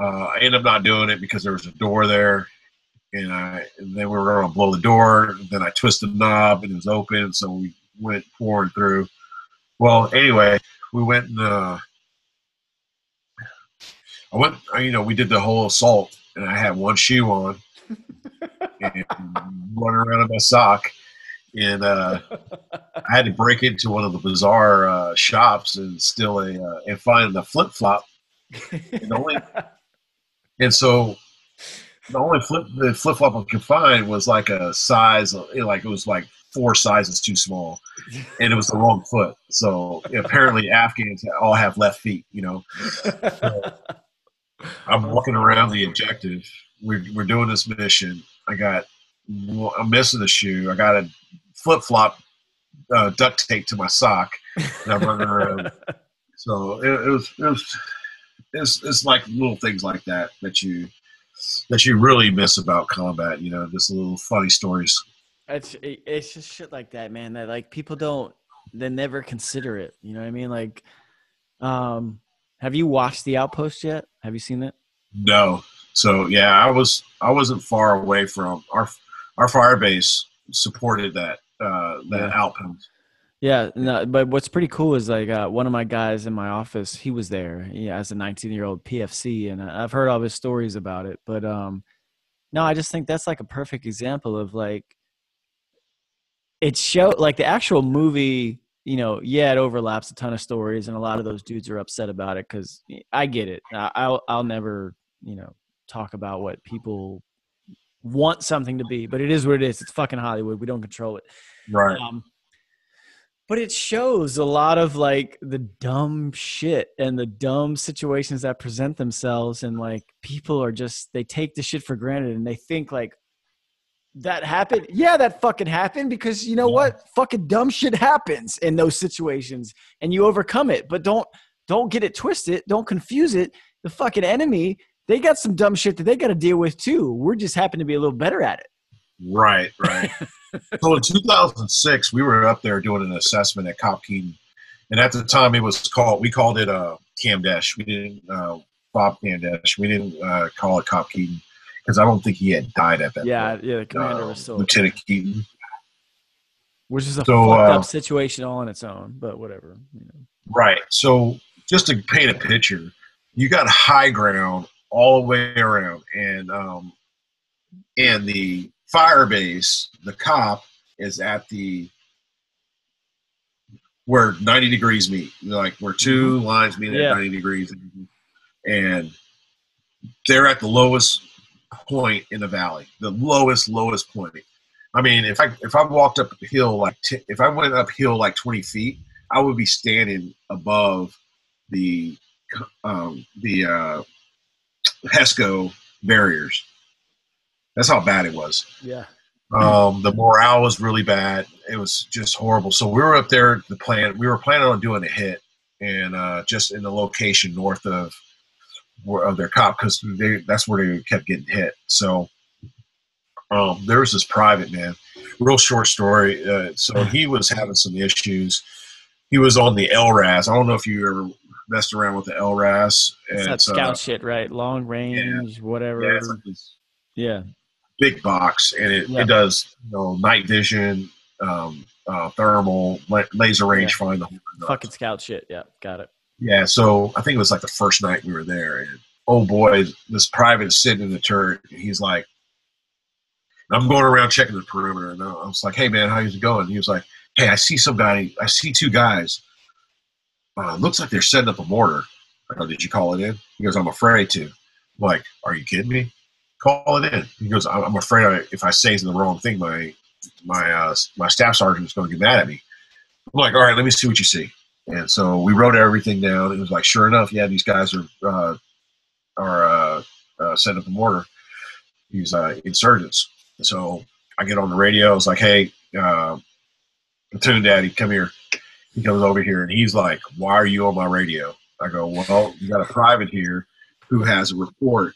Uh, I end up not doing it because there was a door there, and I and then we were going to blow the door. Then I twisted the knob and it was open, so we went pouring through. Well, anyway, we went and uh, I went. You know, we did the whole assault, and I had one shoe on and running around in my sock, and uh, I had to break into one of the bizarre uh, shops and steal a uh, and find the flip flop. And, only, and so the only flip the flip flop I could find was like a size, like it was like four sizes too small, and it was the wrong foot. So apparently Afghans all have left feet. You know, I'm walking around the objective. We're, we're doing this mission. I got, I'm missing a shoe. I got a flip flop uh, duct tape to my sock, and I'm running around. So it, it was, it was, it's, it's like little things like that that you, that you really miss about combat. You know, just little funny stories. It's it's just shit like that, man. That like people don't they never consider it. You know what I mean? Like, um, have you watched The Outpost yet? Have you seen it? No. So yeah, I was I wasn't far away from our our fire base supported that uh, that Yeah. outpost. Yeah, no, but what's pretty cool is like uh, one of my guys in my office, he was there yeah, as a 19 year old PFC, and I- I've heard all his stories about it. But um, no, I just think that's like a perfect example of like it show like the actual movie. You know, yeah, it overlaps a ton of stories, and a lot of those dudes are upset about it because I get it. I, I'll I'll never you know talk about what people want something to be, but it is what it is. It's fucking Hollywood. We don't control it. Right. Um, but it shows a lot of like the dumb shit and the dumb situations that present themselves, and like people are just they take the shit for granted and they think like that happened. Yeah, that fucking happened because you know Yeah. what? Fucking dumb shit happens in those situations, and you overcome it. But don't don't get it twisted. Don't confuse it. The fucking enemy. They got some dumb shit that they got to deal with too. We're just happen to be a little better at it. Right, right. so in 2006, we were up there doing an assessment at Cop Keating, and at the time it was called we called it uh Kamdesh. We didn't uh, Bob Kamdesh. We didn't uh, call it Cop Keating because I don't think he had died at that. Yeah, point. yeah. The commander Uh, was still, Lieutenant Keating. which is a so, fucked uh, up situation all on its own. But whatever. You know. Right. So just to paint a picture, you got high ground all the way around, and um, and the fire base, the cop is at the where 90 degrees meet, like where 2 lines meet Yeah. at 90 degrees, and they're at the lowest point in the valley, the lowest lowest point. I mean, if I if I walked up a hill like t- if I went uphill like 20 feet, I would be standing above the um, the uh, HESCO barriers. That's how bad it was. Yeah. Um, the morale was really bad. It was just horrible. So we were up there. The plan we were planning on doing a hit, and uh, just in the location north of of their cop because that's where they kept getting hit. So um, there was this private man. Real short story. Uh, so he was having some issues. He was on the LRAS. I don't know if you ever messed around with the LRAS. It's that uh, scout shit, right? Long range, whatever. yeah, like this Yeah. Big box, and it, Yeah. it does you know night vision, um, uh, thermal, la- laser range find. The whole. Fucking scout shit. Yeah. Got it. Yeah, so I think it was like the first night we were there, and oh boy, this private is sitting in the turret. And he's like, I'm going around checking the perimeter, and I was like, "Hey man, how's it going?" And he was like, "Hey, I see some guy. I see two guys. Uh, looks like they're setting up a mortar. I go, Did you call it in?" He goes, "I'm afraid to." I'm like, "Are you kidding me? Call it in." He goes, "I'm afraid I, if I say the wrong thing, my my uh, my staff sergeant is going to get mad at me." I'm like, "All right, let me see what you see." And so we wrote everything down. It was like, sure enough, yeah, these guys are uh, are uh, uh, up a mortar. These uh, insurgents. So I get on the radio. I was like, hey, uh, daddy, come here. He comes over here and he's like, why are you on my radio? I go, well, you got a private here who has a report.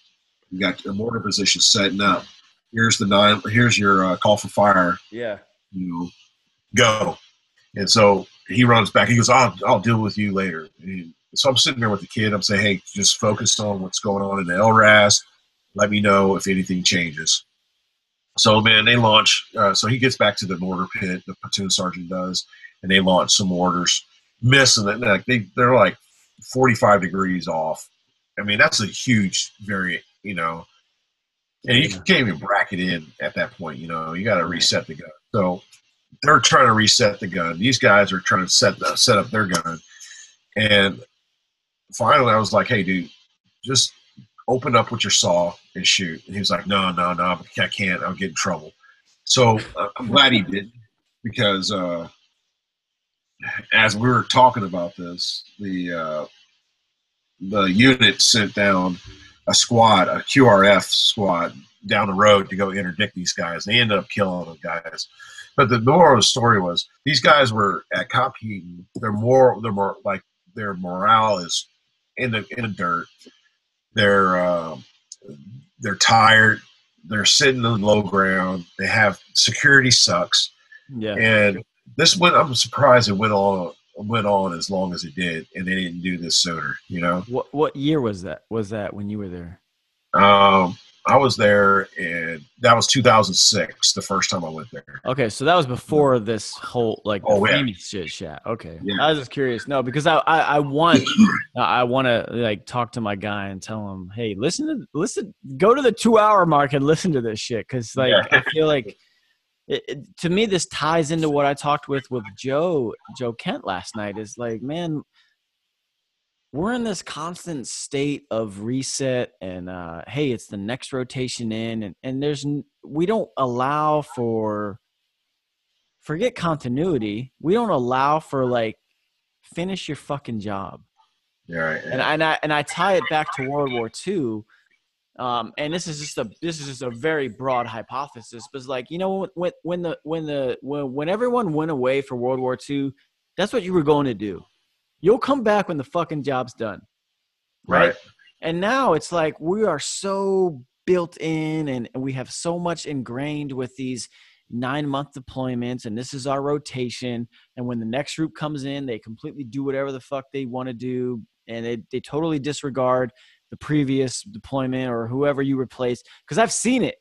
You got a mortar position setting up. Here's the nine. Here's your uh, call for fire Yeah. you know, go. And so he runs back. He goes, I'll, I'll deal with you later. And so I'm sitting there with the kid. I'm saying, hey, just focus on what's going on in the LRAS. Let me know if anything changes. So, man, they launch. Uh, so he gets back to the mortar pit, the platoon sergeant does, and they launch some mortars. Missing it. Like they, they're like 45 degrees off. I mean, that's a huge variant, you know. And you can't even bracket in at that point, you know. You got to reset the gun. So they're trying to reset the gun. These guys are trying to set the, set up their gun. And finally, I was like, "Hey, dude, just open up with your saw and shoot." And he was like, "No, no, no, I can't. I'll get in trouble." So uh, I'm glad he did because uh, as we were talking about this, the uh, the unit sent down a squad, a QRF squad, down the road to go interdict these guys. They ended up killing the guys. But the moral of the story was these guys were at Cop more, they're more like their morale is in the in the dirt. They're uh, they're tired. They're sitting on low ground. They have security sucks, Yeah. and this went. I'm surprised it went on went on as long as it did, and they didn't do this sooner. You know. What what year was that? Was that when you were there? Um, I was there, and that was 2006, the first time I went there. Okay, so that was before this whole like Oh, yeah. Shit chat. Okay, Yeah. I was just curious. No, because I I, I want I want to like talk to my guy and tell him, hey, listen to listen, go to the two hour mark and listen to this shit because like Yeah. I feel like it, it- to me this ties into what I talked with with Joe Joe Kent last night. Is like, man, we're in this constant state of reset and uh hey it's the next rotation in and and there's we don't allow for forget continuity we don't allow for like finish your fucking job Yeah, right. and I, and I and I tie it back to World War II. Um, and this is just a this is just a very broad hypothesis, but it's like you know when when the when the when when everyone went away for World War II, that's what you were going to do. You'll come back when the fucking job's done, right? right. And now it's like we are so built in and we have so much ingrained with these nine month deployments and this is our rotation. And when the next group comes in, they completely do whatever the fuck they want to do. And they, they totally disregard the previous deployment or whoever you replaced Cause I've seen it.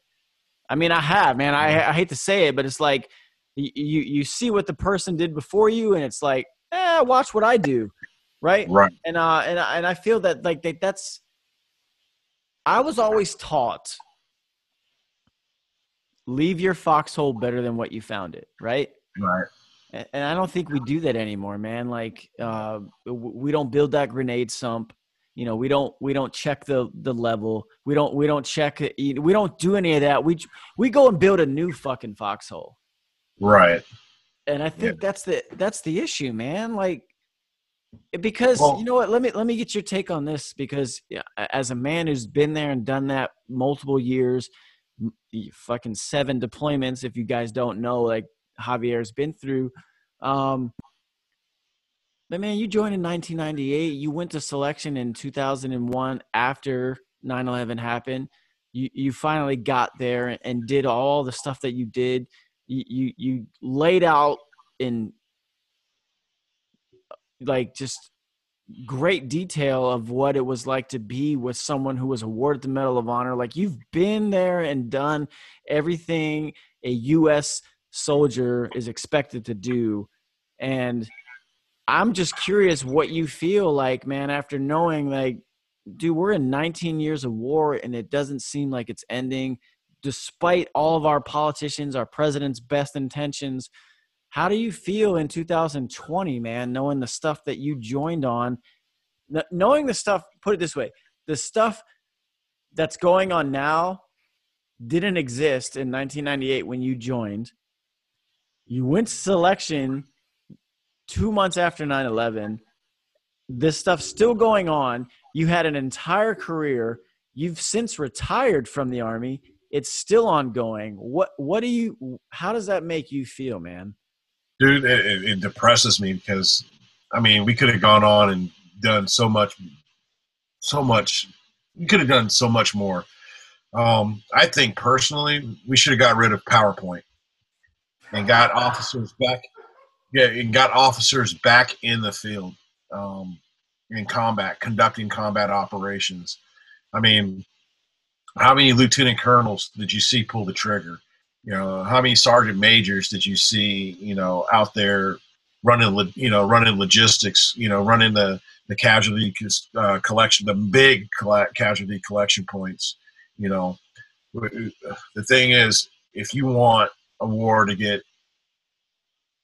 I mean, I have, man. I, I hate to say it, but it's like you, you, you see what the person did before you, and it's like, eh, watch what I do. Right. Right. And, uh, and, and I feel that like that, that's, I was always taught leave your foxhole better than what you found it, right? Right. And I don't think we do that anymore, man. Like uh, we don't build that grenade sump. You know, we don't we don't check the the level. We don't we don't check it. We don't do any of that. We we go and build a new fucking foxhole. Right. And I think yeah. that's the that's the issue, man. Like because Well- you know what let me let me get your take on this because yeah, as a man who's been there and done that multiple years fucking seven deployments if you guys don't know like javier's been through um but man you joined in 1998 you went to selection in 2001 after 9-11 happened you you finally got there and did all the stuff that you did you you, you laid out in like just great detail of what it was like to be with someone who was awarded the Medal of Honor. Like you've been there and done everything a U.S. soldier is expected to do, and I'm just curious what you feel like, man, after knowing like, dude, we're in 19 years of war and it doesn't seem like it's ending, despite all of our politicians, our president's best intentions. How do you feel in 2020, man, knowing the stuff that you joined on, knowing the stuff, put it this way, the stuff that's going on now didn't exist in 1998 when you joined. You went to selection two months after 9 11. This stuff's still going on. You had an entire career. You've since retired from the Army. It's still ongoing. What, what do you, how does that make you feel, man? dude it, it- depresses me because i mean we could have gone on and done so much so much we could have done so much more um, i think personally we should have got rid of powerpoint and got officers back yeah and got officers back in the field um, in combat conducting combat operations. I mean how many lieutenant colonels did you see pull the trigger? You know how many sergeant majors did you see you know out there running you know running logistics you know running the the casualty uh, collection the big casualty collection points you know? The thing is if you want a war to get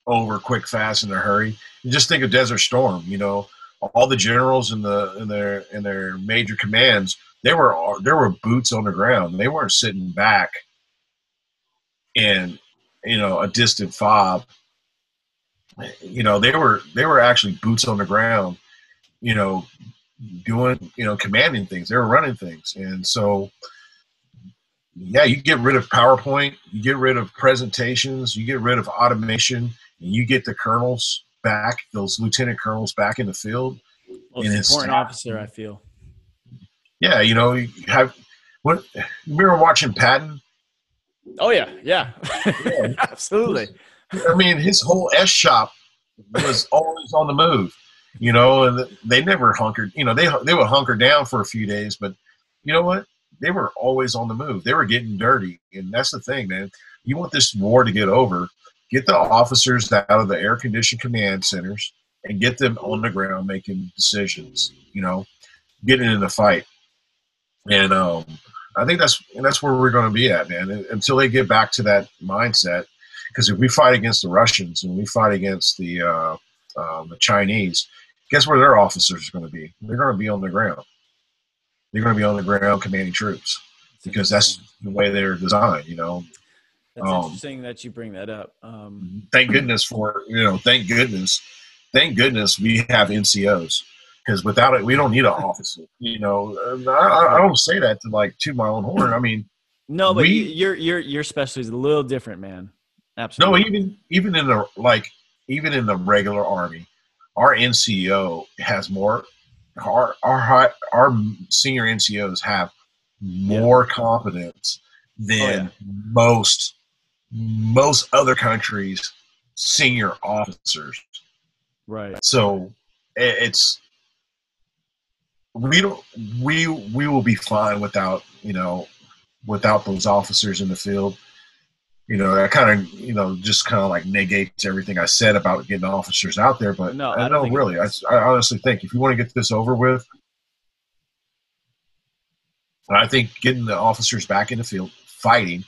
over quick fast in a hurry. Just think of desert storm you know? All the generals in the in their in their major commands they were there were boots on the ground. They weren't sitting back in you know a distant fob. You know they were they were actually boots on the ground you know doing you know commanding things. They were running things. And so yeah you get rid of powerpoint you get rid of presentations you get rid of automation and you get the colonels back those lieutenant colonels back in the field Most And it's- important officer, I feel. yeah you know you have what you remember watching patton Oh yeah, yeah, Yeah. absolutely. I mean, his whole S shop was always on the move, you know, and they never hunkered. You know, they they would hunker down for a few days, but you know what? They were always on the move. They were getting dirty, and that's the thing, man. You want this war to get over? Get the officers out of the air conditioned command centers and get them on the ground making decisions. You know, getting in the fight, and um, I think that's and that's where we're going to be at, man. Until they get back to that mindset, because if we fight against the Russians and we fight against the uh, uh, the Chinese, guess where their officers are going to be? They're going to be on the ground. They're going to be on the ground commanding troops because that's the way they're designed. You know, That's um, interesting that you bring that up. Um, thank goodness for you know, thank goodness, thank goodness we have NCOs because without it, we don't need an officer. You know, I, I- I don't say that to like to my own horn. I mean, no, but We- your your your specialty is a little different, man. Absolutely. No, even even in the like even in the regular army, our NCO has more. Our our our senior NCOs have more competence than Oh, yeah. most most other countries senior officers. Right. So it's we don't we we will be fine without you know without those officers in the field. You know, that kind of you know just kind of like negates everything I said about getting officers out there. But No, I I don't don't think it really. I. I honestly think if you want to get this over with, I think getting the officers back in the field fighting,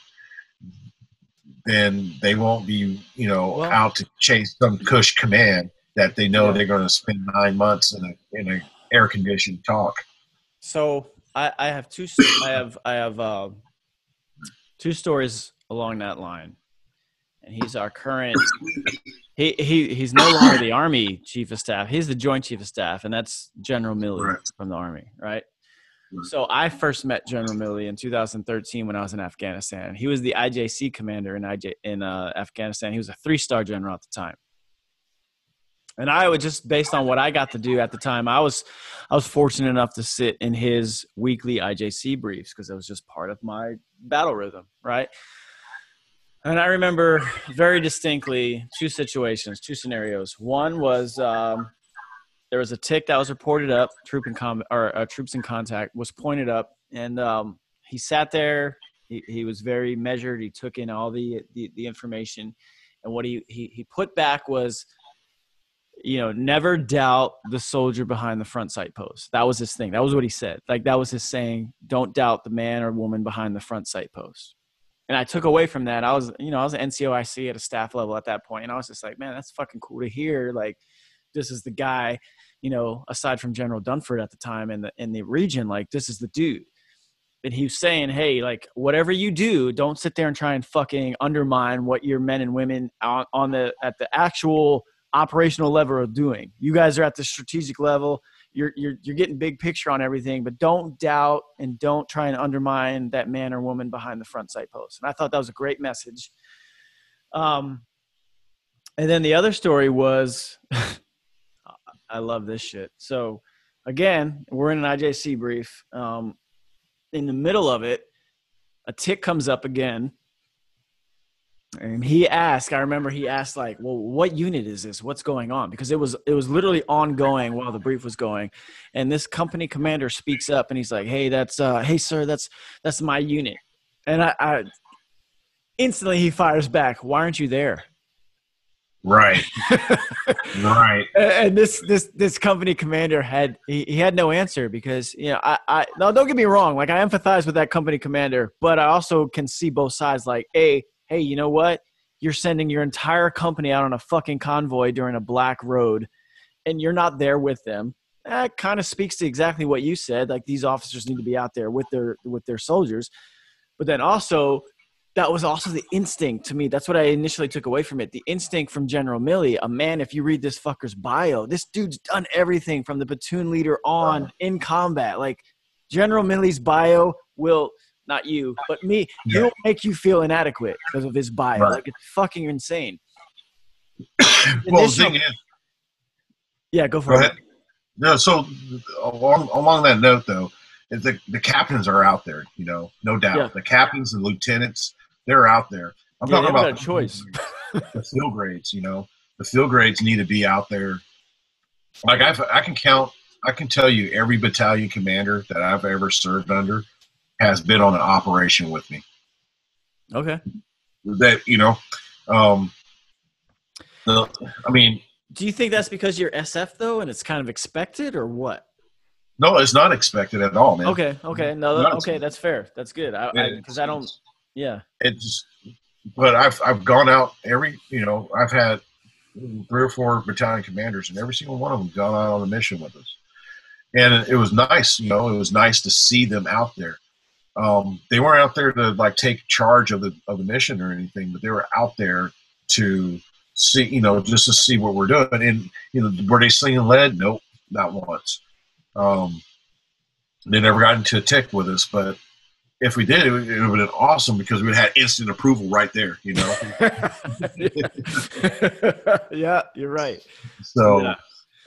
then they won't be you know Well- out to chase some cush command that they know Yeah. they're going to spend nine months in a in a air conditioned TOC. So I, I have two. I have I have uh, two stories along that line, and he's our current. He he he's no longer the Army Chief of Staff. He's the Joint Chief of Staff, and that's General Milley Right. from the Army, right? So I first met General Milley in 2013 when I was in Afghanistan. He was the IJC commander in IJ in uh, Afghanistan. He was a three star general at the time. And I would just based on what I got to do at the time, I was I was fortunate enough to sit in his weekly IJC briefs because it was just part of my battle rhythm, right? And I remember very distinctly two situations, two scenarios. One was um, there was a tick that was reported up, troop in com- or uh, troops in contact was pointed up, and um, he sat there. He, he was very measured. He took in all the the, the information, and what he, he he put back was you know, never doubt the soldier behind the front sight post. That was his thing. That was what he said. Like that was his saying, don't doubt the man or woman behind the front sight post. And I took away from that. I was, you know, I was an NCOIC at a staff level at that point, and I was just like, man, that's fucking cool to hear. Like, this is the guy, you know, aside from General Dunford at the time in the in the region, like this is the dude. And he was saying, hey, like whatever you do, don't sit there and try and fucking undermine what your men and women on, on the at the actual operational level are doing. You guys are at the strategic level. You're, you're, you're getting big picture on everything, but don't doubt and don't try and undermine that man or woman behind the front sight post. And I thought that was a great message. Um, and then the other story was, I love this shit. So again, we're in an IJC brief. Um, in the middle of it, a tick comes up again and he asked i remember he asked like well what unit is this? What's going on? Because it was it was literally ongoing while the brief was going. And this company commander speaks up and he's like hey that's uh hey sir that's that's my unit. And i, I instantly he fires back why aren't you there Right. right. and this this this company commander had he, he had no answer because you know I I no don't get me wrong like I empathize with that company commander but I also can see both sides like a hey you know what you're sending your entire company out on a fucking convoy during a black road and you're not there with them that kind of speaks to exactly what you said like these officers need to be out there with their with their soldiers but then also that was also the instinct to me. That's what I initially took away from it. The instinct from General Milley, a man, if you read this fucker's bio, this dude's done everything from the platoon leader on in combat. Like General Milley's bio will not you, but me, Yeah. he'll make you feel inadequate because of his bio. Right. Like it's fucking insane. Well, the Initial- thing is, yeah, go for go it. ahead. No, so along along that note, though, the the captains are out there. You know, no doubt. Yeah. The captains and lieutenants, they're out there. I'm Yeah, talking about a choice. the field grades. You know, the field grades need to be out there. Like I, I can count. I can tell you every battalion commander that I've ever served under has been on an operation with me. Okay. That you know, um, the, I mean, Do you think that's because you're SF though, and it's kind of expected, or what? no, it's not expected at all, man. Okay, okay, no, that- okay, that's fair. That's good. I because I, don't. Yeah. it's but I've I've gone out every you know I've had three or four battalion commanders and every single one of them gone out on a mission with us, and it was nice. You know, it was nice to see them out there. Um, they weren't out there to like take charge of the of the mission or anything, but they were out there to see you know just to see what we're doing. And you know, were they slinging lead? Nope, not once. Um, they never got into a tick with us, but if we did, it would, it would have been awesome because we'd had instant approval right there, you know. yeah, you're right. So, Yeah.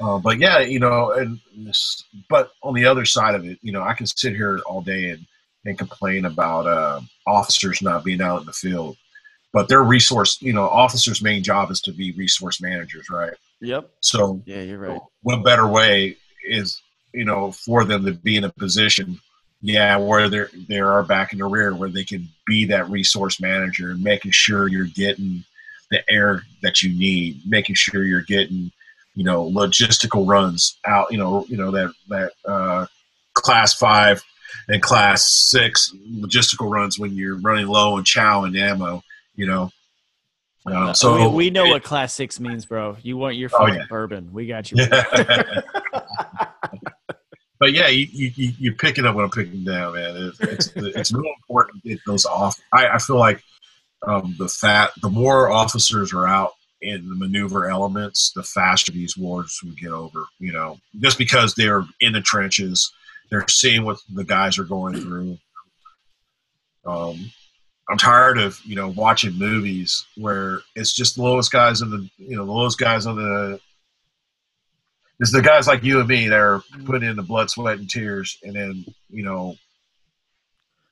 uh, but yeah, you know, and but on the other side of it, you know, I can sit here all day and and complain about uh, officers not being out in the field. but their resource, you know, officers' main job is to be resource managers, right? Yep. So Yeah, you're right. what better way is you know for them to be in a position yeah where they're they are back in the rear where they can be that resource manager and making sure you're getting the air that you need making sure you're getting you know logistical runs out you know you know that that uh, class five and class six logistical runs when you're running low on chow and ammo you know uh, so we, we know what class six means, bro. You want your Oh, fucking yeah. bourbon? We got you. but yeah, you, you, you- you're picking up what I'm picking down, man. It's it's, it's real important to get those off. I, I feel like um, the fat, the more officers are out in the maneuver elements, the faster these wars we get over. You know, just because they're in the trenches, they're seeing what the guys are going through. Um, I'm tired of you know watching movies where it's just the lowest guys in the you know the lowest guys on the it's the guys like you and me that are putting in the blood, sweat, and tears, and then you know,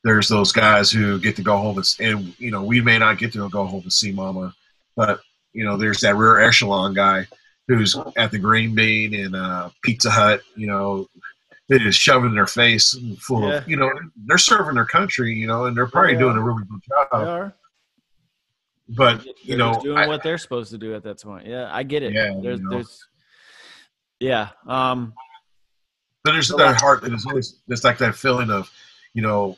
there's those guys who get to go home and, and you know we may not get to go home and see Mama, but you know there's that rear echelon guy who's at the Green Bean and uh, Pizza Hut, you know, they just shoving their face full Yeah. of you know they're serving their country, you know, and they're probably Yeah. doing a really good They job, are. but They're you know, doing I- what they're supposed to do at that point. Yeah, I get it. Yeah, there's, you know. there's, yeah. Um, But there's that heart that is always there's like that feeling of, you know,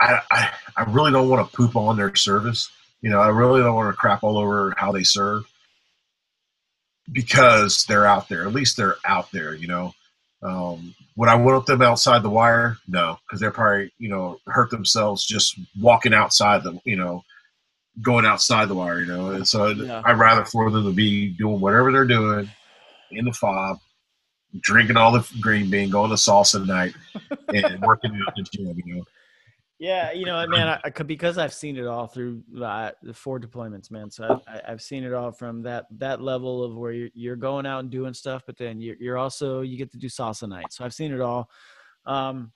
I, I I really don't want to poop on their service. You know, I really don't want to crap all over how they serve because they're out there. At least they're out there. You know, um, would I want them outside the wire? No, because they're probably you know hurt themselves just walking outside the you know going outside the wire. You know, and so Yeah. I'd rather for them to be doing whatever they're doing in the fob, drinking all the green bean, going to salsa night, and working out the gym. You know, yeah, you know, man, I, because I've seen it all through uh, the four deployments, man. So I, I've seen it all from that that level of where you're, you're going out and doing stuff, but then you're, you're also you get to do salsa night. So I've seen it all. Um,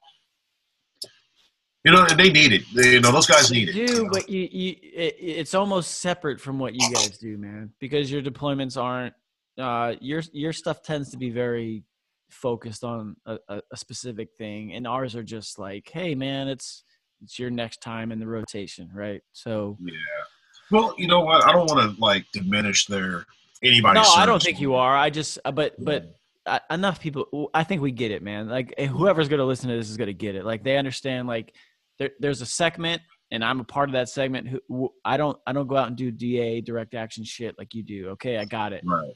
you know, they need it. They, you know, those guys need it. You you do, know? but you, you it, it's almost separate from what you guys do, man, because your deployments aren't. Uh, your your stuff tends to be very focused on a, a, specific thing, and ours are just like, hey, man, it's it's your next time in the rotation, right? So Yeah. Well, you know what? I don't want to like diminish their anybody. no, I don't think you are. I just, uh, but but enough people. I think we get it, man. Like eh, whoever's gonna listen to this is gonna get it. Like they understand. Like there, there's a segment, and I'm a part of that segment. Who who- I don't I don't go out and do DA direct action shit like you do. Okay, I got it. Right.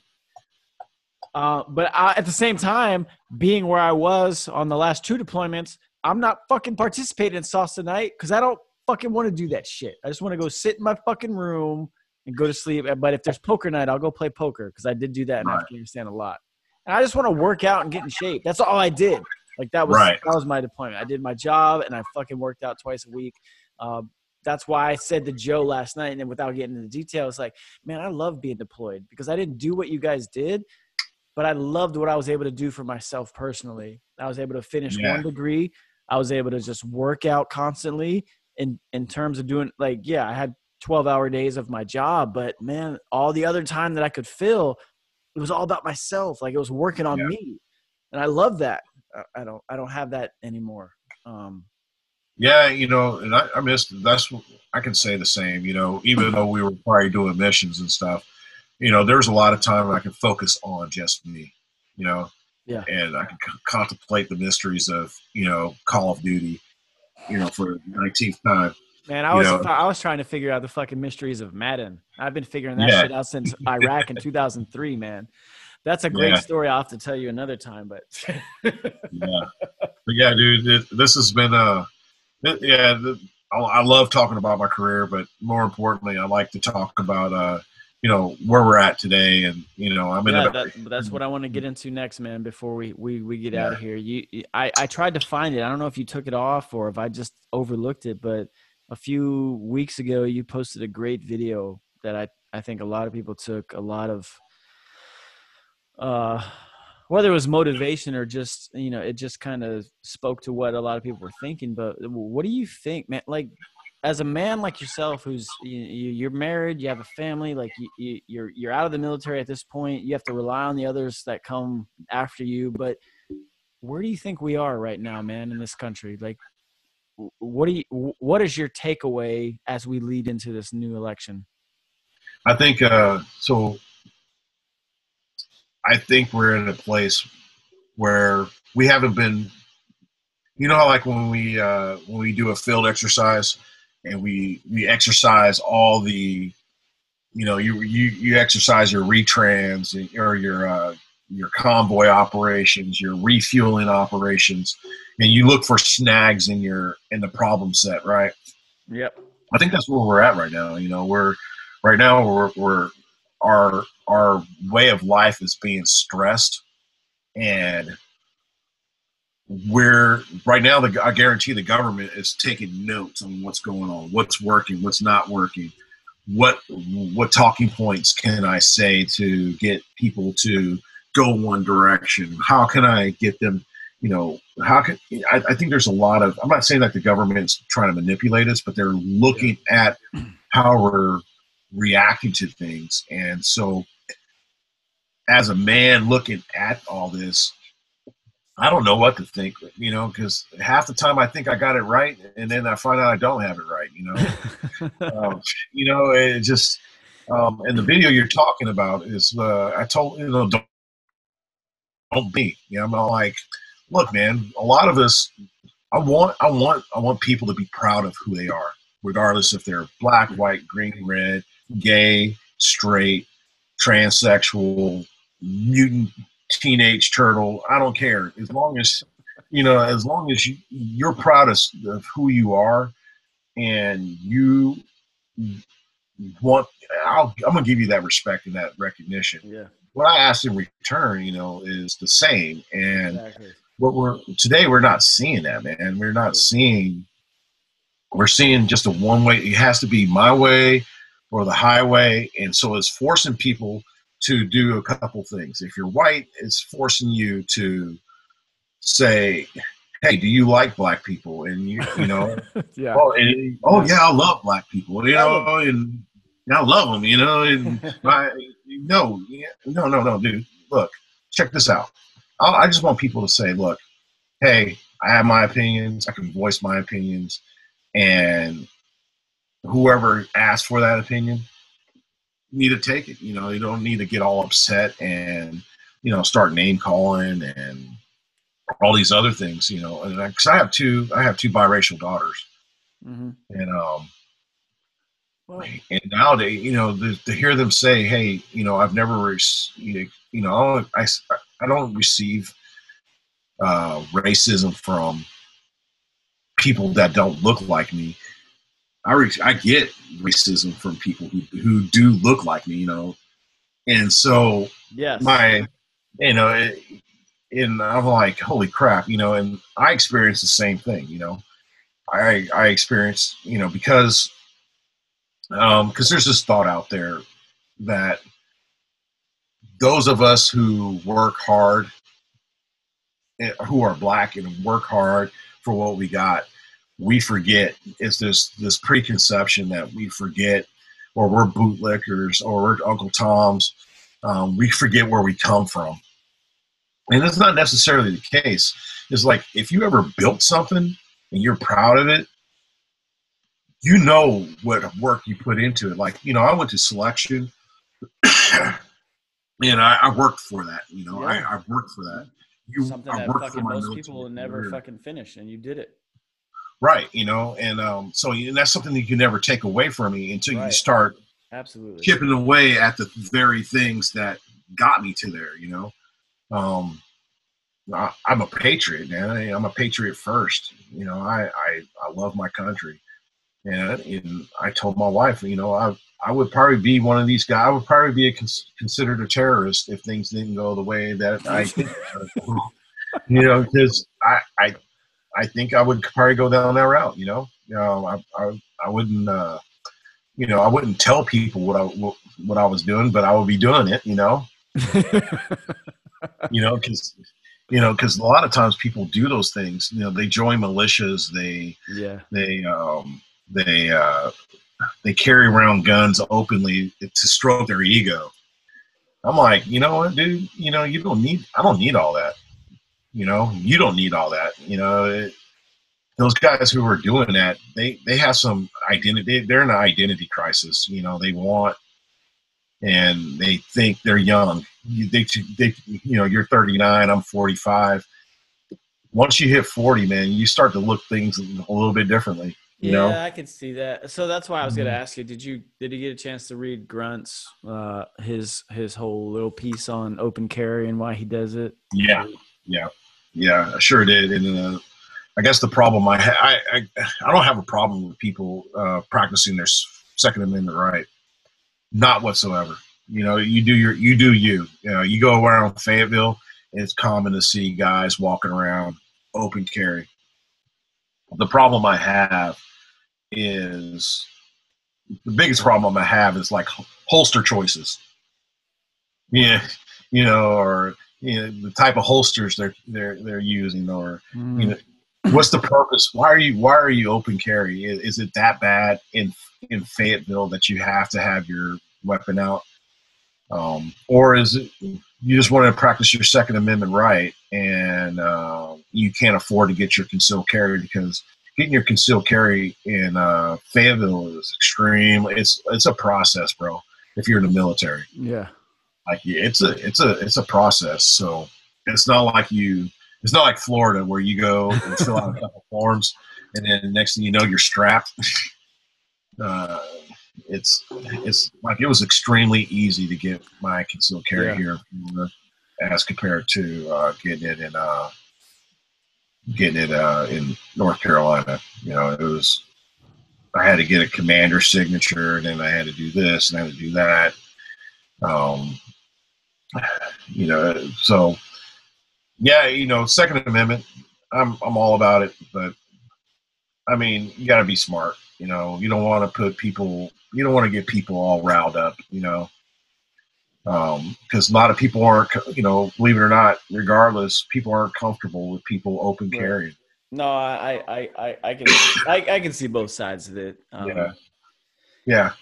Uh, but I, at the same time, being where I was on the last two deployments, I'm not fucking participating in sauce tonight because I don't fucking want to do that shit. I just want to go sit in my fucking room and go to sleep. But if there's poker night, I'll go play poker because I did do that in Right. Afghanistan a lot. And I just want to work out and get in shape. That's all I did. Like that was Right. that was my deployment. I did my job and I fucking worked out twice a week. Um, that's why I said to Joe last night, and then without getting into details, like, man, I love being deployed because I didn't do what you guys did, but I loved what I was able to do for myself personally. I was able to finish Yeah. one degree. I was able to just work out constantly in in terms of doing like, yeah, I had 12 hour days of my job, but man, all the other time that I could fill, it was all about myself. Like it was working on Yeah. me. And I love that. I- I don't I don't have that anymore. Um Yeah, you know, and I, I missed. That's what- I can say the same. You know, even though we were probably doing missions and stuff, you know, there was a lot of time I could focus on just me. You know, Yeah. and I could c- contemplate the mysteries of you know Call of Duty. You know, for the nineteenth time. Man, I was know. I was trying to figure out the fucking mysteries of Madden. I've been figuring that Yeah. shit out since Iraq in 2003, man. That's a great Yeah. story. I'll have to tell you another time, but Yeah, but yeah, dude, it, this has been uh, it- yeah. The, I, I love talking about my career, but more importantly, I like to talk about uh, you know, where we're at today, and you know, I'm in yeah, that, that's what I want to get into next, man. Before we we, we get out of here, you, you- I I tried to find it. I don't know if you took it off or if I just overlooked it, but a few weeks ago, you posted a great video that I I think a lot of people took a lot of uh whether it was motivation or just you know it just kind of spoke to what a lot of people were thinking but what do you think man like as a man like yourself, who's you, you're married, you have a family, like you, you're you're out of the military at this point. You have to rely on the others that come after you. But where do you think we are right now, man, in this country? Like, what do you what is your takeaway as we lead into this new election? I think uh, so. I think we're in a place where we haven't been. You know, like when we uh, when we do a field exercise and we we exercise all the, you know, you you you exercise your retrans or your uh, your convoy operations, your refueling operations, and you look for snags in your in the problem set, right? Yep. I think that's where we're at right now. You know, we're right now we're we're our our way of life is being stressed, and we're right now. The I guarantee the government is taking notes on what's going on, what's working, what's not working. What what talking points can I say to get people to go one direction? How can I get them? You know, how can I, I think there's a lot of. I'm not saying that the government's trying to manipulate us, but they're looking at how we're reacting to things, and so as a man looking at all this, I don't know what to think, you know, because half the time I think I got it right, and then I find out I don't have it right, you know. um, you know, it just um, and the video you're talking about is uh, I told you know don't don't be. You know, I'm not like, look, man. A lot of us, I want, I want, I want people to be proud of who they are, regardless if they're black, white, green, red, gay, straight, transsexual, mutant, teenage turtle. I don't care as long as you know, as long as you, you're proud of, of who you are, and you want, I'll, I'm gonna give you that respect and that recognition. Yeah what I ask in return, you know, is the same. And exactly. what we're today, we're not seeing that, man. We're not seeing. We're seeing just a one way. It has to be my way or the highway, and so it's forcing people to do a couple things. If you're white, it's forcing you to say, "Hey, do you like black people?" And you, you know, yeah. Oh, and, oh yeah, I love black people. You know, and I love them. You know, and I, no, no, no, no, dude. Look, check this out. i I just want people to say, look, hey, I have my opinions. I can voice my opinions, and whoever asks for that opinion, need to take it. You know, you don't need to get all upset and you know start name calling and all these other things. You know, and because I, I, have two, I have two biracial daughters, mm-hmm. and um, well, and nowadays, you know, the, to hear them say, "Hey, you know, I've never, re- you know, I, I don't receive uh, racism from people that don't look like me." I re- I get racism from people who who do look like me, you know, and so yes. my, you know, it, and I'm like, holy crap, you know, and I experienced the same thing, you know. I I experienced, you know, because um because there's this thought out there that those of us who work hard, eh, who are black and work hard for what we got, we forget is this this preconception that we forget, or we're bootlickers, or we're Uncle Toms. Um, we forget where we come from, and it's not necessarily the case. It's like if you ever built something and you're proud of it, you know what work you put into it. Like, you know, I went to selection and I, I, worked for that. You know, yeah. I, I, worked for that. You, Something I that fucking most people will never career. fucking finish, and you did it. Right, you know, and um, so and that's something that you can never take away from me until right. you start absolutely chipping away at the very things that got me to there. You know, um, I, am a patriot, man. I'm a patriot first. You know, I, I I love my country. And, and I told my wife, you know, I I would probably be one of these guys. I would probably be a cons- considered a terrorist if things didn't go the way that I, you know, because I, I I think I would probably go down that route. You know, you know, I I, I wouldn't, uh, you know, I wouldn't tell people what I what, what I was doing, but I would be doing it. You know, you know, because you know, because a lot of times people do those things. You know, they join militias. They yeah. They um they uh, they carry around guns openly to stroke their ego. I'm like, you know what, dude? You know, you don't need. I don't need all that. You know, you don't need all that. You know, it, those guys who are doing that, they they have some identity. They're in an identity crisis. You know, they want and they think they're young. You, they, they, you know, you're 39. I'm 45. Once you hit 40, man, you start to look things a little bit differently. You yeah, know? I can see that. So that's why I was going to ask you: Did you did you get a chance to read Grunt's uh, his his whole little piece on open carry and why he does it? Yeah, yeah, yeah. I sure did. And uh, I guess the problem I, ha- I I I don't have a problem with people uh, practicing their Second Amendment right. Not whatsoever. You know, you do your you do you. You know, you go around Fayetteville, it's common to see guys walking around open carry. The problem I have is the biggest problem I have is like holster choices. Yeah, you know, or you know, the type of holsters they're they're they're using, or Mm. you know, what's the purpose? Why are you why are you open carry? Is, is it that bad in in Fayetteville that you have to have your weapon out, um, or is it you just want to practice your Second Amendment right and uh, you can't afford to get your concealed carry because getting your concealed carry in uh, Fayetteville is extreme. It's it's a process, bro. If you're in the military, Yeah. Like it's a it's a it's a process. So it's not like you. It's not like Florida where you go and fill out a couple forms, and then next thing you know you're strapped. uh, it's it's like it was extremely easy to get my concealed carry Yeah. here as compared to uh, getting it in uh, getting it uh, in North Carolina. You know, it was I had to get a commander signature, and then I had to do this and I had to do that. Um, you know, so yeah, you know, Second Amendment, I'm I'm all about it, but I mean, you got to be smart. You know, you don't want to put people, you don't want to get people all riled up. You know, because a lot of people aren't, you know, believe it or not, regardless, people aren't comfortable with people open carrying. No, I I I, I can I, I can see both sides of it. Um, Yeah. Yeah.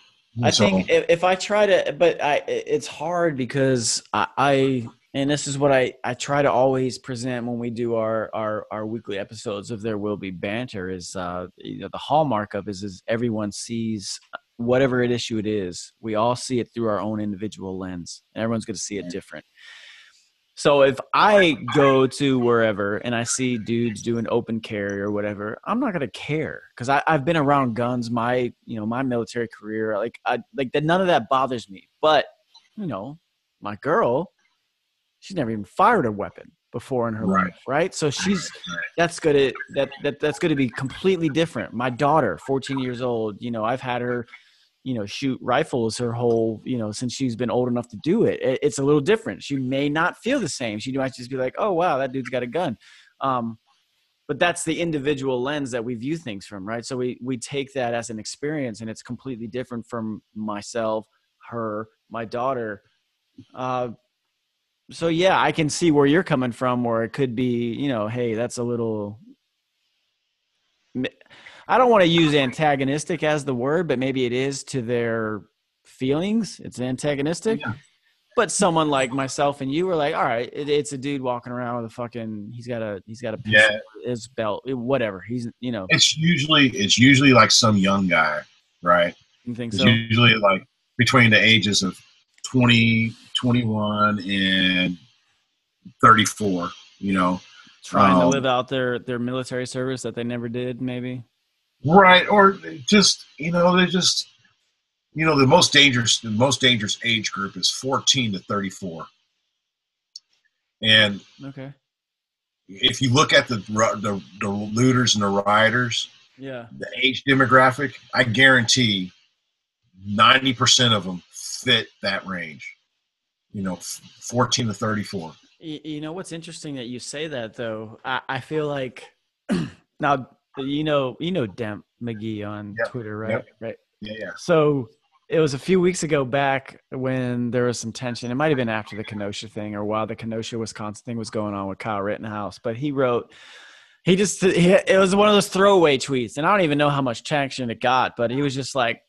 I So- think if, if I try to, but I, it's hard because I, I, and this is what I, I try to always present when we do our, our, our weekly episodes of There Will Be Banter is, uh, you know, the hallmark of is, is everyone sees whatever it issue it is. We all see it through our own individual lens and everyone's going to see it different. So if I go to wherever and I see dudes doing open carry or whatever, I'm not gonna care because I've been around guns my you know my military career. Like I like that none of that bothers me. But you know, my girl, she's never even fired a weapon before in her Right. life, right? So she's that's gonna that, that that's gonna be completely different. My daughter, 14 years old, you know, I've had her you know shoot rifles her whole you know since she's been old enough to do it. it it's a little different. She may not feel the same. She might just be like oh wow that dude's got a gun. Um, but that's the individual lens that we view things from right? So we we take that as an experience and it's completely different from myself her my daughter. Uh, so yeah i can see where you're coming from where it could be you know hey that's a little I don't want to use antagonistic as the word, but maybe it is to their feelings. It's antagonistic. Yeah. But someone like myself and you were like, all right, it, it's a dude walking around with a fucking, he's got a, he's got a pistol, Yeah. his belt, whatever. He's, you know, It's usually it's usually like some young guy, right? you think It's so? usually like between the ages of 20, 21 and 34, you know. Trying to um, live out their, their military service that they never did, maybe. Right. Or just, you know, they're just, you know, the most dangerous, the most dangerous age group is 14 to 34. And Okay. if you look at the, the, the looters and the rioters, Yeah. the age demographic, I guarantee 90% of them fit that range. You know, 14 to 34. You know what's interesting that you say that though. I, I feel like now you know you know Demp McGee on Yep, Twitter, right? yep. Right. Yeah, yeah. So it was a few weeks ago back when there was some tension. It might have been after the Kenosha thing or while the Kenosha, Wisconsin thing was going on with Kyle Rittenhouse. But he wrote, he just he, it was one of those throwaway tweets, and I don't even know how much traction it got, but he was just like,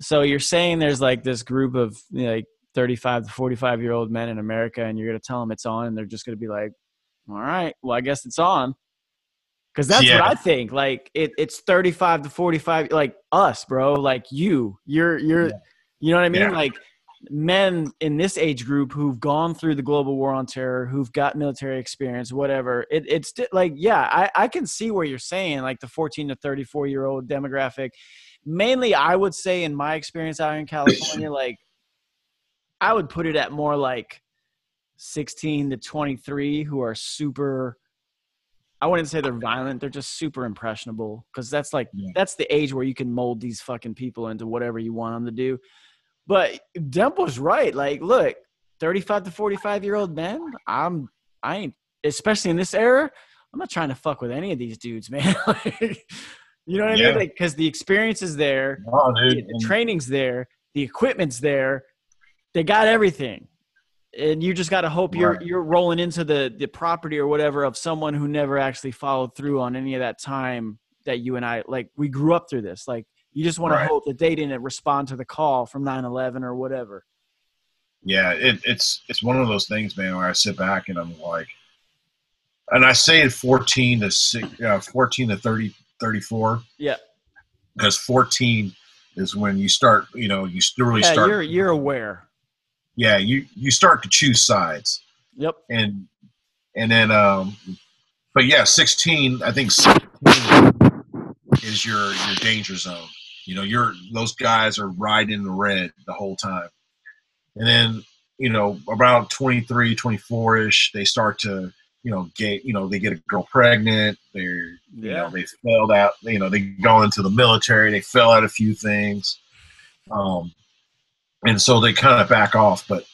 "So you're saying there's like this group of you know, like 35 to 45 year old men in America, and you're gonna tell them it's on, and they're just gonna be like, all right, well I guess it's on." Because that's Yeah. what I think. Like it, it's 35 to 45, like us, bro. Like you, you're, you're, Yeah. you know what I mean? Yeah. Like men in this age group who've gone through the global war on terror, who've got military experience, whatever. It, it's like, yeah, I, I can see where you're saying, like the 14 to 34 year old demographic. Mainly, I would say, in my experience out in California, like I would put it at more like 16 to 23 who are super. I wouldn't say they're violent. They're just super impressionable because that's like Yeah. that's the age where you can mold these fucking people into whatever you want them to do. But Demple's right. Like, look, 35 to 45 year old men, I'm, I ain't, especially in this era, I'm not trying to fuck with any of these dudes, man. Like, you know what I Yeah. mean? Like, because the experience is there, Oh, the, the training's there, the equipment's there, they got everything. And you just got to hope you're Right. you're rolling into the the property or whatever of someone who never actually followed through on any of that time that you and I like. We grew up through this. Like you just want Right. to hope that they didn't respond to the call from 9/11 or whatever. yeah, it, it's it's one of those things, man, where I sit back and I'm like, and I say it 14 to six, uh, 14 to 30, 34, Yeah, because 14 is when you start, you know, you really yeah, start, you're you're aware. Yeah, you you start to choose sides, Yep. and and then, um, but yeah, 16, I think 16 is your your danger zone. You know, you're those guys are riding the red the whole time. And then, you know, around 23, 24 ish, they start to, you know, get, you know, they get a girl pregnant. They're, you Yeah. know, they failed out, you know, they go into the military, they fell out a few things. Um, and so they kind of back off. But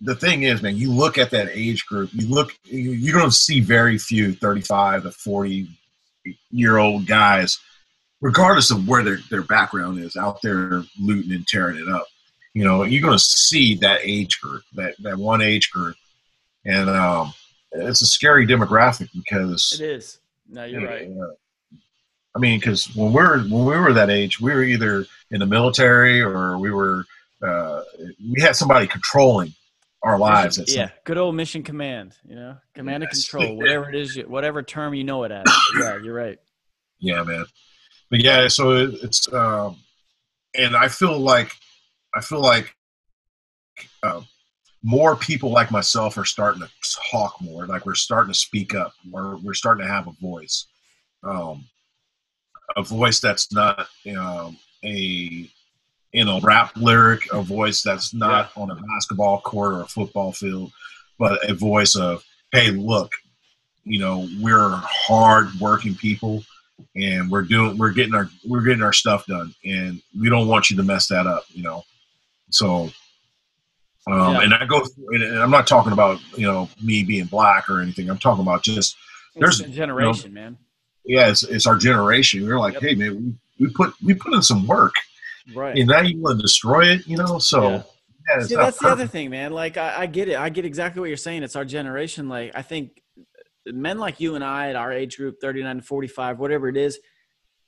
the thing is, man, you look at that age group, you look, you- you're going to see very few 35 to 40 year old guys, regardless of where their, their background is, out there looting and tearing it up. You know, you're going to see that age group, that, that one age group. And um, it's a scary demographic because It is. No, you're right. I mean, because when we're when we were that age, we were either in the military or we were uh, we had somebody controlling our lives. Some- yeah, good old mission command. You know, command and control, whatever it is, you- whatever term you know it as. Yeah, you're right. yeah, man. But yeah, so it, it's um, and I feel like I feel like uh, more people like myself are starting to talk more. Like we're starting to speak up. We're we're starting to have a voice, um, a voice that's not um, a you know rap lyric, a voice that's not on a basketball court or a football field, but a voice of hey, look, you know we're hard working people and we're doing we're getting our we're getting our stuff done and we don't want you to mess that up you know so um Yeah. and i go through, and i'm not talking about you know me being black or anything i'm talking about just There's- a generation, man. yeah it's, it's our generation we're like Yep. hey man we, put we put in some work Right. and now you want to destroy it you know so Yeah. yeah, See, that's the other thing, man. Like, I, I get it. I get exactly what you're saying. It's our generation. Like, I think men like you and I at our age group, 39 to 45, whatever it is,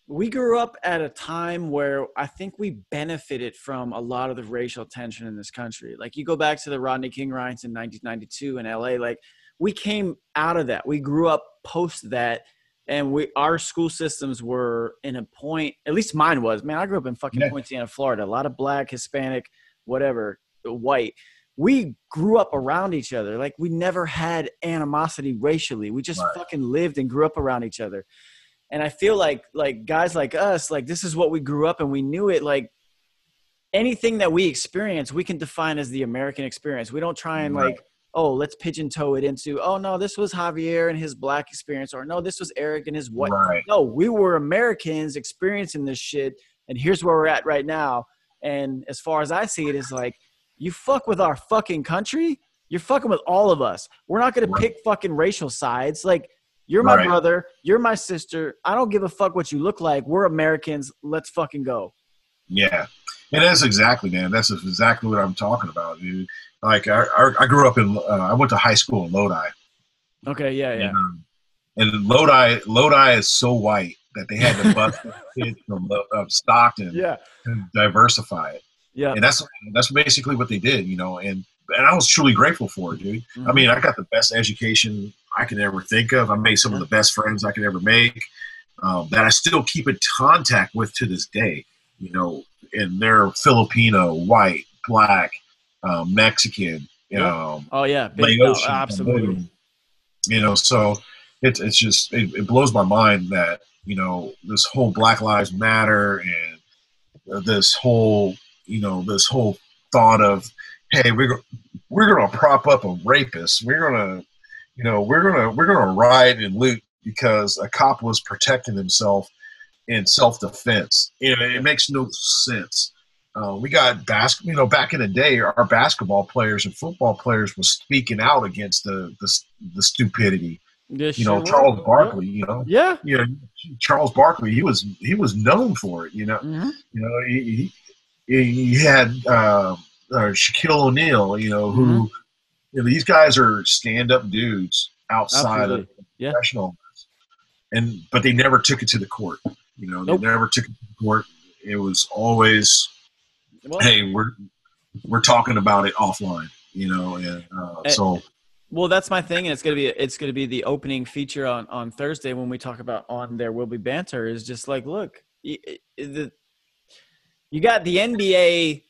we grew up at a time where I think we benefited from a lot of the racial tension in this country. Like, you go back to the Rodney King riots in 1992 in LA, like, we came out of that. We grew up post that. And we, our school systems were in a point. At least mine was. Man, I grew up in fucking Yeah. Poinciana, Florida. A lot of black, Hispanic, whatever, white. We grew up around each other. Like we never had animosity racially. We just Right. fucking lived and grew up around each other. And I feel like like guys like us, like this is what we grew up and we knew it. Like anything that we experience, we can define as the American experience. We don't try and Right. like, oh, let's pigeon toe it into, oh no, this was Javier and his black experience, or no, this was Eric and his white right no, we were Americans experiencing this shit, and here's where we're at right now. And as far as I see it, is like you fuck with our fucking country, you're fucking with all of us. We're not gonna Right. pick fucking racial sides. Like you're my Right. brother, you're my sister. I don't give a fuck what you look like. We're Americans. Let's fucking go. Yeah, and that's exactly, man. That's exactly what I'm talking about, dude. Like I, I, I grew up in, uh, I went to high school in Lodi, Okay, yeah, yeah. And, um, and Lodi, Lodi is so white that they had to bust kids from uh, Stockton Yeah. to diversify it. Yeah. And that's that's basically what they did, you know. And and I was truly grateful for it, dude. Mm-hmm. I mean, I got the best education I could ever think of. I made some of the best friends I could ever make um, that I still keep in contact with to this day. You know, and they're Filipino, white, black, um, Mexican, Yeah. um, Oh yeah, big, no, absolutely. Cambodian. You know, so it's it's just it, it blows my mind that you know this whole Black Lives Matter and this whole you know this whole thought of hey we're we're gonna prop up a rapist we're gonna you know we're gonna we're gonna riot and loot because a cop was protecting himself in self-defense you know, it makes no sense uh, we got bas- you know back in the day our basketball players and football players was speaking out against the the, the stupidity This you know sure charles will. barkley you know Yeah. you know charles barkley he was he was known for it you know Mhm. you know, he, he, he had uh, uh, Shaquille O'Neal. You know, who Mm-hmm. you know, these guys are stand-up dudes outside Absolutely. of Yeah. professional, and but they never took it to the court. You know, Nope. they never took it to the court. It was always, Well, hey, we're we're talking about it offline. You know, and uh, Eh, so Well, that's my thing, and it's gonna be it's gonna be the opening feature on on Thursday when we talk about on there will be banter. Is just like, look, y- y- the you got the NBA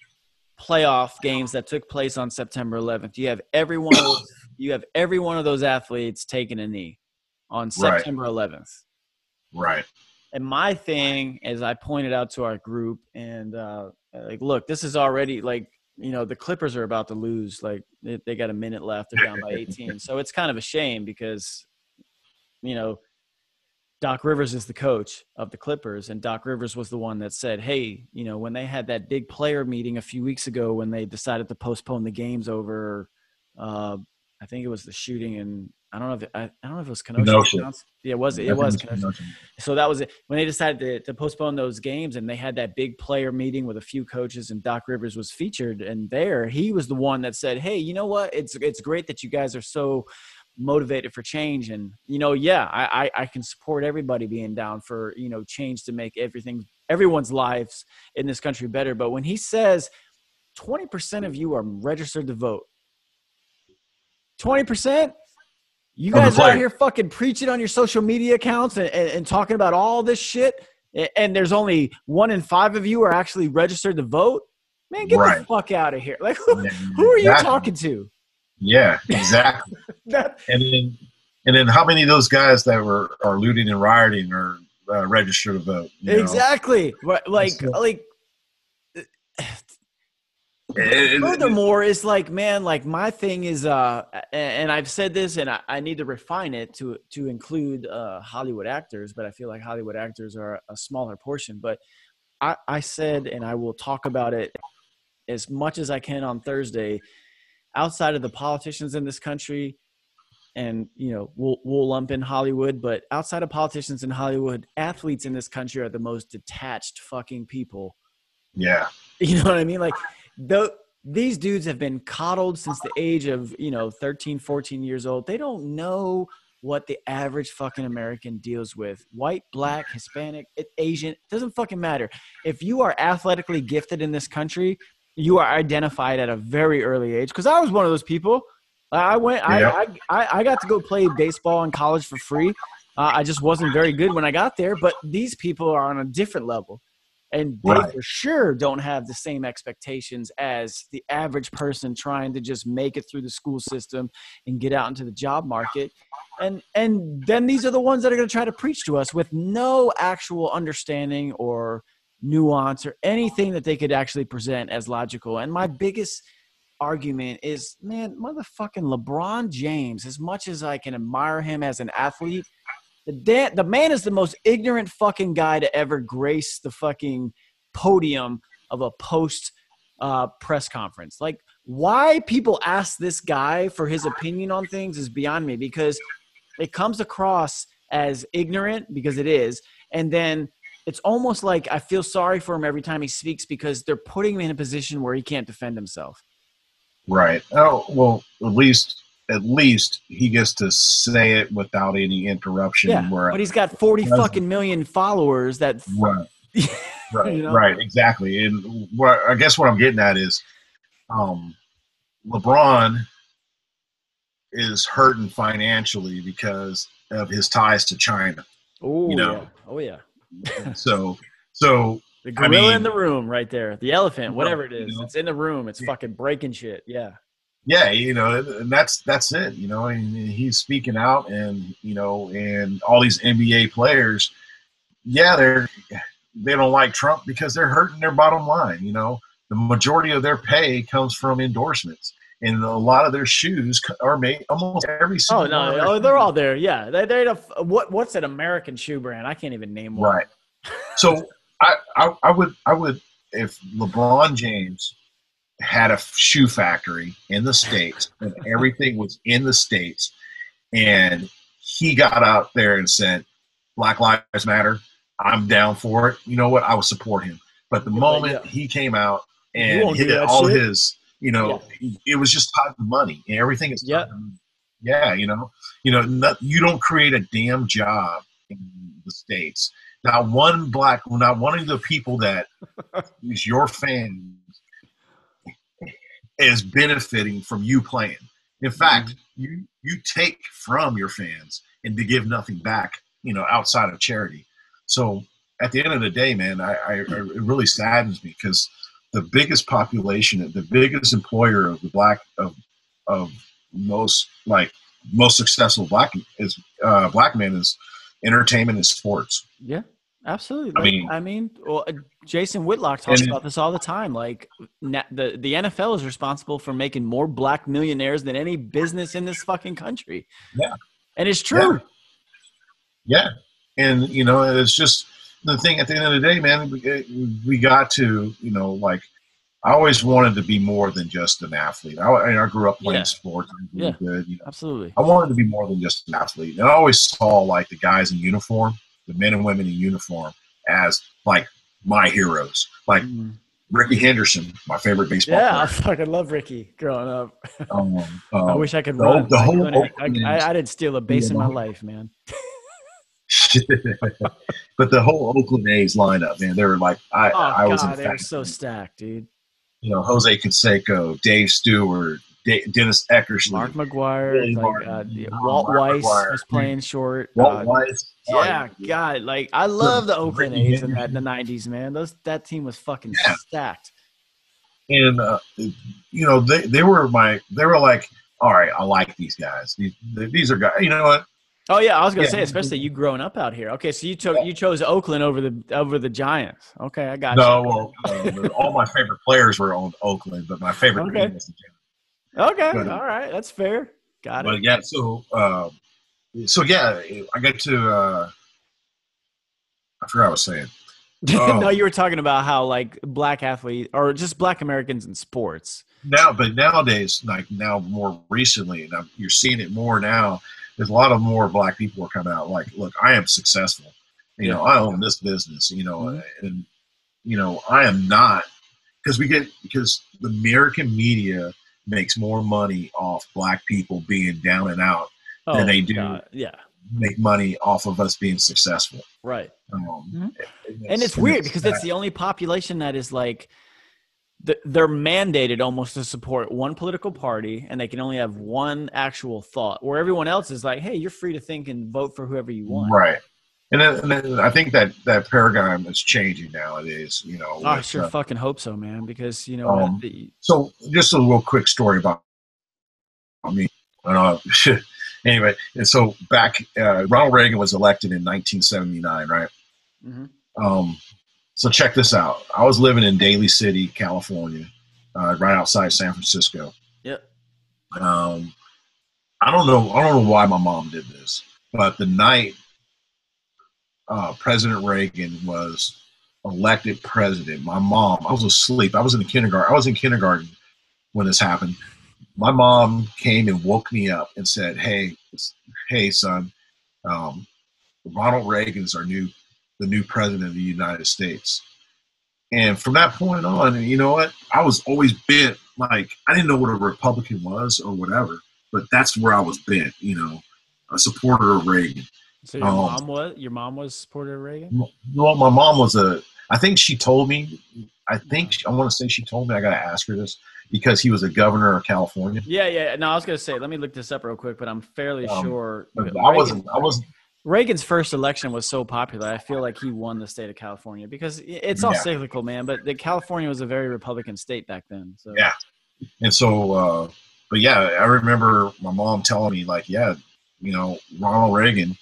playoff games that took place on September 11th. You have every one of those, you have every one of those athletes taking a knee on Right. September 11th. right, And my thing, as I pointed out to our group, and uh, like, look, this is already like, you know, the Clippers are about to lose. Like, they, they got a minute left. They're down by 18. so it's kind of a shame because, you know, Doc Rivers is the coach of the Clippers, and Doc Rivers was the one that said, "Hey, you know, when they had that big player meeting a few weeks ago, when they decided to postpone the games over, uh, I think it was the shooting, and I don't know if it, I, I don't know if it was Kenosha. Kenosha. Yeah, it was. I It think was it's Kenosha. So that was it. When they decided to, to postpone those games and they had that big player meeting with a few coaches and Doc Rivers was featured and there he was the one that said, Hey, you know what? It's it's great that you guys are so motivated for change and you know, yeah, I, I, I can support everybody being down for, you know, change to make everything everyone's lives in this country better. But when he says twenty percent of you are registered to vote, twenty percent you guys are out here fucking preaching on your social media accounts and, and, and talking about all this shit, and there's only one in five of you are actually registered to vote. Man, get the fuck out of here! Like, who, who are you talking to? Yeah, exactly. That, and then and then how many of those guys that were are looting and rioting are uh, registered to vote? know? exactly. Right, Like, So- like. Furthermore, it's like, man, like my thing is, uh, and I've said this, and I, I need to refine it to to include uh, Hollywood actors, but I feel like Hollywood actors are a smaller portion. But I, I said, and I will talk about it as much as I can on Thursday. Outside of the politicians in this country, and you know, we'll we'll lump in Hollywood, but outside of politicians in Hollywood, athletes in this country are the most detached fucking people yeah, you know what I mean? Like the these dudes have been coddled since the age of, you know, 13, 14 years old. They don't know what the average fucking American deals with. White, black, Hispanic, Asian—it Asian, doesn't fucking matter. If you are athletically gifted in this country, you are identified at a very early age. Because I was one of those people. I went. I, Yeah. I I I got to go play baseball in college for free. Uh, I just wasn't very good when I got there. But these people are on a different level, and they Right. for sure don't have the same expectations as the average person trying to just make it through the school system and get out into the job market. And and then these are the ones that are going to try to preach to us with no actual understanding or nuance or anything that they could actually present as logical. And my biggest argument is, man, motherfucking LeBron James, as much as I can admire him as an athlete, the, the man is the most ignorant fucking guy to ever grace the fucking podium of a post uh, press conference. Like, why people ask this guy for his opinion on things is beyond me because it comes across as ignorant because it is. And then it's almost like I feel sorry for him every time he speaks because they're putting him in a position where he can't defend himself. right. Oh well, at least at least he gets to say it without any interruption. Yeah, where, but he's got 40 President. fucking million followers that right, right, You know? right, exactly. And what I guess what I'm getting at is, um, LeBron is hurting financially because of his ties to China. Oh You know. yeah. Oh yeah. So, so The I mean- in the room right there. The elephant, whatever it is, You know? It's in the room. It's Yeah. fucking breaking shit. Yeah. Yeah, you know, and that's that's it. You know, and he's speaking out, and you know, and all these NBA players, yeah, they're they don't like Trump because they're hurting their bottom line. You know, the majority of their pay comes from endorsements, and a lot of their shoes are made almost every Oh no, oh, they're all there. Yeah, they, they're the what? What's an American shoe brand? I can't even name one. right. So I, I I would I would if LeBron James had a shoe factory in the states and everything was in the states. And he got out there and said black lives matter. I'm down for it. You know what? I would support him. But the Yeah, moment yeah. he came out and hit all shit. his you know it was just tied to money. And everything is Yeah. yeah you know. You know not, you don't create a damn job in the states. Not one black not one of the people that is your fan is benefiting from you playing. In fact, you you take from your fans and to give nothing back, you know, outside of charity. So at the end of the day, man, I, I it really saddens me because the biggest population, the biggest employer of the black of of most like most successful black is uh, black men is entertainment and sports. Yeah, absolutely. I mean- I mean, well, uh, Jason Whitlock talks And- about this all the time. Like, na- the the NFL is responsible for making more black millionaires than any business in this fucking country. Yeah. and it's true. Yeah, and you know, it's just the thing. At the end of the day, man, we, we got to, you know, like I always wanted to be more than just an athlete. I, I grew up playing Yeah. sports. Really good. You know, Absolutely. I wanted to be more than just an athlete, and I always saw like the guys in uniform, the men and women in uniform, as like my heroes. Like Mm. Rickey Henderson, my favorite baseball player. Yeah, I fucking love Rickey growing up. Um, I um, wish I could the- run. the I whole. I, I, I didn't steal a base in my life, man. but the whole Oakland A's lineup, man, they were like I, Oh I was god, they were so stacked, dude. you know, Jose Canseco, Dave Stewart, Dennis Eckersley, Mark McGwire, like uh, the- Mark Walt Weiss McGwire, was playing short. Walt uh, Weiss. Yeah, God, like I love the Oakland A's in that in the '90s, man. Those that team was fucking Yeah. stacked. And uh, you know, they they were my they were like, all right, I like these guys. These these are guys. You know what? Oh yeah, I was gonna Yeah. say, especially you growing up out here. Okay, so you took you chose Oakland over the over the Giants. Okay, I got No, you. well, all my favorite players were on Oakland, but my favorite Okay. team was the Giants. Okay, but- all right, that's fair. Got it. But yeah, so uh, so yeah, I got to. Uh, I forgot what I was saying. oh. no, you were talking about how like black athletes or just black Americans in sports. now but nowadays like now more recently and I'm, you're seeing it more now there's a lot of more black people are coming out like look i am successful you know i own this business you know Mhm. and you know i am not because we get because the american media makes more money off black people being down and out Oh, Than they do. God, Yeah, make money off of us being successful right. um, Mhm. and it's weird because it's the only population that is like they're mandated almost to support one political party and they can only have one actual thought where everyone else is like hey you're free to think and vote for whoever you want right and then, and then i think that that paradigm is changing nowadays you know oh, i with, sure uh, fucking hope so man because you know Um, the, So, just a little quick story about me. Uh, anyway, and so back, uh, Ronald Reagan was elected in 1979, right? Mhm. Um, so check this out. I was living in Daly City, California, uh, right outside San Francisco. Yep. Um, I don't know. I don't know why my mom did this, but the night uh, President Reagan was elected president, my mom. I was asleep. I was in the kindergarten. I was in kindergarten when this happened. My mom came and woke me up and said, "Hey, hey, son, um, Ronald Reagan's our new, the new president of the United States." And from that point on, you know what? I was always bent like I didn't know what a Republican was or whatever. but that's where I was bent. You know, a supporter of Reagan. So your Um, mom was your mom was Reagan. You know, my mom was a. I think she told me. I think I want to say she told me. I got to ask her this because he was a governor of California. Yeah, yeah. No, I was gonna say. Let me look this up real quick, but I'm fairly Um, sure. Reagan- I wasn't. I wasn't. Reagan's first election was so popular. I feel like he won the state of California because it's all Yeah. cyclical, man. But the California was a very Republican state back then. So Yeah. And so, uh, but yeah, I remember my mom telling me like, yeah, you know, Ronald Reagan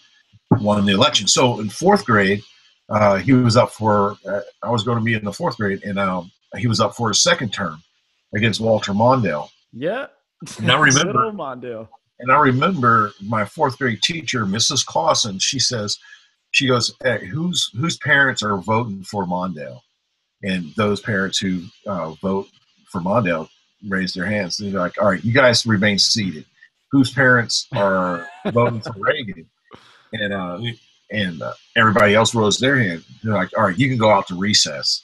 won the election. So in fourth grade, uh, he was up for. Uh, I was going to be in the fourth grade, and um, he was up for his second term against Walter Mondale. yeah. And I remember- Mondale. And I remember my fourth grade teacher, Mrs. Clausen. She says, she goes, hey, "Whose whose parents are voting for Mondale?" And those parents who uh, vote for Mondale raise their hands. And They're like, "All right, you guys remain seated." Whose parents are voting for Reagan? And uh, and uh, everybody else rose their hand. They're like, "All right, you can go out to recess."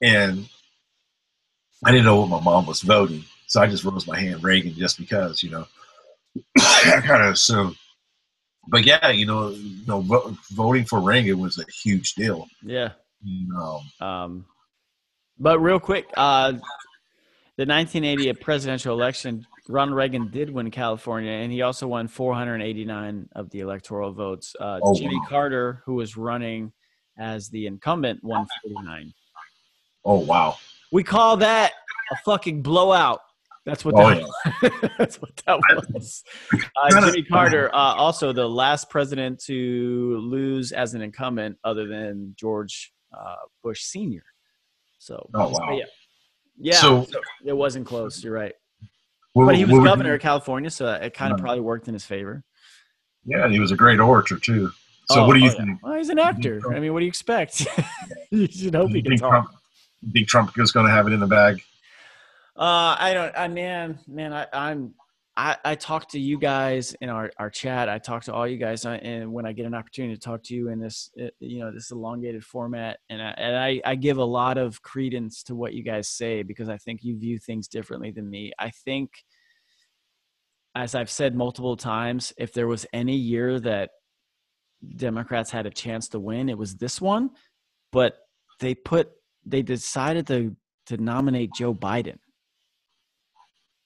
And I didn't know what my mom was voting, so I just rose my hand, Reagan, just because, you know. I kind of assumed. But yeah, you know, you know, vo- voting for Reagan was a huge deal. Yeah. You know, Um, but real quick, uh, the 1980 presidential election, Ronald Reagan did win California, and he also won 489 of the electoral votes. Uh, Oh, Jimmy wow. Carter, who was running as the incumbent, won 49. oh wow, We call that a fucking blowout. That's what Oh, that, that's what that was. Uh, Jimmy Carter, uh, also the last president to lose as an incumbent, other than George uh, Bush Senior. So, Oh, wow. yeah, yeah. So- it wasn't close. You're right, What- but he was governor you- of California, so it kind of probably worked in his favor. yeah, he was a great orator too. So Oh, what do you oh, yeah. think? Well, he's an actor. I mean, what do you expect? you should hope Do he you can think talk. Trump, think Trump is going to have it in the bag? Uh, I don't. I man, man, I, I'm. I, I talk to you guys in our, our chat. I talk to all you guys, uh, and when I get an opportunity to talk to you in this, uh, you know, this elongated format, and I, and I, I give a lot of credence to what you guys say because I think you view things differently than me. I think, as I've said multiple times, if there was any year that Democrats had a chance to win, it was this one, but they put they decided to to nominate Joe Biden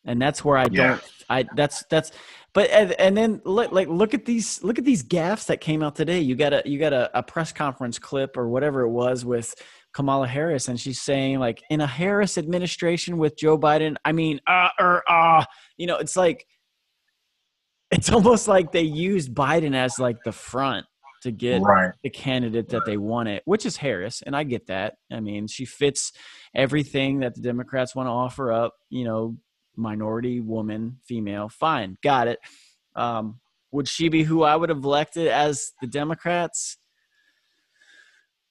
and that's where I Yeah. don't. I that's that's. But and, and then look like look at these look at these gaffes that came out today. You got a you got a, a press conference clip or whatever it was with Kamala Harris, and she's saying like in a Harris administration with Joe Biden. I mean, uh, er, uh, you know, it's like it's almost like they used Biden as like the front to get Right. the candidate that they wanted, which is Harris, and I get that. I mean, she fits everything that the Democrats want to offer up. You know, minority, woman, female, fine, got it. Um, would she be who I would have elected as the Democrats?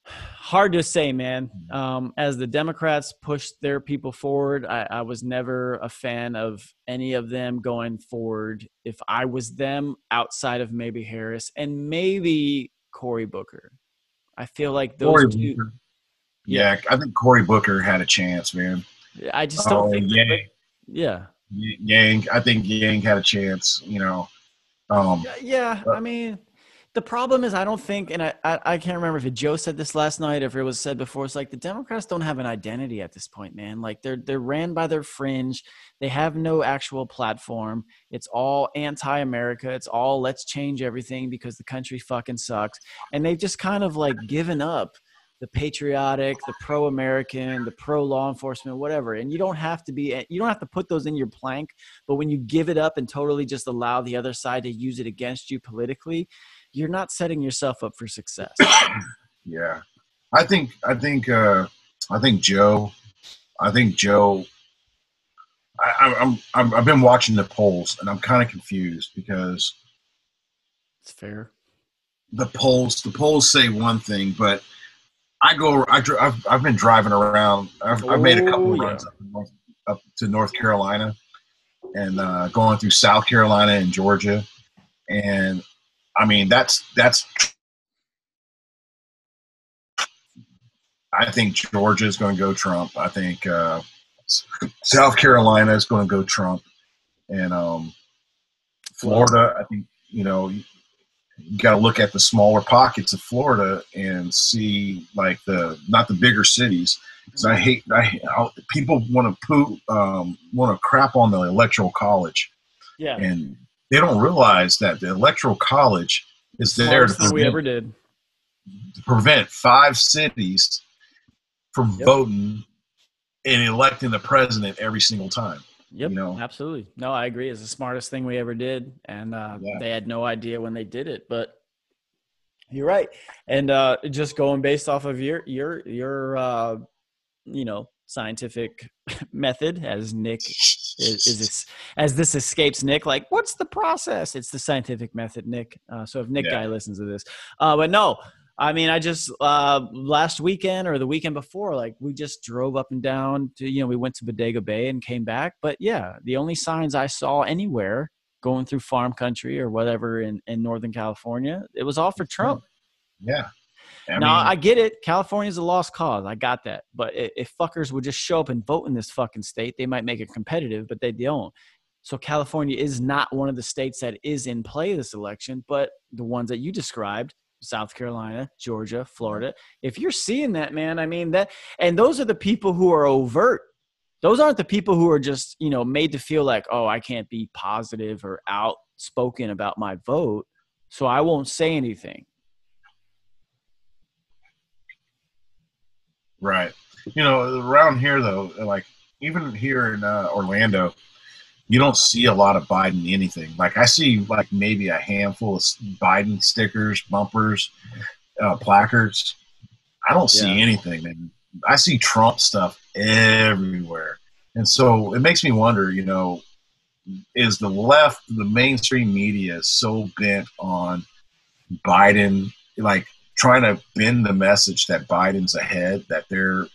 Hard to say, man. Um, as the Democrats pushed their people forward, I, I was never a fan of any of them going forward. If I was them, outside of maybe Harris and maybe Cory Booker, I feel like those Cory two. Booker. Yeah, I think Cory Booker had a chance, man. I just don't Oh, think. That, yeah. Yang, I think Yang had a chance. You know, um, Yeah, yeah. I mean, the problem is, I don't think, and I, I, I can't remember if it, Joe said this last night, or if it was said before. It's like the Democrats don't have an identity at this point, man. Like they're they're ran by their fringe. They have no actual platform. It's all anti-America. It's all let's change everything because the country fucking sucks. And they've just kind of like given up the patriotic, the pro-American, the pro-law enforcement, whatever. And you don't have to be, you don't have to put those in your plank. But when you give it up and totally just allow the other side to use it against you politically, you're not setting yourself up for success. yeah, I think, I think, uh, I think Joe, I think Joe. I, I- I'm, I'm, I've been watching the polls, and I'm kind of confused because It's fair. the polls the polls say one thing, but I go I, I've I've been driving around. I've, I've made a couple Oh, of yeah. runs up, North- up to North Carolina and uh, going through South Carolina and Georgia, and I mean that's that's. I think Georgia is going to go Trump. I think uh, South Carolina is going to go Trump, and um, Florida, I think you know you got to look at the smaller pockets of Florida and see like the not the bigger cities. Because I hate I, people want to poo um, want to crap on the electoral college, Yeah. and they don't realize that the electoral college is there to thing we prevent, ever did. to prevent five cities from Yep. voting and electing the president every single time. Yep, you know. absolutely. No, I agree. It's the smartest thing we ever did, and uh, Yeah. they had no idea when they did it. But you're right, and uh, just going based off of your your your uh, you know scientific method, as Nick is, is this as this escapes Nick. Like, what's the process? It's the scientific method, Nick. Uh, so if Nick Yeah. guy listens to this, uh, but no. I mean, I just uh, last weekend or the weekend before, like we just drove up and down to, you know, we went to Bodega Bay and came back. But yeah, the only signs I saw anywhere going through farm country or whatever in, in Northern California, it was all for Trump. Yeah. I now mean, I get it. California's a lost cause. I got that. But if fuckers would just show up and vote in this fucking state, they might make it competitive, but they don't. So California is not one of the states that is in play this election, but the ones that you described, South Carolina, Georgia, Florida. If you're seeing that, man, I mean that and those are the people who are overt. Those aren't the people who are just, you know, made to feel like, "Oh, I can't be positive or outspoken about my vote, so I won't say anything." Right. You know, around here though, like even here in uh, Orlando, you don't see a lot of Biden anything. Like I see like maybe a handful of Biden stickers, bumpers, uh, placards. I don't see Yeah. anything, man. I see Trump stuff everywhere, and so it makes me wonder. You know, is the left, the mainstream media, so bent on Biden, like trying to bend the message that Biden's ahead, that they're.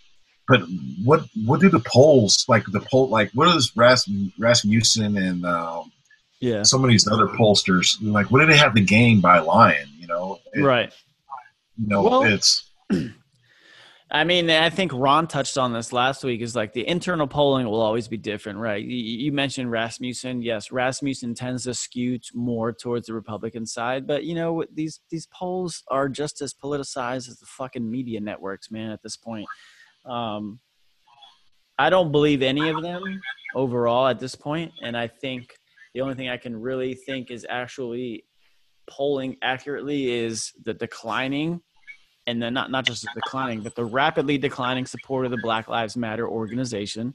But what what do the polls like? The poll like what is Ras, Rasmussen and um, Yeah. some of these other pollsters like? What do they have to gain by lying? You know, It- Right. You know, Well- it's I mean, I think Ron touched on this last week. Is like the internal polling will always be different, right? You, you mentioned Rasmussen. Yes, Rasmussen tends to skew more towards the Republican side, but you know these these polls are just as politicized as the fucking media networks, man. At this point, um, I don't believe any of them overall at this point, and I think the only thing I can really think is actually polling accurately is the declining and then not not just the declining, but the rapidly declining support of the Black Lives Matter organization,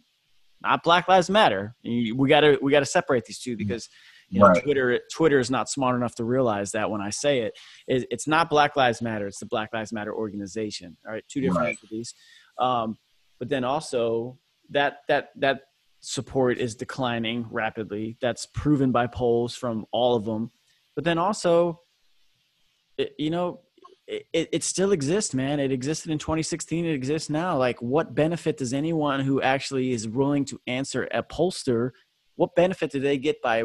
not Black Lives Matter. We got to we got to separate these two because you know Right. Twitter Twitter is not smart enough to realize that when I say it, it it's not Black Lives Matter, it's the Black Lives Matter organization. All right, two different Right. entities. Um, but then also that that that support is declining rapidly. That's proven by polls from all of them. But then also, it, you know, it, it, still exists, man. It existed in 2016. It exists now. Like, what benefit does anyone who actually is willing to answer a pollster? What benefit do they get by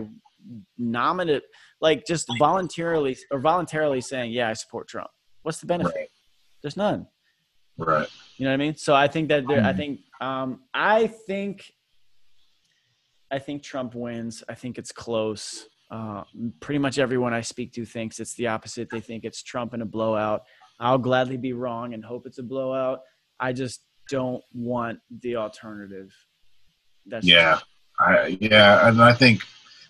nominate, like, just voluntarily or voluntarily saying, "Yeah, I support Trump"? What's the benefit? Right. There's none. right. You know what I mean? So I think that there, I Mhm. think um, I think I think Trump wins. I think it's close. Uh, pretty much everyone I speak to thinks it's the opposite. They think it's Trump in a blowout. I'll gladly be wrong and hope it's a blowout. I just don't want the alternative. That's Yeah, I, yeah, and I think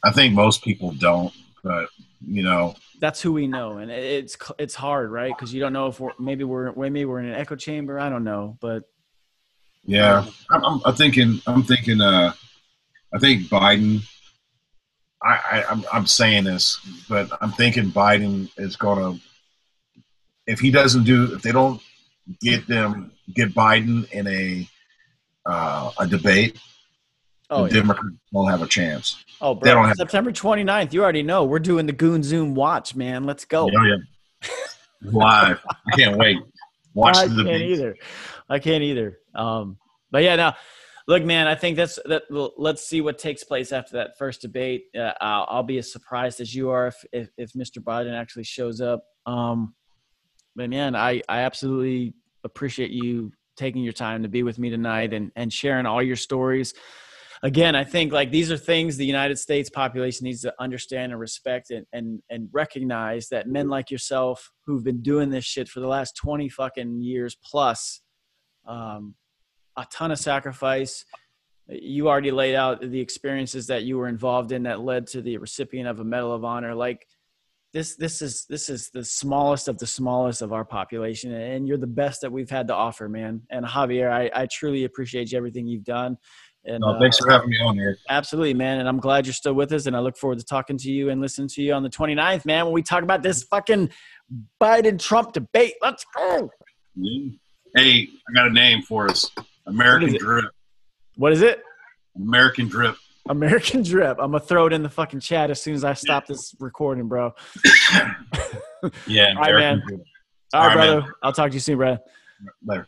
I think most people don't, but you know, that's who we know, and it's it's hard, right? Because you don't know if we're maybe we're maybe we're in an echo chamber. I don't know, but yeah, I'm, I'm, I'm thinking, I'm thinking, uh, I think Biden. I, I I'm, I'm saying this, but I'm thinking Biden is gonna. If he doesn't do, if they don't get them, get Biden in a uh, a debate, oh the yeah. Democrats won't have a chance. Oh, They bro, don't have- September 29th. You already know. We're doing the Goon Zoom watch, man. Let's go. Oh yeah, live. I can't wait. Watch I the can't either. I can't either. Um, but yeah, now look, man. I think that's that. well, Let's see what takes place after that first debate. Uh, I'll, I'll be as surprised as you are if, if if Mr. Biden actually shows up. Um, but man, I I absolutely appreciate you taking your time to be with me tonight and and sharing all your stories. Again, I think like these are things the United States population needs to understand and respect and and and recognize that men like yourself who've been doing this shit for the last 20 fucking years plus um, a ton of sacrifice. You already laid out the experiences that you were involved in that led to the recipient of a medal of honor. Like this this is this is the smallest of the smallest of our population and you're the best that we've had to offer man. And javier i, I truly appreciate everything you've done and No, thanks uh, for having me on here. absolutely man and i'm glad you're still with us and i look forward to talking to you and listening to you on the 29th man when we talk about this fucking biden trump debate let's go Hey, I got a name for us. American What? Drip. what is it American Drip. american drip i'm gonna throw it in the fucking chat as soon as i stop this recording bro Yeah, All right, man. Drip. all right All right, man. brother i'll talk to you soon brother Later.